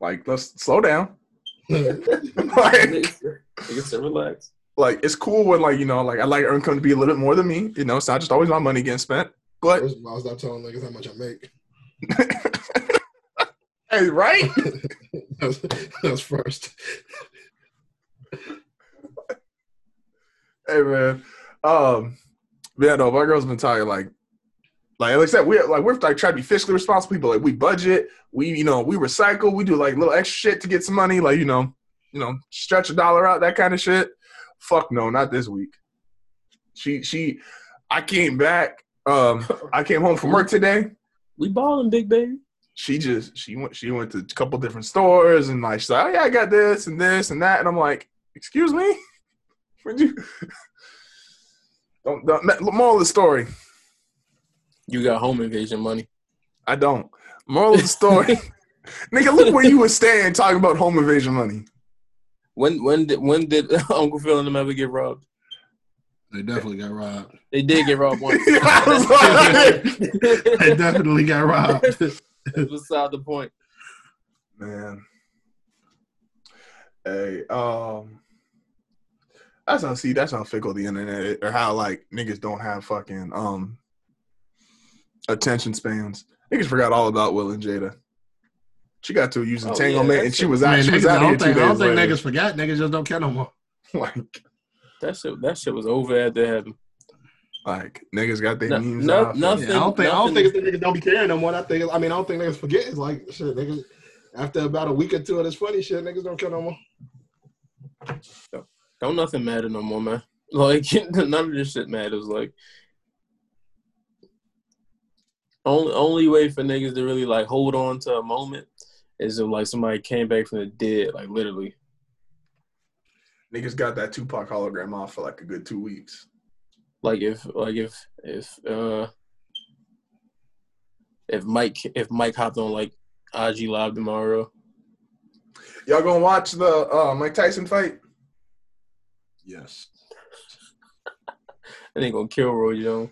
Speaker 1: Like let's slow down. like,
Speaker 3: nigga nigga said relax.
Speaker 1: like it's cool when like you know like I like her income to be a little bit more than me. You know, it's not just always my money getting spent. But
Speaker 2: First of all, stop telling niggas how much I make.
Speaker 1: hey, right?
Speaker 2: That's, that's first.
Speaker 1: Hey man. Um yeah, no, my girl's been talking like like like I said, we're like we're like trying to be fiscally responsible people. Like we budget, we you know, we recycle, we do like little extra shit to get some money, like, you know, you know, stretch a dollar out, that kind of shit. Fuck no, not this week. She she I came back, um, I came home from work today.
Speaker 3: We balling, big baby.
Speaker 1: She just she went she went to a couple different stores and like she's like, Oh yeah, I got this and this and that. And I'm like, excuse me? Would you don't, don't moral of the story.
Speaker 3: You got home invasion money.
Speaker 1: I don't. Moral of the story. Nigga, look where you were staying talking about home invasion money.
Speaker 3: When when did when did Uncle Phil and them ever get robbed?
Speaker 2: They definitely got robbed.
Speaker 3: They did get robbed once.
Speaker 1: I
Speaker 2: They definitely got robbed.
Speaker 3: That's beside the point.
Speaker 1: Man. Hey, um that's how see that's how fickle the internet is, or how like niggas don't have fucking um attention spans. Niggas forgot all about Will and Jada. She got to use
Speaker 3: Oh,
Speaker 1: entanglement
Speaker 3: yeah,
Speaker 1: and she was out.
Speaker 2: mean,
Speaker 1: she was
Speaker 2: niggas, I
Speaker 1: out here
Speaker 2: don't
Speaker 1: two
Speaker 2: think, I don't think
Speaker 1: later.
Speaker 2: niggas forgot. Niggas just don't care no more.
Speaker 1: Like,
Speaker 3: That shit that shit was over at the heaven.
Speaker 1: like niggas got their
Speaker 3: No-
Speaker 1: memes
Speaker 3: no-
Speaker 1: off.
Speaker 3: nothing-
Speaker 2: Yeah, I don't think I don't think it's the niggas don't be caring no more. I think I mean I don't think niggas forget. It's like shit, niggas. After about a week or two of this funny shit, niggas don't care no more.
Speaker 3: Don't nothing matter no more, man. Like none of this shit matters. Like only only way for niggas to really like hold on to a moment is if like somebody came back from the dead, like literally.
Speaker 1: Niggas got that Tupac hologram off for like a good two weeks.
Speaker 3: Like if like if if uh if Mike if Mike hopped on like IG live tomorrow,
Speaker 1: Y'all gonna watch the uh, Mike Tyson fight?
Speaker 2: Yes.
Speaker 3: I ain't gonna kill Roy Jones.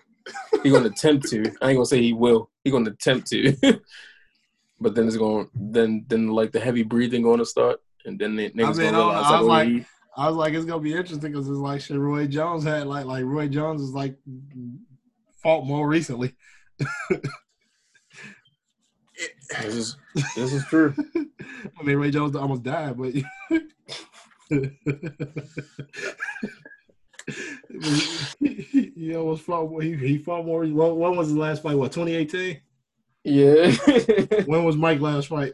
Speaker 3: He gonna attempt to. I ain't gonna say he will. He gonna attempt to. but then it's gonna then then like the heavy breathing to start, and then the niggas
Speaker 2: mean,
Speaker 3: gonna realize
Speaker 2: I was like- I was like, it's gonna be interesting because it's like shit. Roy Jones had like like Roy Jones is like fought more recently.
Speaker 3: this is this is true.
Speaker 2: I mean, Ray Jones almost died, but he almost fought. more- He, he fought more. When, when was his last fight? What 2018?
Speaker 3: Yeah,
Speaker 2: When was Mike last fight?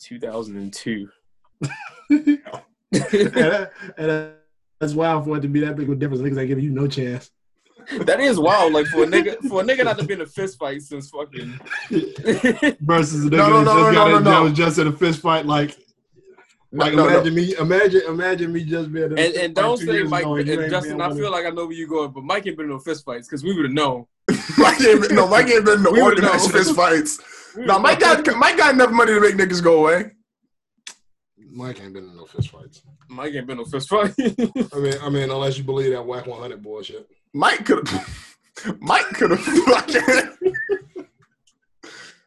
Speaker 3: 2002.
Speaker 2: and, that, and that- that's wild for it to be that big of a difference. Niggas ain't giving you no chance.
Speaker 3: That is wild. Like for a nigga, for a nigga not to be in a fist fight since fucking.
Speaker 2: Versus the nigga
Speaker 1: No, no,
Speaker 2: that
Speaker 1: no,
Speaker 2: just
Speaker 1: no, no, no.
Speaker 2: that was just in a fist fight. Like, like
Speaker 1: no, no.
Speaker 2: imagine me, imagine, imagine me just being. a
Speaker 3: And, and
Speaker 2: fight
Speaker 3: don't say Mike
Speaker 2: ago and
Speaker 3: and Justin. I feel like I know where you're going, but Mike ain't been in no fist fights because we would have known.
Speaker 1: Mike ain't been, no, Mike ain't been in the
Speaker 3: We would
Speaker 1: organized
Speaker 3: know.
Speaker 1: fist fights.
Speaker 3: We
Speaker 1: No, Mike got Mike got enough money to make niggas go away.
Speaker 2: Mike ain't been in no fist fights.
Speaker 3: Mike ain't been in no fist fight.
Speaker 2: I mean, I mean, unless you believe that Wack 100 bullshit.
Speaker 1: Mike could have. Mike could have fucking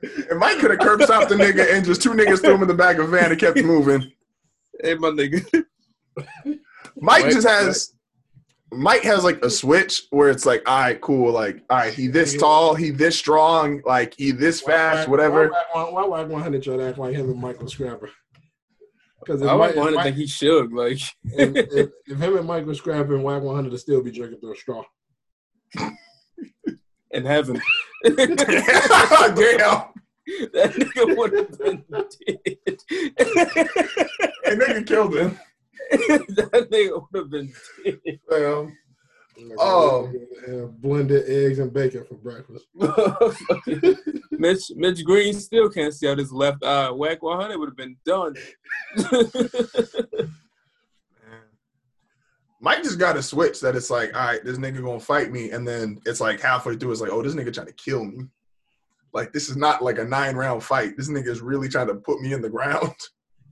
Speaker 1: and Mike could have curb stopped the nigga and just two niggas threw him in the back of a van and kept moving.
Speaker 3: Hey, my nigga.
Speaker 1: Mike
Speaker 3: Right,
Speaker 1: just has Mike has like a switch where it's like, all right, cool, like, all right, he this tall, he this strong, like he this fast, whatever.
Speaker 2: Why, why, why Wack 100 try to act like him and Mike was scrapping? Because
Speaker 3: I
Speaker 2: Mike-
Speaker 3: would want to
Speaker 2: Mike-
Speaker 3: think he should. Like,
Speaker 2: if, if, if him and Mike was scrapping, Wack 100 to still be drinking through a straw.
Speaker 3: in heaven.
Speaker 1: Damn.
Speaker 3: that nigga would have been dead.
Speaker 1: And nigga killed him.
Speaker 3: that nigga would have been dead.
Speaker 1: Well, Oh.
Speaker 2: Yeah, blended eggs and bacon for breakfast.
Speaker 3: Mitch Mitch Green still can't see out his left eye. Wack 100 would have been done.
Speaker 1: Mike just got a switch that it's like, all right, this nigga gonna fight me, and then it's like halfway through, it's like, oh, this nigga trying to kill me. Like this is not like a nine round fight. This nigga is really trying to put me in the ground.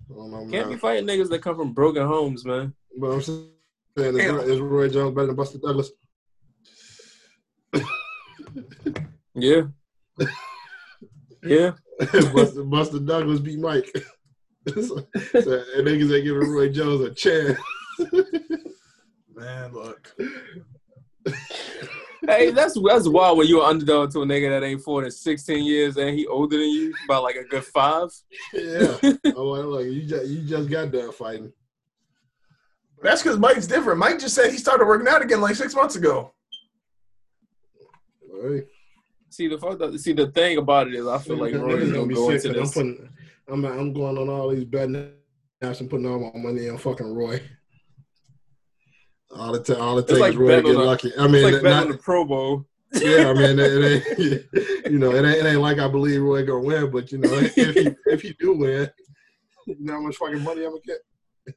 Speaker 2: Oh, know,
Speaker 3: Can't be fighting niggas that come from broken homes, man.
Speaker 2: But I'm saying, is,
Speaker 1: Damn.
Speaker 2: is Roy Jones better than Buster Douglas?
Speaker 3: Yeah. Yeah.
Speaker 2: Buster, Buster Douglas beat Mike. so, so, and niggas ain't giving Roy Jones a chance.
Speaker 1: Man, look.
Speaker 3: Hey, that's that's wild when you're an underdog to a nigga that ain't four in 16 years and he older than you by like a good five.
Speaker 2: yeah. Oh, well, look, you just you just got done fighting.
Speaker 1: That's because Mike's different. Mike just said he started working out again like six months ago.
Speaker 2: Hey.
Speaker 3: See the fuck see the thing about it is I feel like
Speaker 2: Niggas
Speaker 3: Roy's
Speaker 2: gonna
Speaker 3: gonna
Speaker 2: be
Speaker 3: go
Speaker 2: sick,
Speaker 3: into
Speaker 2: I'm putting, I'm, I'm going on all these betting apps and putting all my money on fucking Roy. All the time, all the
Speaker 3: It's
Speaker 2: takes
Speaker 3: like
Speaker 2: Roy to get
Speaker 3: on a-
Speaker 2: lucky. I
Speaker 3: It's
Speaker 2: mean,
Speaker 3: like
Speaker 2: not-
Speaker 3: on the Pro Bowl.
Speaker 2: yeah, I mean, it, it ain't, you know, it ain't, it ain't like I believe Roy gonna win, but you know, if he if he do win, you know how much fucking money I'm gonna get.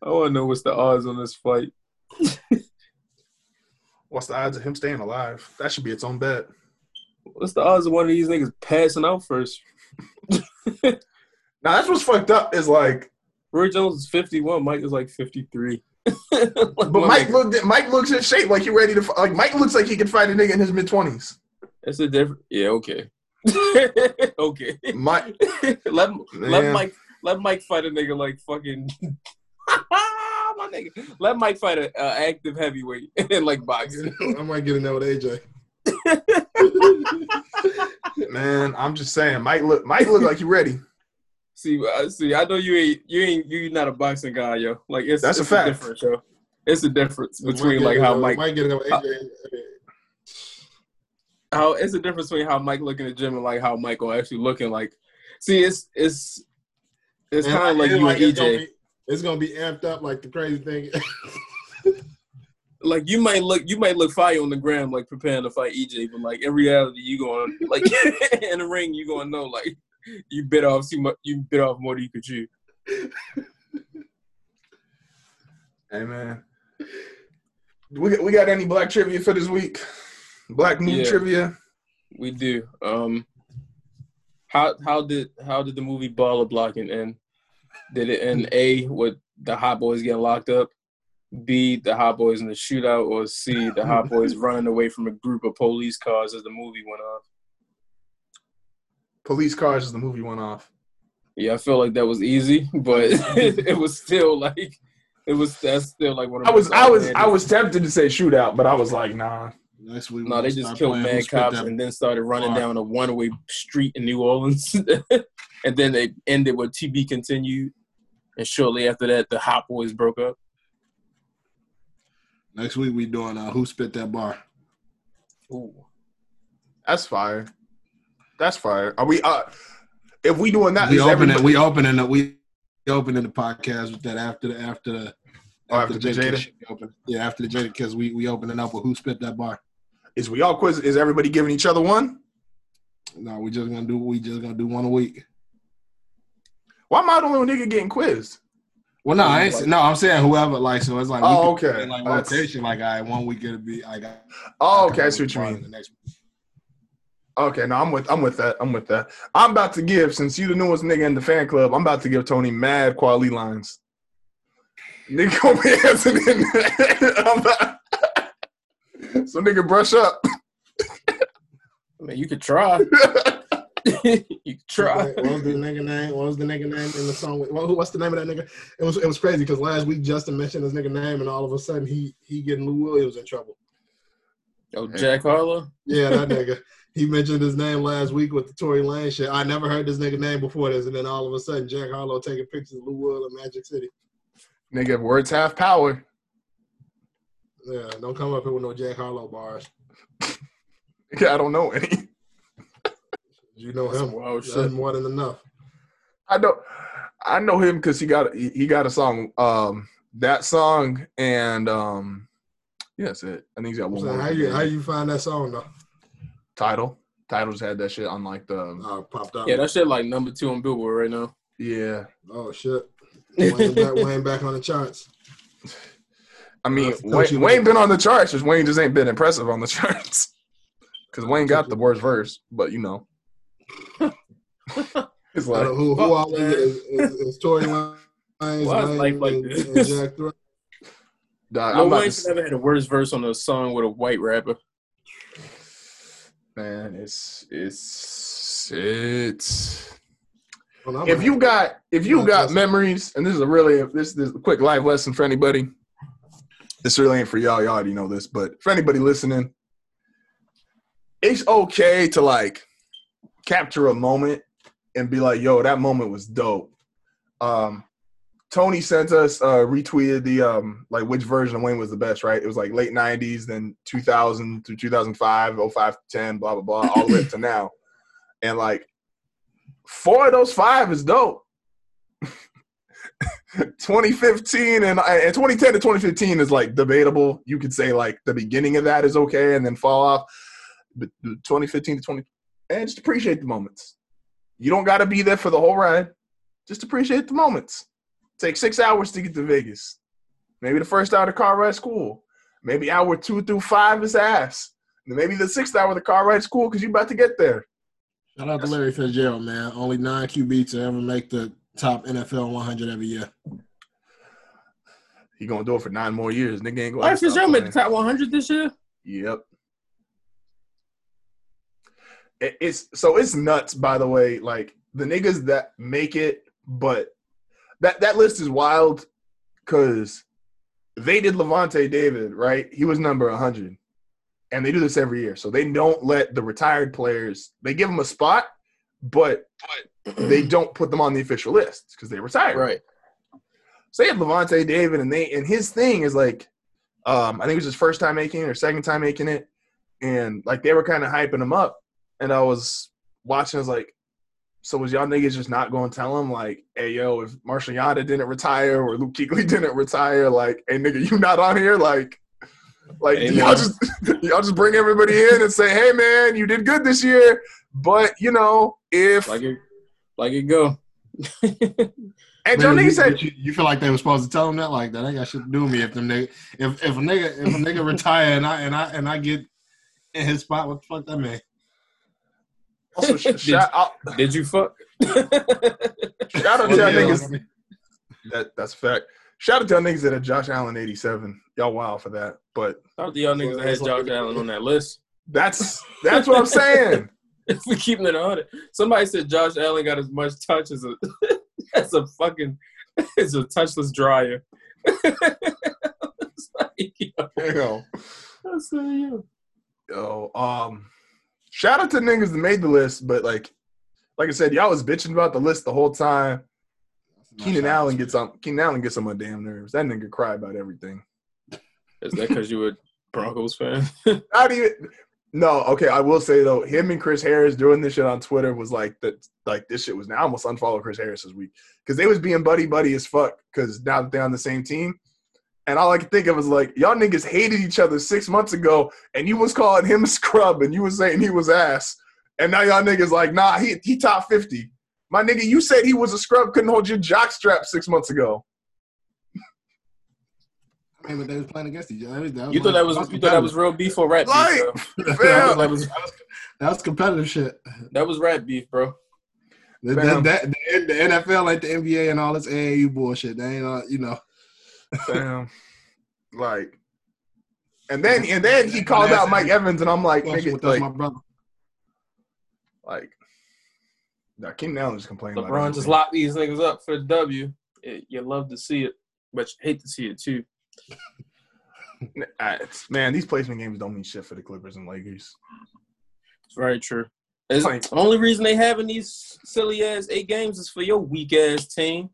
Speaker 3: I wanna know what's the odds on this fight.
Speaker 1: What's the odds of him staying alive? That should be its own bet.
Speaker 3: What's the odds of one of these niggas passing out first?
Speaker 1: Now that's what's fucked up is like,
Speaker 3: Roy Jones is 51, Mike is like 53.
Speaker 1: but Mike looked Mike looks in shape like he ready to like Mike looks like he could fight a nigga in his mid twenties.
Speaker 3: That's a different. Yeah, okay. okay.
Speaker 1: Mike,
Speaker 3: let let Mike let Mike fight a nigga like fucking. My nigga, let Mike fight a uh, active heavyweight in like boxing.
Speaker 2: I might get in there with AJ.
Speaker 1: man, I'm just saying, Mike look Mike look like he ready.
Speaker 3: See, uh, see, I know you ain't you ain't you not a boxing guy, yo. Like it's
Speaker 1: That's a
Speaker 3: it's
Speaker 1: fact.
Speaker 3: difference, yo. It's a difference between
Speaker 2: get
Speaker 3: like how
Speaker 2: there-
Speaker 3: Mike
Speaker 2: might get in there with AJ.
Speaker 3: how it's a difference between how Mike look in the gym and like how Mike will actually looking like. See, it's it's it's kind of like you and
Speaker 2: it's gonna
Speaker 3: EJ.
Speaker 2: be- It's gonna be amped up like the crazy thing.
Speaker 3: like you might look you might look fire on the gram like preparing to fight EJ, but like in reality you going like in the ring you gonna know like you bit off too much you bit off more than you could chew.
Speaker 1: Hey man, we we got any black trivia for this week? Black movie
Speaker 3: Yeah.
Speaker 1: trivia.
Speaker 3: We do. Um how how did how did the movie Baller Blocking end? Did it end A with the hot boys getting locked up? B the hot boys in the shootout or C the hot boys running away from a group of police cars as the movie went off?
Speaker 1: Police cars as the movie went off.
Speaker 3: Yeah, I feel like that was easy, but it was still like it was. That's still like one of
Speaker 1: I was I was I was tempted to say shootout, but I was like, nah.
Speaker 2: Next week,
Speaker 3: No,
Speaker 2: we'll
Speaker 3: they just killed
Speaker 2: playing
Speaker 3: mad
Speaker 2: Who
Speaker 3: cops and then started running
Speaker 2: bar.
Speaker 3: down a one way street in New Orleans. and then they ended with TB continued. And shortly after that, the Hot Boys broke up.
Speaker 2: Next week we doing uh, who spit that bar.
Speaker 3: Ooh.
Speaker 1: That's fire. That's fire. Are we uh if we doing that,
Speaker 2: we open it. We opening it. We opening the podcast with that after the after the
Speaker 1: Oh, after the Jada?
Speaker 2: we open- Yeah, after the Jada because we we opening up with who spit that bar.
Speaker 1: is we all quiz is everybody giving each other one?
Speaker 2: No, we just gonna do we just gonna do one a week.
Speaker 1: Why am I the only nigga getting quizzed?
Speaker 2: Well, no, I ain't. No, I'm saying whoever. Like, so it's like. we
Speaker 1: Oh,
Speaker 2: could-
Speaker 1: okay.
Speaker 2: Like rotation. Like, I one week it'll be. I.
Speaker 1: Oh, okay, I see what you mean.
Speaker 2: The next
Speaker 1: Okay, no, I'm with I'm with that. I'm with that. I'm about to give since you the newest nigga in the fan club. I'm about to give Tony mad quality lines. Nigga gonna be answering. I'm so nigga brush up.
Speaker 3: I mean, you could try. you could try.
Speaker 2: What was the nigga name? What was the nigga name in the song? What, who- what's the name of that nigga? It was it was crazy because last week Justin mentioned his nigga name, and all of a sudden he he getting Lou Williams in trouble.
Speaker 3: Oh, Jack Harlow.
Speaker 2: Yeah, that nigga. He mentioned his name last week with the Tory Lane shit. I never heard this nigga name before this, and then all of a sudden Jack Harlow taking pictures of Lou Will in Magic City.
Speaker 1: Nigga, words have power.
Speaker 2: Yeah, don't come up here with no Jack Harlow bars.
Speaker 1: Yeah, I don't know any.
Speaker 2: You know him. That's
Speaker 3: shit.
Speaker 2: more than enough.
Speaker 1: I know I know him because he got he got a song. Um that song and um yeah, that's it. I think he's got one
Speaker 2: saying,
Speaker 1: more.
Speaker 2: how you how you find that song though?
Speaker 1: title. Titles had that shit on like the um,
Speaker 2: Oh, it popped up.
Speaker 3: Yeah, that shit like number two on Billboard right now.
Speaker 1: yeah.
Speaker 2: Oh shit. Wayne back, Wayne back on the charts.
Speaker 1: I mean,
Speaker 2: Don't
Speaker 1: Wayne,
Speaker 2: look-
Speaker 1: Wayne been on the charts, just Wayne just ain't been impressive on the charts. Because Wayne got the worst verse, but you know, it's like
Speaker 2: who who all is, is, is Tory Lanez,
Speaker 3: Why
Speaker 2: Wayne,
Speaker 3: life like
Speaker 2: and, and Jack Threat?
Speaker 1: Dog,
Speaker 3: Lil
Speaker 1: I'm
Speaker 3: Wayne
Speaker 1: to,
Speaker 3: never had a worse verse on a song with a white rapper.
Speaker 1: man, it's it's it's.
Speaker 2: Hold
Speaker 1: If you got if you got
Speaker 2: just-
Speaker 1: memories, and this is a really this, this is a quick life lesson for anybody. This really ain't for y'all. Y'all already know this, but for anybody listening, it's okay to like capture a moment and be like, "Yo, that moment was dope." Um, Tony sent us uh, retweeted the um like which version of Wayne was the best, right? It was like late '90s, then 2000 through 2005, 05, 10, blah blah blah, all the way up to now, and like four of those five is dope. 2015 and, and 2010 to 2015 is like debatable. You could say like the beginning of that is okay and then fall off. But 2015 to 20 and just appreciate the moments. You don't got to be there for the whole ride. Just appreciate the moments. Take six hours to get to Vegas. Maybe the first hour of the car ride's cool. Maybe hour two through five is ass. And maybe the sixth hour of the car ride's cool because you're about to get there.
Speaker 2: Shout out to Larry Fitzgerald, man. Only nine QB to ever make the top NFL 100 every year.
Speaker 1: He gonna do it for nine more years. Nigga ain't gonna.
Speaker 3: Larry
Speaker 1: stop
Speaker 3: Fitzgerald made the top 100 this year.
Speaker 1: Yep. It- It's so it's nuts. By the way, like the niggas that make it, but that that list is wild because they did Lavonte David right. He was number 100, and they do this every year. So they don't let the retired players. They give them a spot, but they don't put them on the official list because they retired.
Speaker 3: Right.
Speaker 1: So they had Lavonte David, and they and his thing is like, um, I think it was his first time making it or second time making it, and like they were kind of hyping him up, and I was watching. I was like, so was y'all niggas just not going to tell him like, hey yo, if Marshal Yanda didn't retire or Luke Kuechly didn't retire, like, hey nigga, you not on here, like. Like
Speaker 3: Hey,
Speaker 1: y'all
Speaker 3: man.
Speaker 1: just y'all just bring everybody in and say, "Hey man, you did good this year," but you know if
Speaker 3: Like it, like it go.
Speaker 1: and Joe
Speaker 2: Man,
Speaker 1: nigga
Speaker 2: you,
Speaker 1: said
Speaker 2: you, you feel like they were supposed to tell him that? Like that ain't got shit to do with me. If them nigga, if if a nigga if a nigga retire and I and I and I get in his spot, what the fuck that mean?
Speaker 1: Also sh-
Speaker 3: Did-
Speaker 1: shout out
Speaker 3: Did you fuck?
Speaker 1: shout out to y'all niggas That that's a fact. Shout out to y'all niggas that had Josh Allen eighty seven. Y'all wild for that. But
Speaker 3: Shout out to y'all niggas that had Josh Allen on that list.
Speaker 1: that's that's what I'm saying.
Speaker 3: If we keeping it on it, somebody said Josh Allen got as much touch as a as a fucking as a touchless dryer. It's like, yo,
Speaker 1: Yo,
Speaker 3: that's so you.
Speaker 1: yo, um, shout out to niggas that made the list, but like, like I said, y'all was bitching about the list the whole time. Keenan Allen gets on. Keenan Allen gets on my damn nerves. That nigga cry about everything.
Speaker 3: Is that because you a Broncos fan?
Speaker 1: Not even. No, okay. I will say though, him and Chris Harris doing this shit on Twitter was like that. Like this shit was now. Almost unfollowed Chris Harris this week because they was being buddy buddy as fuck. Because now that they're on the same team, and all I could think of was like, y'all niggas hated each other six months ago, and you was calling him a scrub, and you was saying he was ass, and now y'all niggas like, nah, he he top fifty. My nigga, you said he was a scrub, couldn't hold your jock strap six months ago.
Speaker 2: I mean, but they was playing against each other. That was
Speaker 3: You thought that was you thought that was real beef or rat beef?
Speaker 1: Like,
Speaker 3: bro?
Speaker 1: fam,
Speaker 3: that was
Speaker 2: that was competitive shit.
Speaker 3: that was rat beef, bro.
Speaker 2: The, that, that, the, NFL ain't the NBA and all this AAU bullshit. They ain't, uh, you know.
Speaker 1: Fam. like, and then and then he called out Mike Evans, and I'm like, nigga, like,
Speaker 2: my brother.
Speaker 1: like, nah, Keenan Allen just complaining.
Speaker 3: LeBron just locked these niggas up for the W. It- you love to see it, but you hate to see it too.
Speaker 1: Man, these placement games don't mean shit for the Clippers and Lakers.
Speaker 3: It's very true. It's,
Speaker 1: Like-
Speaker 3: the only reason they having these silly ass eight games is for your weak ass team.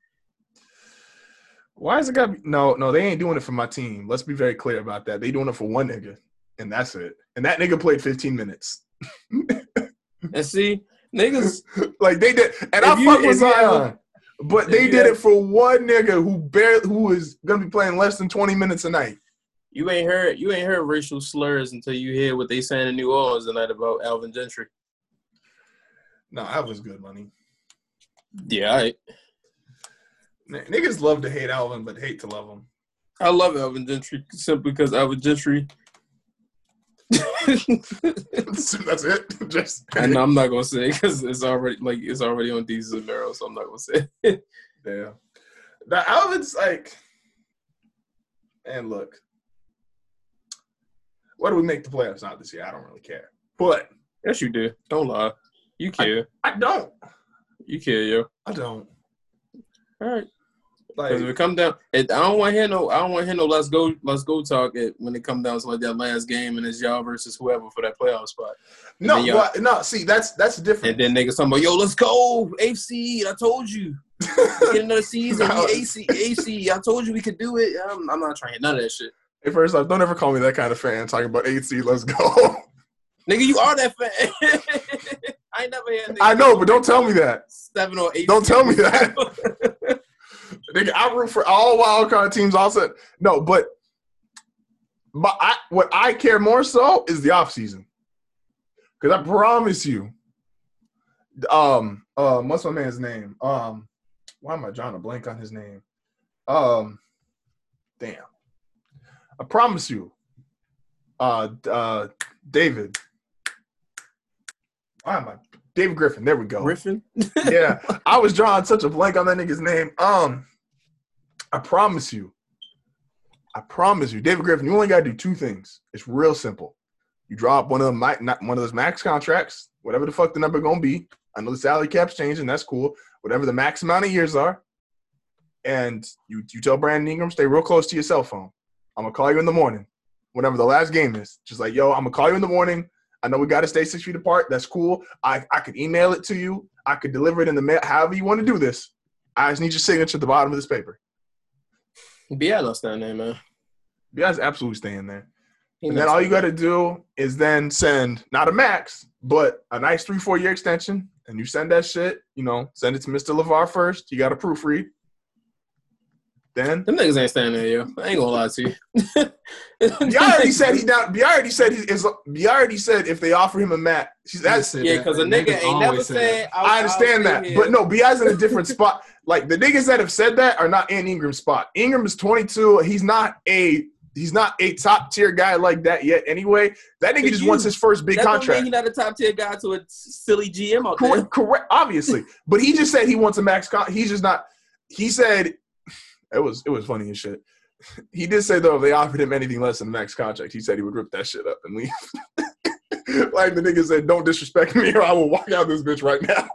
Speaker 1: Why is it got? No, no, they ain't doing it for my team. Let's be very clear about that. They doing it for one nigga, and that's it. And that nigga played 15 minutes.
Speaker 3: And see, niggas,
Speaker 1: like they did, and I
Speaker 3: you-
Speaker 1: fuck with
Speaker 3: if you ever-
Speaker 1: Zion, but they did it for one nigga who barely who is gonna be playing less than 20 minutes a night.
Speaker 3: you ain't heard you ain't heard racial slurs until you hear what they saying in New Orleans tonight about Alvin Gentry.
Speaker 1: No, that was good money.
Speaker 3: Yeah, I,
Speaker 1: Niggas love to hate Alvin, but hate to love him.
Speaker 3: I love Alvin Gentry simply because Alvin Gentry.
Speaker 1: That's it. Just
Speaker 3: and I'm not gonna say because it's already like it's already on Desus and Mero, so I'm not gonna say. it.
Speaker 1: Yeah. The Alvin's like, and look, what do we make the playoffs not this year? I don't really care. But
Speaker 3: yes, you do. Don't lie. You care.
Speaker 1: I don't.
Speaker 3: you care, yo.
Speaker 1: I don't.
Speaker 3: All right.
Speaker 1: Like,
Speaker 3: Because if it come down, it, I don't want to hear no. I don't want to hear no. Let's go. Let's go talk it when it come down to like that last game and it's y'all versus whoever for that playoff spot. And
Speaker 1: no, no. See, that's that's different.
Speaker 3: And then niggas talking about, yo, let's go, AC. I told you, get another season.
Speaker 1: No.
Speaker 3: AC, AC. I told you we could do it. I'm, I'm not trying to none of that shit,
Speaker 1: Hey, first off, don't ever call me that kind of fan talking about AC. Let's go.
Speaker 3: nigga. You are that fan. I never heard.
Speaker 1: I know, but don't tell me that.
Speaker 3: seven or eight.
Speaker 1: Don't tell me that. Nigga, I root for all wild card teams. Also, no, but but I what I care more so is the off season. Because I promise you, um, um, what's my man's name? Um, why am I drawing a blank on his name? Um, damn. I promise you, uh, uh, David. Why am I? David Griffin. There we go
Speaker 3: Griffin.
Speaker 1: yeah, I was drawing such a blank on that nigga's name. Um, I promise you, I promise you, David Griffin, you only gotta do two things. It's real simple. You draw up one of them, not one of those max contracts, whatever the fuck the number gonna be. I know the salary cap's changing, that's cool. Whatever the max amount of years are, and you you tell Brandon Ingram stay real close to your cell phone. I'm gonna call you in the morning, whenever the last game is. Just like yo, I'm gonna call you in the morning. I know we got to stay six feet apart. That's cool. I, I could email it to you. I could deliver it in the mail. However you want to do this. I just need your signature at the bottom of this paper.
Speaker 3: Be out us down there, man.
Speaker 1: You guys absolutely staying there.
Speaker 3: He
Speaker 1: And then all you got to do is then send not a max, but a nice three, four year extension. And you send that shit, you know, send it to Mr. LeVar first. You got to proofread. Then
Speaker 3: Them niggas ain't standing there, yo. I ain't gonna lie to you.
Speaker 1: you already said he down. You already said he is. You already said if they offer him a max, she's that's
Speaker 3: yeah, because a nigga ain't never said. I'll-
Speaker 1: understand
Speaker 3: I'll
Speaker 1: that,
Speaker 3: stay
Speaker 1: but
Speaker 3: here.
Speaker 1: no, Bi's in a different spot. Like the niggas that have said that are not in Ingram's spot. Ingram is 22. He's not a he's not a top tier guy like that yet. Anyway, that nigga just
Speaker 3: you,
Speaker 1: wants his first big contract.
Speaker 3: He's not a top tier guy to a silly GM out there.
Speaker 1: Correct, correct, obviously, but he just said he wants a max. Con- he's just not. He said it was it was funny as shit. He did say though if they offered him anything less than a max contract, he said he would rip that shit up and leave. like the nigga said, "Don't disrespect me, or I will walk out this bitch right now."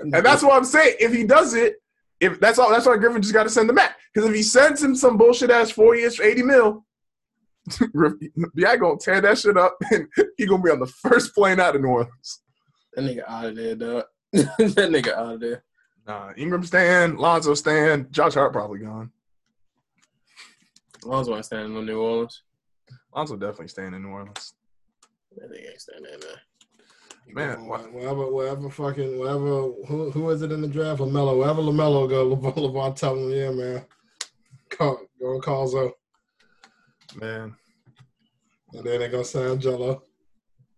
Speaker 1: And that's what I'm saying. If he does it, if that's all, that's why Griffin just got to send him back. Because if he sends him some bullshit ass four years for eighty mil, yeah, gonna tear that shit up, and he gonna be on the first plane out of New Orleans.
Speaker 3: that nigga out of there, dog. that nigga out of there.
Speaker 1: Nah, Ingram Stan, Lonzo Stan, Josh Hart probably gone.
Speaker 3: Lonzo ain't standing in New Orleans.
Speaker 1: Lonzo definitely staying in New Orleans.
Speaker 3: That nigga ain't standing in there.
Speaker 1: Man,
Speaker 2: Wha- wherever, wherever, fucking, wherever, who, who is it in the draft? Lamelo. Wherever Lamelo go, LeVar, tell him, yeah, man, call, go call Zo,
Speaker 1: Man,
Speaker 2: and then they gonna sign Gelo.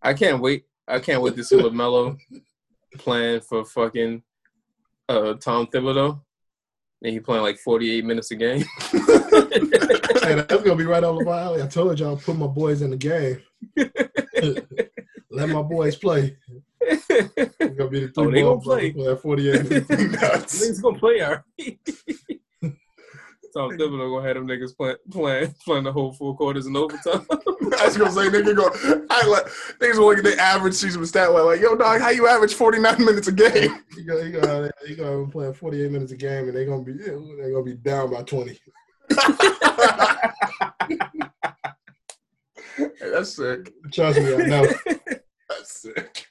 Speaker 3: I can't wait. I can't wait to see Lamelo playing for fucking uh, Tom Thibodeau. And he playing like 48 minutes a game.
Speaker 2: Hey, that's gonna be right on LeVar alley. I told y'all, put my boys in the game. Let my boys play. It's gonna be the three
Speaker 3: Oh, they gonna play.
Speaker 2: at 48 minutes.
Speaker 3: Niggas gonna play all right. Tom Thibodeau gonna have them niggas playing, playing, playing the whole four quarters in overtime.
Speaker 1: I was gonna say nigga go. I like niggas will look at the average season stat line like, yo, dog, how you average forty nine minutes a game?
Speaker 2: He go, he go, he go playing 48 minutes a game, and they're gonna be they're gonna be down by 20.
Speaker 1: Hey, that's sick.
Speaker 2: Trust me, I know.
Speaker 1: That's sick.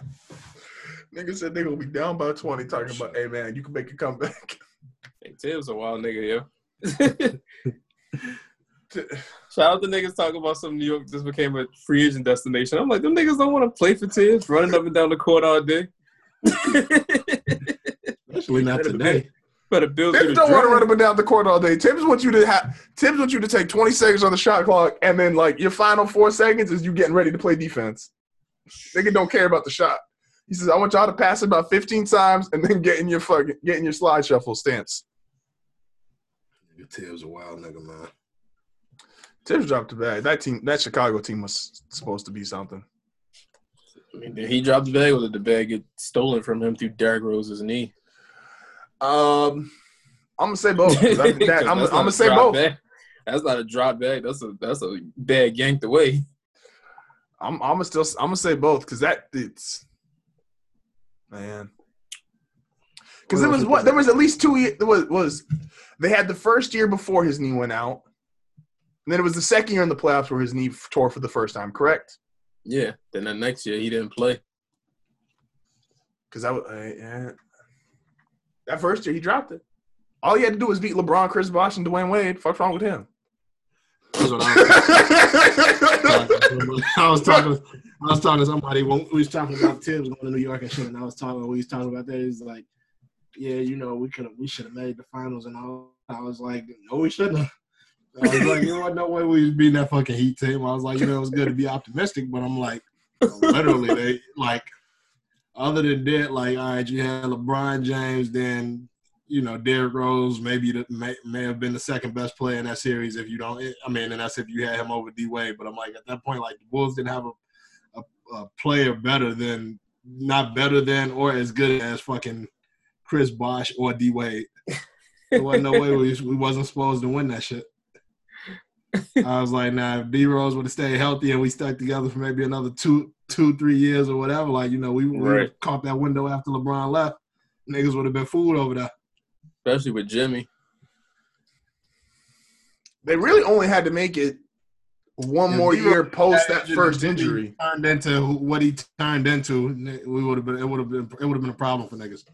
Speaker 1: Nigga said they gonna be down by twenty, talking about, hey man, you can make a comeback.
Speaker 3: hey, Thibs a wild nigga, yo. Shout out to niggas talking about some New York just became a free agent destination. I'm like, them niggas don't want to play for Thibs, running up and down the court all day.
Speaker 2: Especially not today.
Speaker 3: But build through Thibs
Speaker 1: don't want to run up and down the court all day. Thibs wants you to have. Thibs wants you to take twenty seconds on the shot clock, and then like your final four seconds is you getting ready to play defense. Nigga don't care about the shot. He says, I want y'all to pass it about fifteen times, and then get in your fucking get in your slide shuffle stance.
Speaker 2: Thibs a wild nigga, man.
Speaker 1: Thibs dropped the bag. That team, that Chicago team was supposed to be something.
Speaker 3: I mean, did he drop the bag or did the bag get stolen from him through Derrick Rose's knee?
Speaker 1: Um, I'm gonna say both. 'cause I think that-
Speaker 3: 'Cause
Speaker 1: I'm, I'm gonna say both.
Speaker 3: bag. That's not a drop bag. That's a that's a bag yanked away.
Speaker 1: I'm, I'm gonna still, I'm gonna say both because that it's, man. Because there was what there was at least two. ye- There was was they had the first year before his knee went out, and then it was the second year in the playoffs where his knee tore for the first time. Correct?
Speaker 3: Yeah. Then the next year he didn't play.
Speaker 1: Because I was uh, yeah. that first year he dropped it. All he had to do was beat LeBron, Chris Bosh, and Dwyane Wade. Fuck's wrong with him?
Speaker 2: That's what I was, talking. I was talking to somebody when we was talking about Thibs going to New York and shit, and I was talking. We was talking about that. He's like, "Yeah, you know, we could have, we should have made the finals." And all. I was like, "No, we shouldn't." I was like, "You know what? No way we beating that fucking Heat team." I was like, "You know, it was good to be optimistic, but I'm like, literally, they like, other than that, like, all right, you had LeBron James, then." You know, Derrick Rose maybe the, may, may have been the second best player in that series if you don't. I mean, and that's if you had him over D Wade. But I'm like, at that point, like the Bulls didn't have a, a, a player better than, not better than, or as good as fucking Chris Bosh or D Wade. There wasn't no way we, we wasn't supposed to win that shit. I was like, nah, if D Rose would have stayed healthy and we stuck together for maybe another two, two, three years or whatever, like you know, we, we
Speaker 3: Right.
Speaker 2: caught that window after LeBron left. Niggas would have been fooled over there.
Speaker 3: Especially with Jimmy.
Speaker 1: They really only had to make it one
Speaker 2: If
Speaker 1: more year post that
Speaker 2: Imagine
Speaker 1: first injury.
Speaker 2: turned into what he turned into. We would have been. It would have been. It would have been a problem for niggas.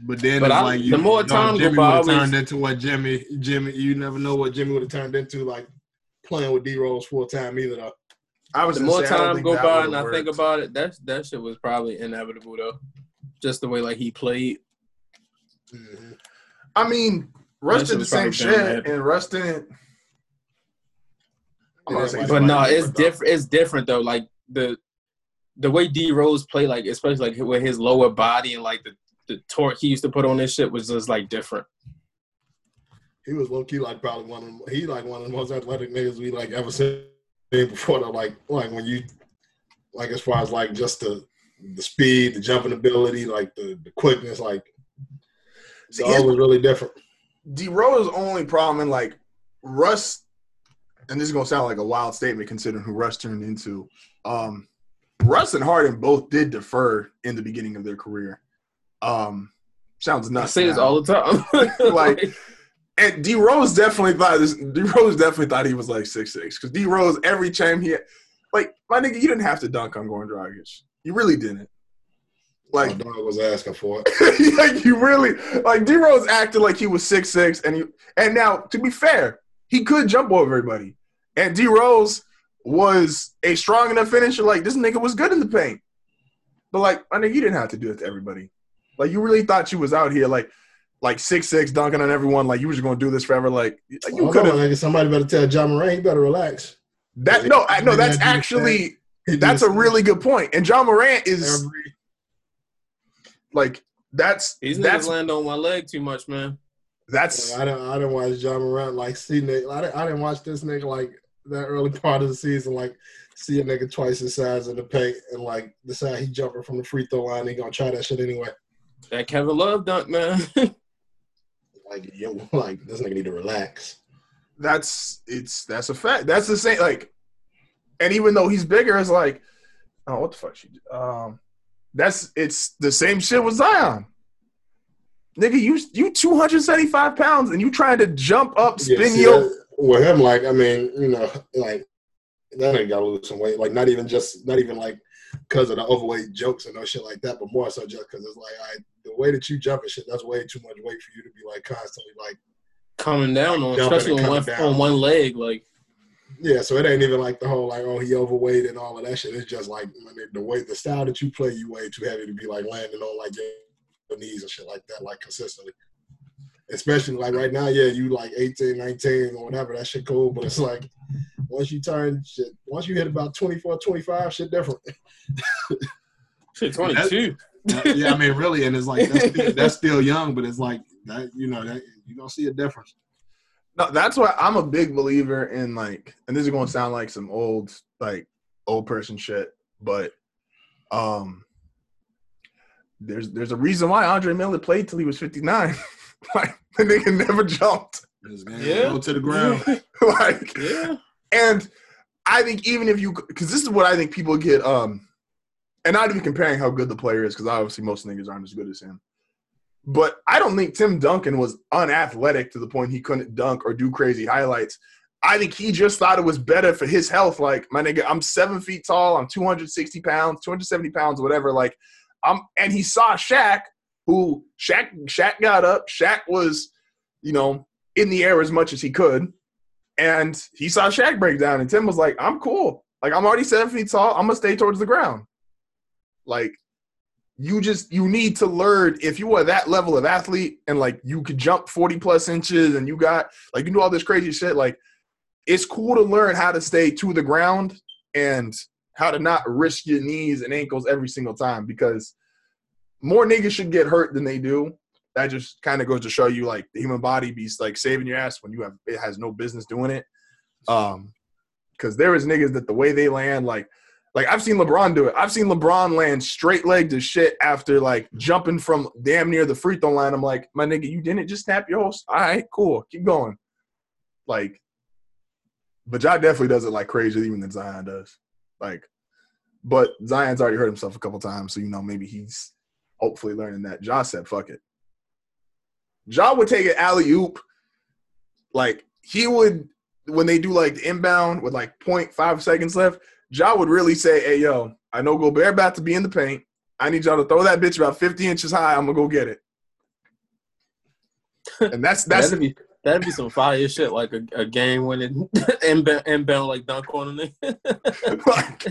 Speaker 2: But then
Speaker 3: But
Speaker 2: it's
Speaker 3: I-
Speaker 2: like
Speaker 3: the more time go
Speaker 2: Jimmy would have
Speaker 3: always-
Speaker 2: turned into what Jimmy. Jimmy, you never know what Jimmy would have turned into. Like playing with D Rose full time either. Though.
Speaker 1: I was
Speaker 3: The more
Speaker 1: say,
Speaker 3: time go by
Speaker 1: would've
Speaker 3: and I think about it, that that shit was probably inevitable though. Just the way like he played.
Speaker 1: I mean, Russ did the same shit, and Russ didn't. I'm not saying
Speaker 3: But no, it's
Speaker 1: different,
Speaker 3: different. It's different though. Like the the way D Rose played, like especially like with his lower body and like the the torque he used to put on this shit was just like different.
Speaker 2: He was low key like probably one of them, he like one of the most athletic niggas we like ever seen before. Though, like like when you like as far as like just the the speed, the jumping ability, like the, the quickness, like
Speaker 1: See,
Speaker 2: it all was really different.
Speaker 1: D Rose only problem and like Russ and this is gonna sound like a wild statement considering who Russ turned into. Um, Russ and Harden both did defer in the beginning of their career. Um, sounds
Speaker 3: I
Speaker 1: nuts.
Speaker 3: say this all the time.
Speaker 1: Like- And D Rose definitely thought this. D Rose definitely thought he was like six six because D Rose every time he, like my nigga, you didn't have to dunk on Goran Dragic. You really didn't.
Speaker 2: My
Speaker 1: Like,
Speaker 2: dog was asking for it.
Speaker 1: like you really like D Rose acted like he was six six, and he and now to be fair, he could jump over everybody. And D Rose was a strong enough finisher. Like this nigga was good in the paint, but like I know you didn't have to do it to everybody. Like you really thought you was out here like like six six dunking on everyone. Like you were just gonna do this forever. Like, like you
Speaker 2: Hold
Speaker 1: could have.
Speaker 2: Somebody better tell Ja Morant he better relax.
Speaker 1: that. No, I, no, that's actually that's a really good point. And Ja Morant is
Speaker 2: every-
Speaker 1: like that's
Speaker 3: These niggas
Speaker 1: that's
Speaker 3: land on my leg too much, man.
Speaker 1: that's
Speaker 2: I didn't. I didn't watch Ja Morant like see nigga. I didn't, I didn't watch this nigga like that early part of the season. Like see a nigga twice his size in the paint and like decide he jumping from the free throw line. He gonna try that shit anyway.
Speaker 3: That Kevin Love dunk, man.
Speaker 2: Like yo, like this nigga need to relax.
Speaker 1: that's it's that's a fact. That's the same like, and even though he's bigger, it's like, oh, what the fuck? She, um, that's it's the same shit with Zion. Nigga, you you two hundred seventy five pounds and you trying to jump up,
Speaker 2: Yeah,
Speaker 1: spin
Speaker 2: see,
Speaker 1: your
Speaker 2: that- with him, like I mean, you know, like that nigga gotta lose some weight. Like not even just not even like because of the overweight jokes and no shit like that, but more so just because it's like I, the way that you jump and shit, that's way too much weight for you to be like constantly like
Speaker 3: coming down on, especially on one,
Speaker 2: down.
Speaker 3: on one leg. Like,
Speaker 2: yeah. So it ain't even like the whole like oh he overweight and all of that shit. It's just like I mean, the way the style that you play, you way too heavy to be like landing on like your knees and shit like that like consistently. Especially like right now, yeah, you like 18, 19 or whatever, that shit cool. But it's like once you turn shit, once you hit about 24, 25, shit different.
Speaker 3: shit, 22.
Speaker 2: yeah, I mean, really, and it's like that's still, that's still young, but it's like that, you know, that you don't see a difference.
Speaker 1: No, that's why I'm a big believer in like, and this is going to sound like some old, like old person shit, but um, there's there's a reason why Andre Miller played till he was 59. like the nigga never jumped.
Speaker 3: Yeah.
Speaker 2: go to the ground.
Speaker 1: like,
Speaker 3: yeah.
Speaker 1: and I think even if you, because this is what I think people get, um, and not even comparing how good the player is, because obviously most niggas aren't as good as him. But I don't think Tim Duncan was unathletic to the point he couldn't dunk or do crazy highlights. I think he just thought it was better for his health. Like, my nigga, I'm seven feet tall, I'm 260 pounds, 270 pounds, whatever. Like, I'm, and he saw Shaq, who Shaq, Shaq got up. Shaq was, you know, in the air as much as he could. And he saw Shaq break down, and Tim was like, I'm cool. Like, I'm already seven feet tall. I'm to stay towards the ground. Like, you just, you need to learn if you are that level of athlete and like you could jump 40 plus inches and you got, like, you do all this crazy shit. Like, it's cool to learn how to stay to the ground and how to not risk your knees and ankles every single time because more niggas should get hurt than they do. That just kind of goes to show you like the human body be like saving your ass when you have it has no business doing it. Um, because there is niggas that the way they land, like, like I've seen LeBron do it. I've seen LeBron land straight legged as shit after like jumping from damn near the free throw line. I'm like, my nigga, you didn't just snap your whole. All right, cool, keep going. Like, but Ja definitely does it like crazier even than Zion does. Like, but Zion's already hurt himself a couple times, so you know maybe he's hopefully learning that. Ja said, "Fuck it." Ja would take an alley oop, like he would when they do like the inbound with like 0.5 seconds left. Ja would really say, "Hey yo, I know Gobert about to be in the paint. I need y'all to throw that bitch about 50 inches high. I'm gonna go get it." And that's that's
Speaker 3: that'd be that'd be some fire shit, like a, a game winning inbound, inbound like dunk on him.
Speaker 1: like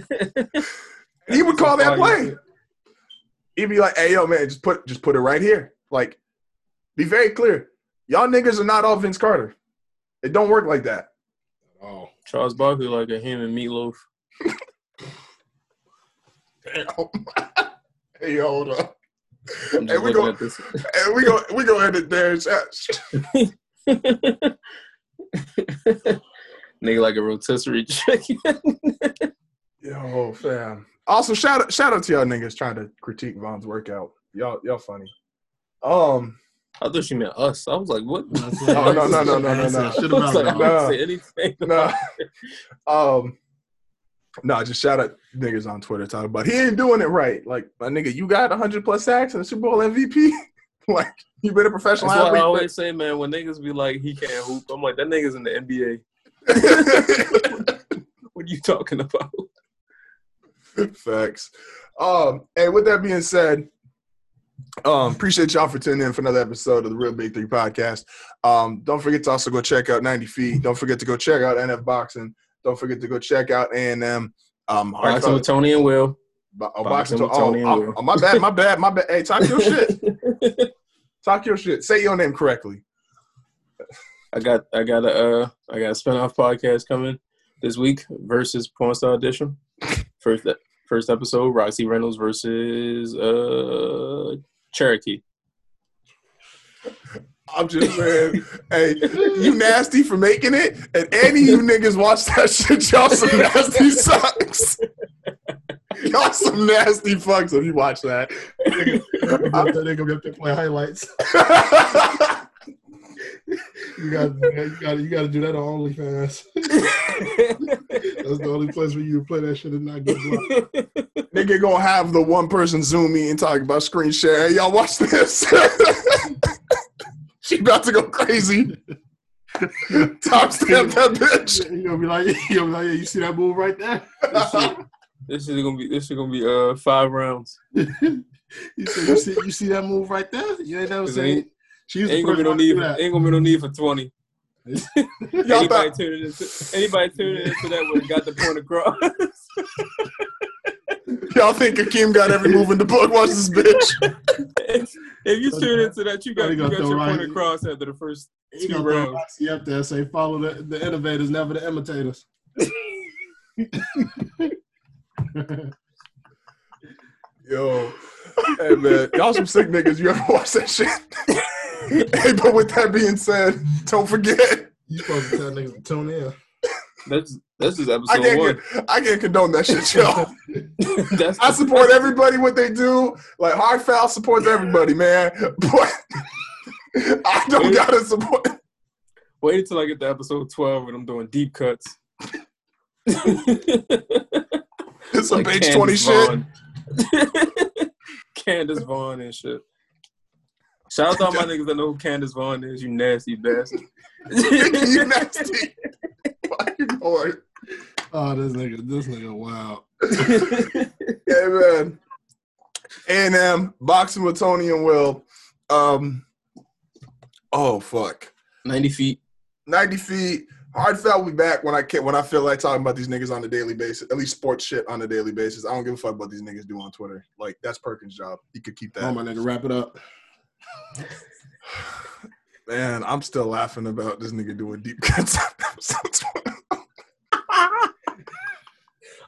Speaker 1: he would call that play. He'd be like, "Hey, yo, man, just put just put it right here." Like, be very clear. Y'all niggas are not all Vince Carter. It don't work like that.
Speaker 2: Oh,
Speaker 3: Charles Barkley like a human meatloaf.
Speaker 1: hey, hold on.
Speaker 3: I'm
Speaker 1: Hey, we go.
Speaker 3: at this.
Speaker 1: Hey, we go. We go edit there.
Speaker 3: Nigga like a rotisserie chicken.
Speaker 1: Yo, fam. Also, shout out, shout out to y'all niggas trying to critique Von's workout. Y'all, y'all funny. Um,
Speaker 3: I thought she meant us. I was like, what?
Speaker 2: That's
Speaker 1: No, no, no, no, no, no, no.
Speaker 3: I was like, I
Speaker 2: that.
Speaker 1: No.
Speaker 3: didn't say anything.
Speaker 1: No. Um, no, just shout out niggas on Twitter talking about he ain't doing it right. Like my nigga, you got 100 plus sacks and a Super Bowl MVP. like you been a professional That's
Speaker 3: why I
Speaker 1: athlete.
Speaker 3: always say, man, when niggas be like, he can't hoop, I'm like, that nigga's in the NBA. What are you talking about?
Speaker 1: Facts. Um, and with that being said, um, appreciate y'all for tuning in for another episode of the Real Big Three podcast. Um, don't forget to also go check out 90 Feet. Don't forget to go check out NF Boxing. Don't forget to go check out A&M. Um,
Speaker 3: Boxing with Tony and Will.
Speaker 1: Bo- oh,
Speaker 3: Boxing
Speaker 1: boxing.
Speaker 3: with Tony and
Speaker 1: oh,
Speaker 3: Will.
Speaker 1: oh, my bad. My bad. My bad. Hey, talk your shit. Talk your shit. Say your name correctly.
Speaker 3: I got I got a uh I got a spinoff podcast coming this week versus Porn Star Edition. First first episode, Roxy Reynolds versus uh Cherokee.
Speaker 1: I'm just saying, hey, you nasty for making it, and any of you niggas watch that shit. Y'all some nasty sucks. Y'all some nasty fucks if you watch that.
Speaker 2: I'm that nigga up there playing highlights. You got, you got, you got to do that on OnlyFans. That's the only place where you play that shit and not get blocked.
Speaker 1: Nigga gonna have the one person zoom me and talk about screen share. Hey, y'all watch this. she about to go crazy. Top step that bitch.
Speaker 2: You gonna be like, you gonna be like, yeah, you see that move right there?
Speaker 3: this shit, this is gonna be this is gonna be uh five rounds.
Speaker 2: You see, you see, you see that move right there? You ain't never
Speaker 3: Cause
Speaker 2: seen.
Speaker 3: ain't-
Speaker 2: She's the
Speaker 3: Ain't gonna be no need.
Speaker 2: do
Speaker 3: For,
Speaker 2: that.
Speaker 3: ain't gonna be no need for twenty. Anybody
Speaker 1: thought,
Speaker 3: tuning into anybody tuning into that would have got the point across.
Speaker 1: Y'all think Akeem got every move in the book? Watch this bitch.
Speaker 3: if you tune into that, you got you got your
Speaker 2: right-
Speaker 3: point across after the first
Speaker 2: He
Speaker 3: two rounds.
Speaker 2: Roxy up there and say, "Follow the, the innovators, never the imitators."
Speaker 1: Yo, hey man, y'all some sick niggas. You ever watch that shit? hey, but with that being said, don't forget.
Speaker 2: You supposed to tell niggas to tune in.
Speaker 3: That's that's just
Speaker 1: I
Speaker 3: episode
Speaker 1: can't,
Speaker 3: one.
Speaker 1: I can't condone that shit, yo. I support everybody what they do. Like hard foul supports everybody, man. But I don't gotta support.
Speaker 3: wait until I get to episode twelve when I'm doing deep cuts.
Speaker 1: It's some
Speaker 3: Like
Speaker 1: page twenty shit.
Speaker 3: Candace Von and shit. Shout out to all my niggas that know who Candace Von is, you nasty bastard.
Speaker 1: you nasty. Fucking Lord.
Speaker 2: Oh, this nigga, this nigga, wow.
Speaker 1: Hey man. A&M, boxing with Tony and Will. Um, oh fuck.
Speaker 3: 90 feet.
Speaker 1: 90 feet. Hard foul will be back when I can when I feel like talking about these niggas on a daily basis, at least sports shit on a daily basis. I don't give a fuck what these niggas do on Twitter. Like that's Perkins' job. He could keep that.
Speaker 2: Oh my nigga, wrap it up.
Speaker 1: Man, I'm still laughing about this nigga doing deep cuts.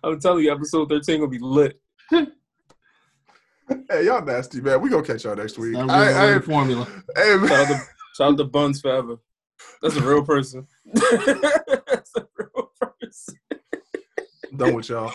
Speaker 3: I'm telling you, episode 13 will be lit.
Speaker 1: hey, y'all nasty, man. We gonna catch y'all next week.
Speaker 2: That
Speaker 1: I, I,
Speaker 2: formula.
Speaker 1: hey, man.
Speaker 3: Shout out to, shout out to Buns forever. That's a real person. That's a real person.
Speaker 1: Done with y'all.